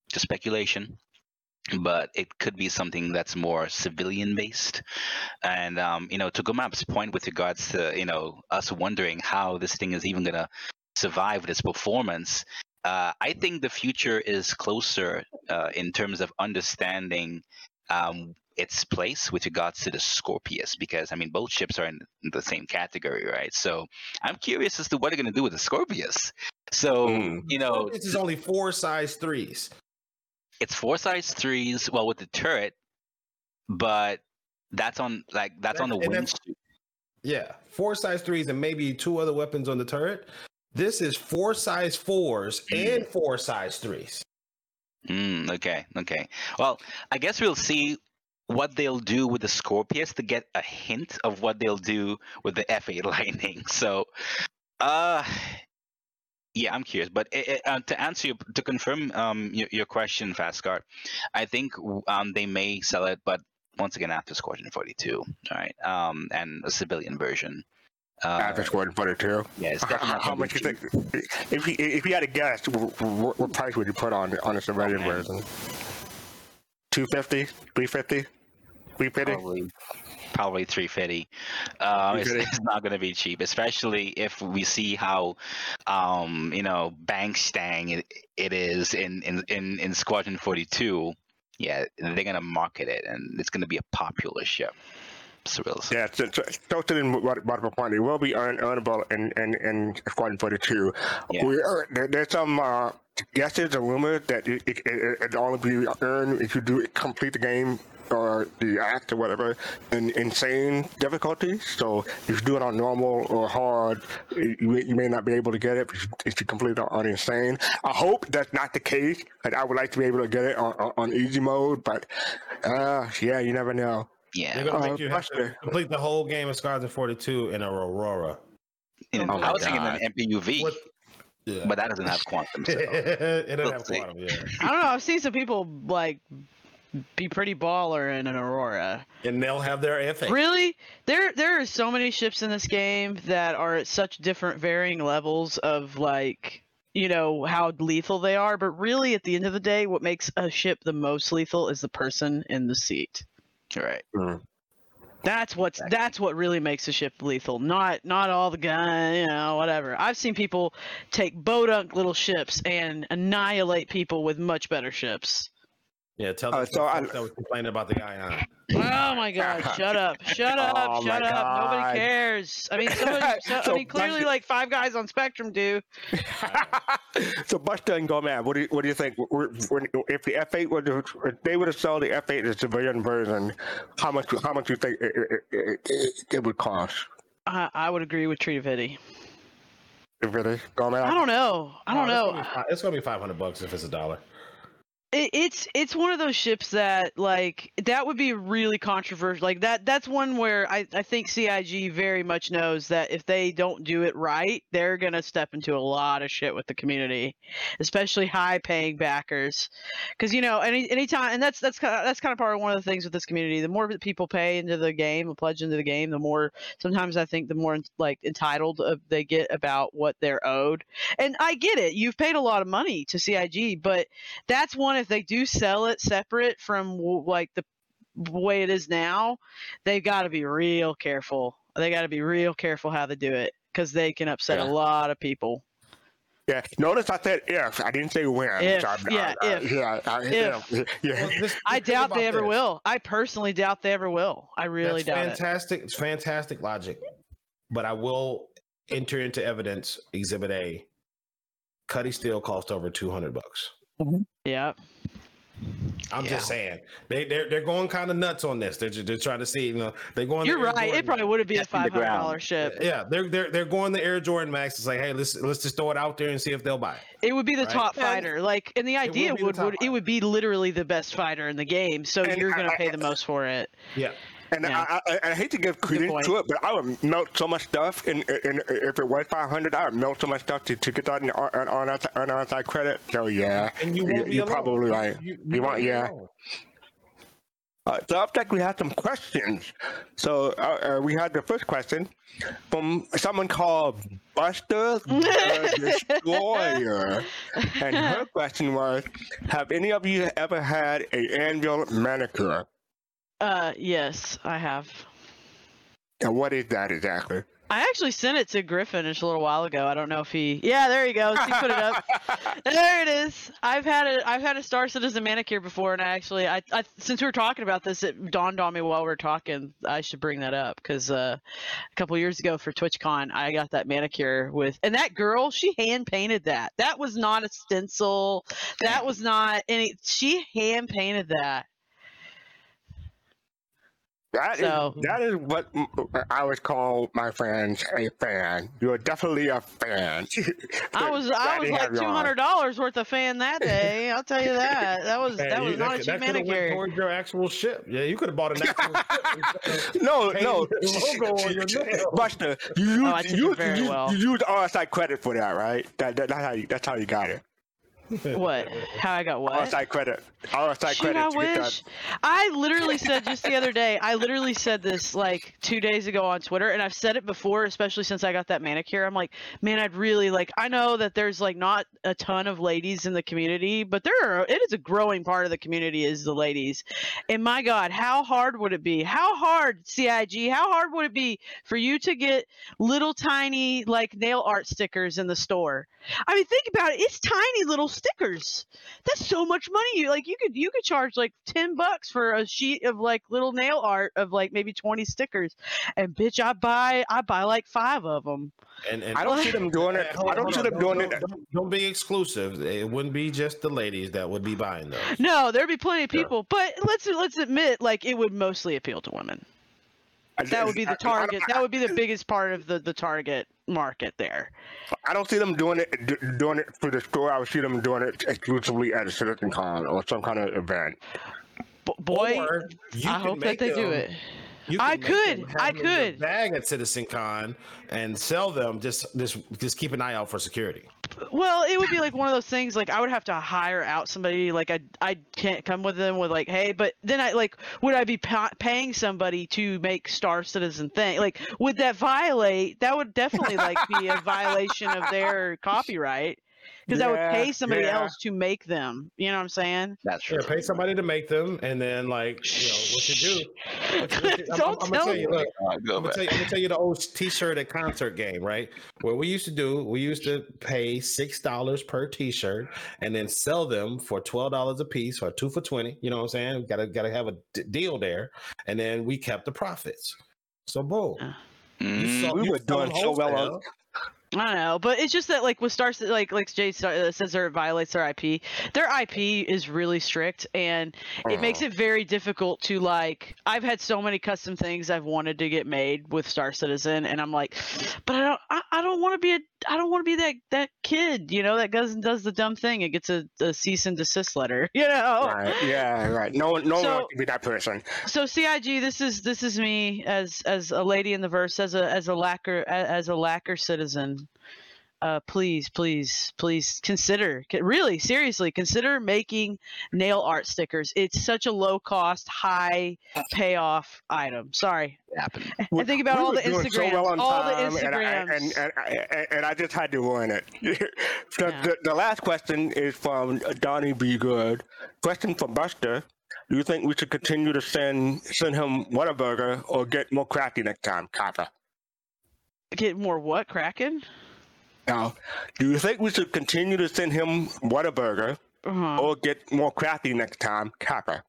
just speculation. But it could be something that's more civilian based. And um, you know, to Gomab's point with regards to you know us wondering how this thing is even gonna survive this performance, uh, I think the future is closer uh, in terms of understanding um, its place with regards to the Scorpius, because I mean both ships are in the same category, right? So I'm curious as to what they're gonna do with the Scorpius. So you know, this is only four size threes. It's four size threes, well with the turret, but that's on like that's on the And wing. Yeah, four size threes and maybe two other weapons on the turret. This is four size fours and four size threes. Mm, okay, okay. Well, I guess we'll see what they'll do with the Scorpius to get a hint of what they'll do with the F8 Lightning. So, uh, yeah, I'm curious. But uh, uh, to answer your, to confirm um your, your question, Fastcard, I think um they may sell it, but once again after Squadron 42, all right, um, and a civilian version. Uh, After Squadron 42. Yeah, it's How- definitely how, how much you think? If you if you had to guess, what, what price would you put on on a civilian version? 250, 350, 350. Probably, probably 350. Um, it's, it's not going to be cheap, especially if we see how, um, you know, bank stang it, it is in, in, in, in Squadron 42. Yeah, they're going to market it, and it's going to be a popular ship. So. Yeah, so, so, so to the what- what point, it will be earn, earnable in, in, in Squadron 42. We are, there, there's some uh, guesses or rumors that it, it, it, it only be earned if you do complete the game or the act or whatever in insane difficulty. So if you do it on normal or hard, you, may- you may not be able to get it if you, if you complete it on insane. I hope that's not the case. Like, I would like to be able to get it on, on, on easy mode, but uh, yeah, you never know. Yeah, They're gonna Uh, make you have to complete the whole game of Squadron 42 in a Aurora. In- Oh my I was thinking God. an MPUV, but that doesn't have quantum. So. it doesn't We'll have see. quantum, yeah. I don't know. I've seen some people like be pretty baller in an Aurora. And they'll have their F8. Really? There there are so many ships in this game that are at such different varying levels of like you know how lethal they are, but really at the end of the day what makes a ship the most lethal is the person in the seat. Right. Hmm. That's what's that's what really makes a ship lethal. Not not all the gun, you know, whatever. I've seen people take bodunk little ships and annihilate people with much better ships. Yeah, tell Uh, them so I- that was complaining about the Ion. Oh my god, shut up. Shut up. Oh shut up. God. Nobody cares. I mean somebody, so, I mean clearly Buster- like five guys on Spectrum do. So Buster and Gomez, what do you what do you think? When- when- If the F8 would have, if they would have sold the F8 as a civilian version, how much how much do you think it, it, it, it, it would cost? I, I would agree with Treativity. Really, Gomez? I don't know. I don't Oh, know. It's gonna, be, it's gonna be 500 bucks if it's a dollar. It, it's it's one of those ships that like that would be really controversial. Like that that's one where I, I think CIG very much knows that if they don't do it right, they're gonna step into a lot of shit with the community, especially high paying backers. Because you know any anytime and that's that's kind of, that's kind of part of one of the things with this community. The more people pay into the game, a pledge into the game, the more sometimes I think the more like entitled they get about what they're owed. And I get it. You've paid a lot of money to CIG, but that's one if they do sell it separate from like the way it is now, they've got to be real careful. They got to be real careful how they do it because they can upset Yeah. a lot of people. Yeah. Notice I said if. I didn't say when. If, I- yeah, I- I- if. yeah, I- If. yeah, yeah. I doubt they ever this. will. I personally doubt they ever will. I really That's doubt it. fantastic. It's fantastic logic. But I will enter into evidence Exhibit A. Cutlass Steel cost over 200 bucks. Yeah. I'm Yeah. just saying they they're, they're going kind of nuts on this. They're, ju- they're trying to see you know they're going. You're the Air right. It probably would have been a Testing the five hundred ground. dollar ship. Yeah, they're they're they're going the Air Jordan Max. It's like, hey, let's let's just throw it out there and see if they'll buy it. It would be the Right? top Yeah. fighter. Like, and the idea would be the would, would it would be literally the best fighter in the game. So And you're gonna I- pay the most for it. Yeah. And I, I, I hate to give credence to it, but I would melt so much stuff, and, and if it was 500, I would melt so much stuff to, to get that on, on, on, outside, on outside credit. So yeah, And you won't you, are probably right. You- You, you want, won't yeah. Uh, so up next, we have some questions. So uh, uh, we had the first question from someone called Buster the Destroyer. and her question was Have any of you ever had a anvil manicure? Uh, yes, I have. And what is that exactly? I actually sent it to Griffin just a little while ago. I don't know if he. Yeah, there he goes. He put it up. there it is. I've had a I've had a Star Citizen manicure before, and I actually I, I since we were talking about this, it dawned on me while we are talking. I should bring that up because uh, a couple years ago for TwitchCon, I got that manicure with, and that girl she hand painted that. That was not a stencil. That was not any. She hand painted that. That is So- that is what I would call my friends a fan. You're definitely a fan. I was I was to like have you two on. hundred dollars worth of fan that day. I'll tell you that. That was Man, that you- was not a cheap that could've went manicure. towards your actual ship. Yeah, you could have bought an actual ship. No, no. the logo on your nail. Buster, you use, Oh, you, very you, well. you used RSI credit for that, right? That, that, that's how you that's how you got it. What? How I got what? RSI credit. Credit. I to get that- wish. I literally said just the other day. I literally said this like two days ago on Twitter, and I've said it before, especially since I got that manicure. I'm like, man, I'd really like. I know that there's like not a ton of ladies in the community, but there are. It is a growing part of the community is the ladies. And my God, how hard would it be? How hard, CIG? How hard would it be for you to get little tiny like nail art stickers in the store? I mean, think about it. It's tiny little stickers. That's so much money. You like you could you could charge like ten bucks for a sheet of like little nail art of like maybe twenty stickers, and bitch, I buy I buy like five of them. And, and I don't see them doing it. I don't see them doing don't, it. Don't, don't be exclusive. It wouldn't be just the ladies that would be buying those. No, there'd be plenty of people, but let's let's admit like it would mostly appeal to women. That would be the target. That would be the biggest part of the the target market there. I don't see them doing it d- doing it for the store. I would see them doing it exclusively at a Citizen Con or some kind of event. B- boy, Or you I hope that make they do it. You I could, I them in your could. bag at Citizen Con and sell them. Just just just keep an eye out for security. Well, it would be like one of those things. Like I would have to hire out somebody. Like I, I can't come with them with like, hey, but then I like, would I be pa- paying somebody to make Star Citizen thing? Like, would that violate? That would definitely like be a violation of their copyright because I would pay somebody yeah. else to make them. You know what I'm saying? That's Yeah, pay somebody to make them, and then like you know what you do. What you- what you- I'm, Don't I'm gonna tell tell you. me. Look, Uh, I'm gonna tell you, I'm gonna tell you the old T-shirt at concert game, right? What we used to do, we used to pay six dollars per T-shirt, and then sell them for twelve dollars a piece, or two for twenty. You know what I'm saying? Got to got to have a d- deal there, and then we kept the profits. So boom. You Mm, saw- We were doing so well on- wholesale. I don't know, but it's just that like with Star Citizen like like Jay Star- uh, says, it violates their IP. Their IP is really strict, and it makes Oh. it very difficult to like. I've had so many custom things I've wanted to get made with Star Citizen, and I'm like, but I don't, I, I don't want to be a, I don't want to be that that kid, you know, that goes and does the dumb thing and gets a, a cease and desist letter, you know. Right. Yeah. Right. No. No one So- wants to be that person. So CIG, this is this is me as as a lady in the verse, as a as a lacquer as a lacquer citizen. Uh, please, please, please consider really seriously consider making nail art stickers. It's such a low cost, high payoff item. Sorry. happened. And think about We all the doing Instagrams, so well on all the time, and I- and, and, and, and I just had to ruin it. so the, the last question is from Donnie B. Good. Question for Buster. Do you think we should continue to send send him Whataburger or get more crafty next time, Kappa? Get more what Kraken? Now, do you think we should continue to send him Whataburger Uh-huh. or get more crafty next time, Kappa?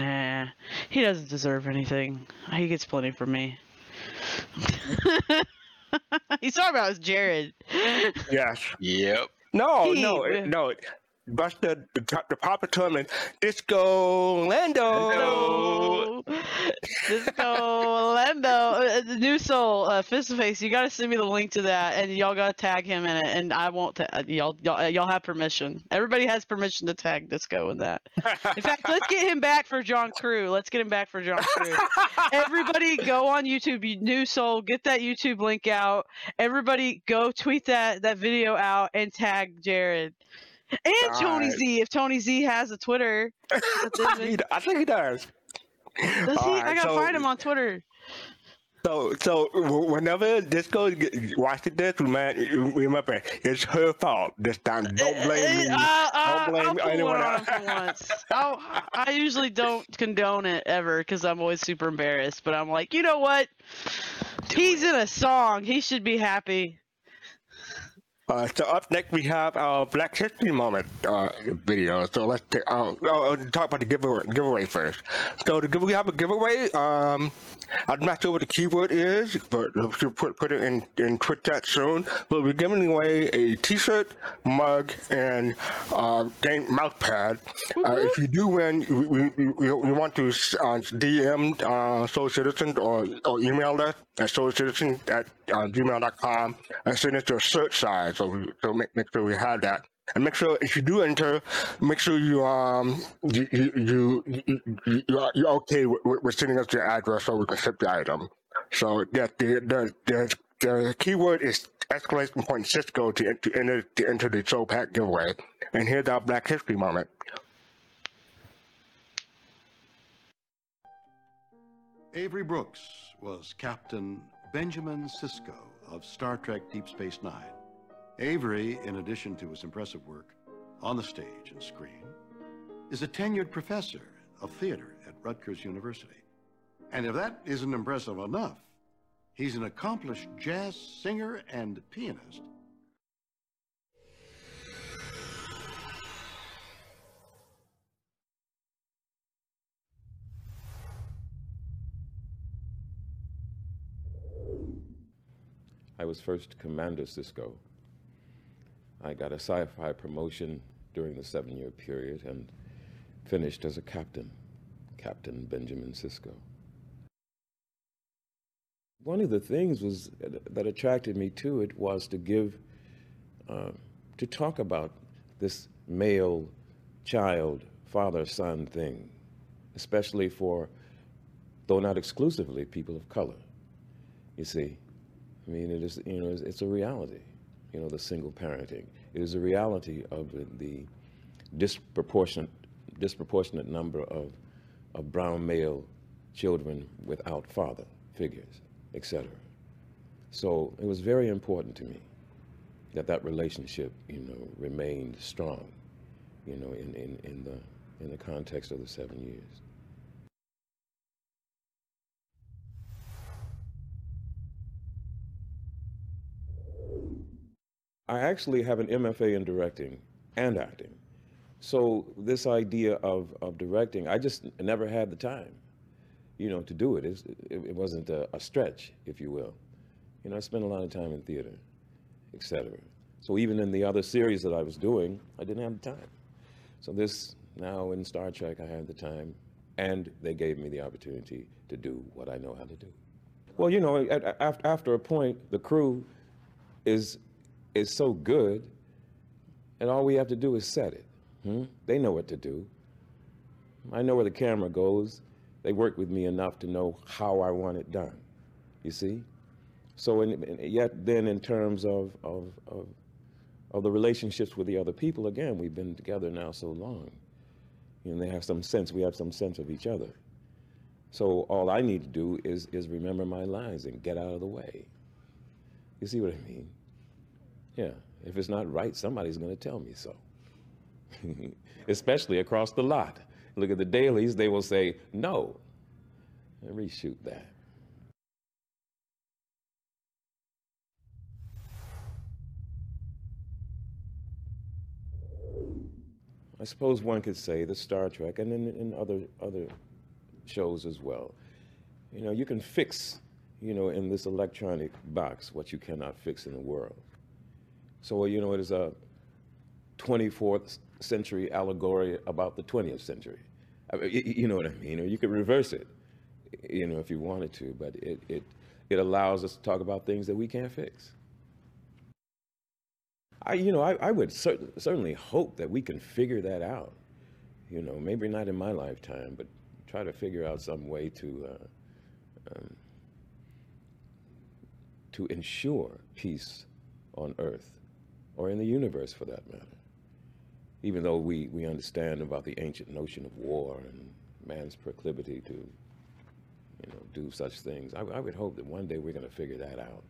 Nah, he doesn't deserve anything. He gets plenty from me. He's talking about is Jared. Yes. Yep. No, He- no, no. Buster, the, the, term is Disco Lando. Disco Lando, uh, new soul, uh, fist to face. You gotta send me the link to that, and y'all gotta tag him in it. And I won't. Ta- uh, y'all, y'all, uh, y'all have permission. Everybody has permission to tag Disco in that. In fact, let's get him back for John Crew. Let's get him back for John Crew. Everybody, go on YouTube. New soul, get that YouTube link out. Everybody, go tweet that that video out and tag Jared. And Tony Z, if Tony Z has a Twitter. He- I think he does. Does he? I gotta so- find him on Twitter. So, so whenever Disco watches this, man, remember it's her fault this time. Don't blame me. Uh, uh, Don't blame I'll anyone else. once. I usually don't condone it ever because I'm always super embarrassed. But I'm like, you know what? He's in a song. He should be happy. Uh, so up next we have our Black History Moment uh, video. So let's take, uh, oh, talk about the giveaway, giveaway first. So the, give- we have a giveaway. Um, I'm not sure what the keyword is, but we should put put it in in Twitch chat soon. But we're giving away a T-shirt, mug, and uh, game mouse pad. Uh, if you do win, we, we, we, we want to uh, DM uh, Soul Citizen or, or email us at soulcitizen at uh, gmail.com and send us your search size. So, so make, make sure we have that. And make sure if you do enter, make sure you um you you you, you, you you're, you're okay with, with sending us your address so we can ship the item. So that the the the, the keyword is exclamation point Cisco to, to enter to enter the Soul Pack giveaway. And here's our Black History moment. Avery Brooks was Captain Benjamin Sisko of Star Trek Deep Space Nine. Avery, in addition to his impressive work on the stage and screen, is a tenured professor of theater at Rutgers University. And if that isn't impressive enough, he's an accomplished jazz singer and pianist. Was first Commander Sisko. I got a sci-fi promotion during the seven-year period and finished as a captain, Captain Benjamin Sisko. One of the things was that attracted me to it was to give, uh, to talk about this male child, father son thing, especially for, though not exclusively, people of color. You see, I mean, it is, you know, it's, it's a reality, you know, the single parenting. It is a reality of the, the disproportionate, disproportionate number of, of brown male children without father figures, etc. So it was very important to me that that relationship, you know, remained strong, you know, in, in, in, the, in the context of the seven years. I actually have an MFA in directing and acting. So this idea of, of directing, I just never had the time, you know, to do it. It's, it, it wasn't a, a stretch, if you will. You know, I spent a lot of time in theater, etc. So even in the other series that I was doing, I didn't have the time. So this, now in Star Trek, I had the time, and they gave me the opportunity to do what I know how to do. Well, you know, at, at, after a point, the crew is is so good, and all we have to do is set it. Hmm? They know what to do. I know where the camera goes. They work with me enough to know how I want it done. You see? So, in, in- yet then, in terms of, of, of, of the relationships with the other people, again, we've been together now so long. You know, they have some sense, we have some sense of each other. So all I need to do is, is remember my lines and get out of the way. You see what I mean? Yeah, if it's not right, somebody's going to tell me so. Especially across the lot. Look at the dailies, they will say, no, reshoot that. I suppose one could say that Star Trek and in, in other other shows as well. You know, you can fix, you know, in this electronic box what you cannot fix in the world. So, you know, it is a 24th century allegory about the 20th century. I mean, you know what I mean? Or you could reverse it, you know, if you wanted to, but it, it, it allows us to talk about things that we can't fix. I, you know, I, I would cer- certainly hope that we can figure that out. You know, maybe not in my lifetime, but try to figure out some way to uh, um, to ensure peace on Earth or in the universe, for that matter. Even though we, we understand about the ancient notion of war and man's proclivity to you know, do such things. I, I would hope that one day we're going to figure that out.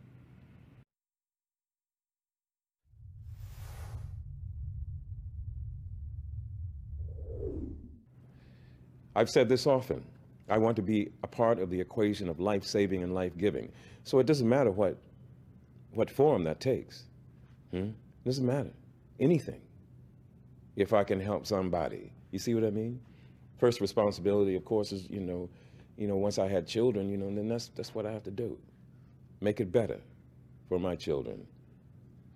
I've said this often. I want to be a part of the equation of life saving and life giving. So it doesn't matter what, what form that takes. Hmm? It doesn't matter. Anything. If I can help somebody. You see what I mean? First responsibility, of course, is, you know, you know, once I had children, you know, then that's, that's what I have to do. Make it better for my children.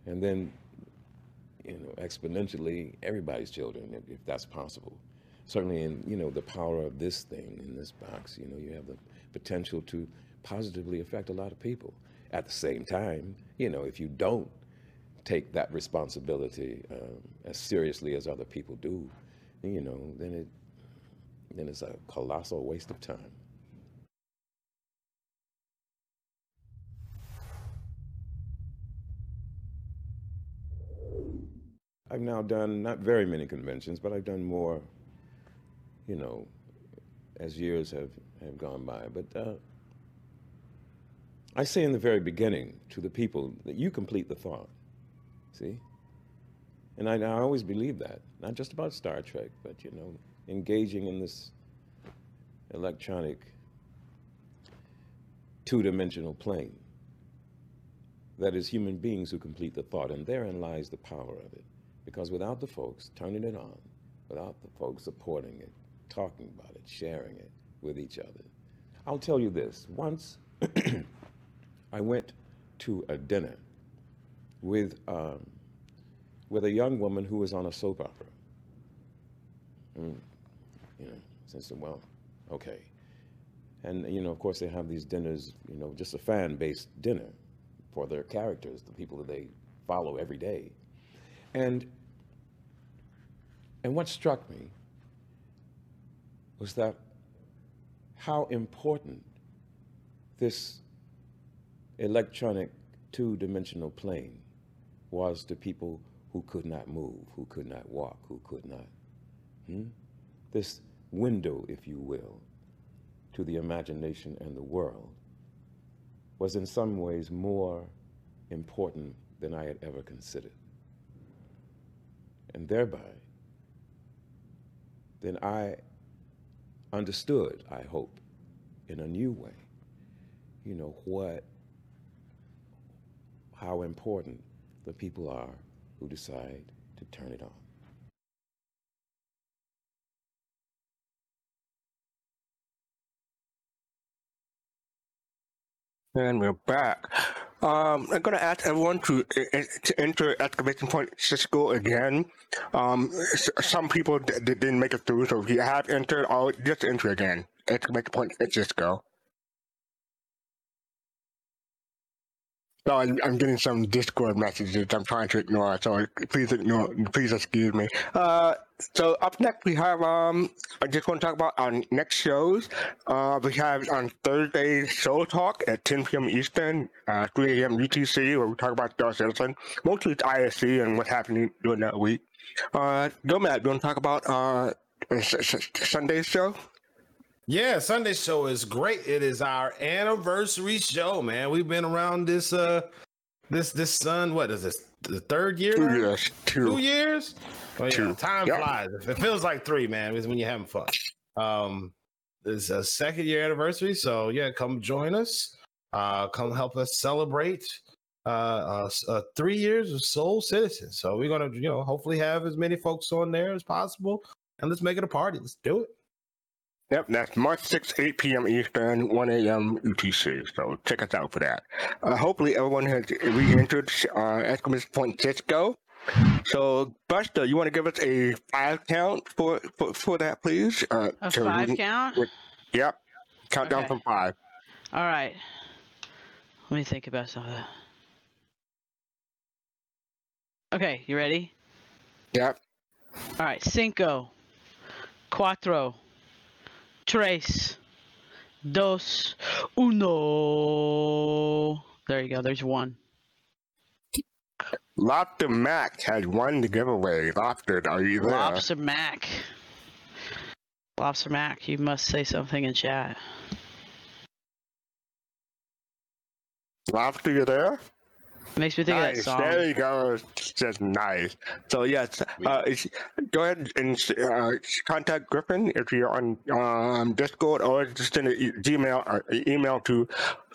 And then, you know, exponentially, everybody's children, if, if that's possible certainly in you know the power of this thing in this box you know you have the potential to positively affect a lot of people at the same time you know if you don't take that responsibility um, as seriously as other people do you know then it then it's a colossal waste of time I've now done not very many conventions, but I've done more you know, as years have, have gone by. But uh, I say in the very beginning to the people that you complete the thought. See? And I, I always believe that, not just about Star Trek, but, you know, engaging in this electronic two dimensional plane. That is human beings who complete the thought, and therein lies the power of it. Because without the folks turning it on, without the folks supporting it, talking about it, sharing it with each other. I'll tell you this. Once I went to a dinner with, um, with a young woman who was on a soap opera. Mm, you know, since, well, okay. And, you know, of course, they have these dinners, you know, just a fan based dinner for their characters, the people that they follow every day. And, and what struck me was that how important this electronic two-dimensional plane was to people who could not move, who could not walk, who could not. Hmm? This window, if you will, to the imagination and the world was in some ways more important than I had ever considered. And thereby, then I understood, I hope, in a new way, you know, what, how important the people are who decide to turn it on. And we're back. Um, I'm going to ask everyone to, to enter exclamation point Cisco again. Um, some people d- didn't make it through, so if you have entered, I'll just enter again. Exclamation point Cisco. No, I'm, I'm getting some Discord messages I'm trying to ignore, so please ignore, please excuse me. Uh, so up next we have, um, I just want to talk about our next shows. Uh, we have on Thursday Show Talk at 10 p.m. Eastern, uh, 3 a.m. UTC, where we talk about Star Citizen. Mostly it's ISC and what's happening during that week. Uh, Matt, you want to talk about, uh, Sunday's show? Yeah, Sunday show is great. It is our anniversary show, man. We've been around this uh this this sun, what is this? The third year? Two years. Two. Two years? Oh yeah, Two. time Yep. flies. It feels like three, man. When you're having fun. Um it's a second year anniversary, so yeah, come join us. Uh come help us celebrate uh, uh, uh three years of Soul Citizen. So we're gonna, you know, hopefully have as many folks on there as possible, and let's make it a party. Let's do it. Yep, that's March 6, 8 p.m. Eastern, 1 a.m. UTC. So check us out for that. Uh, hopefully, everyone has re-entered uh, exclamation point Cisco. So, Buster, you want to give us a five count for for, for that, please? Uh, A so five count? Yep. Countdown Okay. from five. All right. Let me think about some of that. Okay, you ready? Yep. All right. Cinco, cuatro, Trace, dos, uno. There you go. There's one. Lobster Mac had won the giveaway. Lobster, are you there? Lobster Mac. Lobster Mac, you must say something in chat. Lobster, you there? Makes me think of that song. There you go. It's just nice. So yes, uh, go ahead and uh, contact Griffin if you're on um, Discord or just send an e- Gmail or email to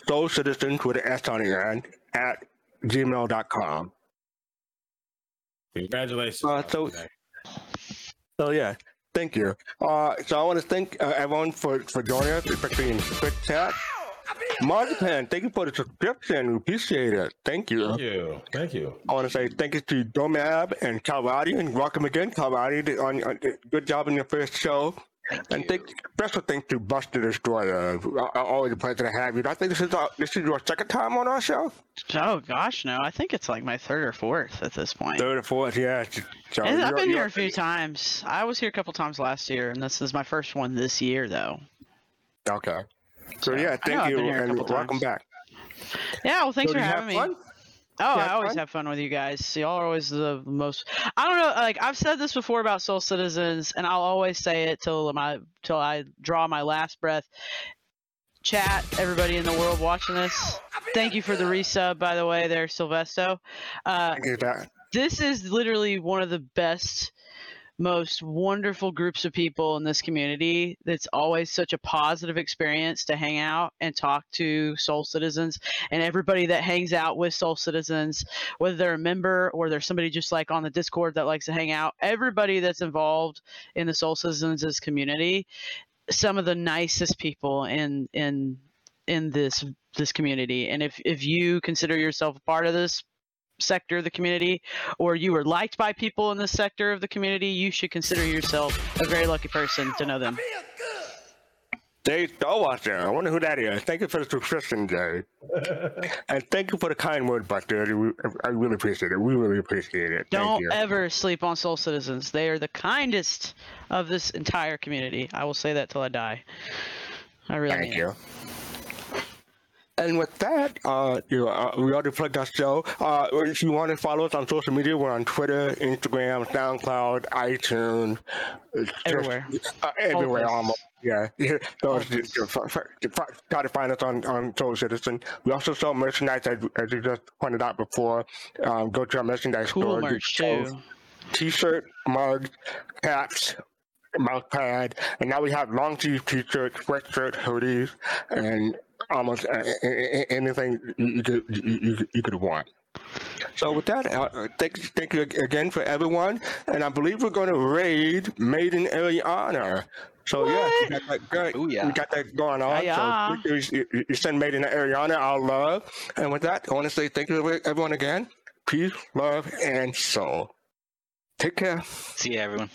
Soul Citizens with an S on the end at gmail.com. Congratulations. Uh, so, so yeah, thank you. Uh, so I want to thank uh, everyone for, for joining us, especially in Quick Chat. Marzipan, thank you for the subscription. We appreciate it. Thank you. Thank you. Thank you. I want to say thank you to Gomab and Calvati, and welcome again, Calvati. On, on good job in your first show. and thank special thanks to Buster Destroyer. Uh, Always a pleasure to have you. I think this is uh, this is your second time on our show. Oh gosh, no! I think it's like my third or fourth at this point. Third or fourth, yeah. So I've been here a few times. I was here a couple times last year, and this is my first one this year, though. Okay. So yeah, I know thank you, been here a and welcome times. back. Yeah, well, thanks So for having me. fun? Oh, I always fun? have fun with you guys. Y'all are always the most. I don't know. Like I've said this before about Soul Citizens, and I'll always say it till my till I draw my last breath. Chat, everybody in the world watching this, thank you for the resub, by the way, there, Silvesto. Uh, Thank you, Dad. this is literally one of the best most wonderful groups of people in this community that's always such a positive experience to hang out and talk to soul citizens and everybody that hangs out with soul citizens whether they're a member or they're somebody just like on the discord that likes to hang out everybody that's involved in the soul citizens community some of the nicest people in in in this this community. And if if you consider yourself a part of this sector of the community or you were liked by people in this sector of the community you should consider yourself a very lucky person to know them Dave Stowatcher. I wonder who that is. Thank you for the subscription, Jay. and thank you for the kind word, Buster. We- I really appreciate it. We really appreciate it. Don't you. ever sleep on soul citizens they are the kindest of this entire community i will say that till i die i really Thank mean you. it. And with that, uh, you know, uh, we already plugged our show. Uh, if you want to follow us on social media, we're on Twitter, Instagram, SoundCloud, iTunes, just- Everywhere. uh, everywhere almost. Yeah. So just- just f- try to find us on on Soul Citizen. We also sell merchandise, as, as you just pointed out before. Um, go to our merchandise Cool store. Merch, too. T-shirt, mugs, caps, mouse pad, and now we have long sleeve T-shirts, sweatshirts, hoodies, and almost anything you, you could you, you, you could want. So with that, uh, thank thank you again for everyone, and I believe we're going to raid Maiden Ariana. So yeah, we got that good. We got that going on. Yeah. So you, you- you send Maiden Ariana our love, and with that, I want to say thank you to everyone again. Peace, love, and soul. Take care. See you, everyone.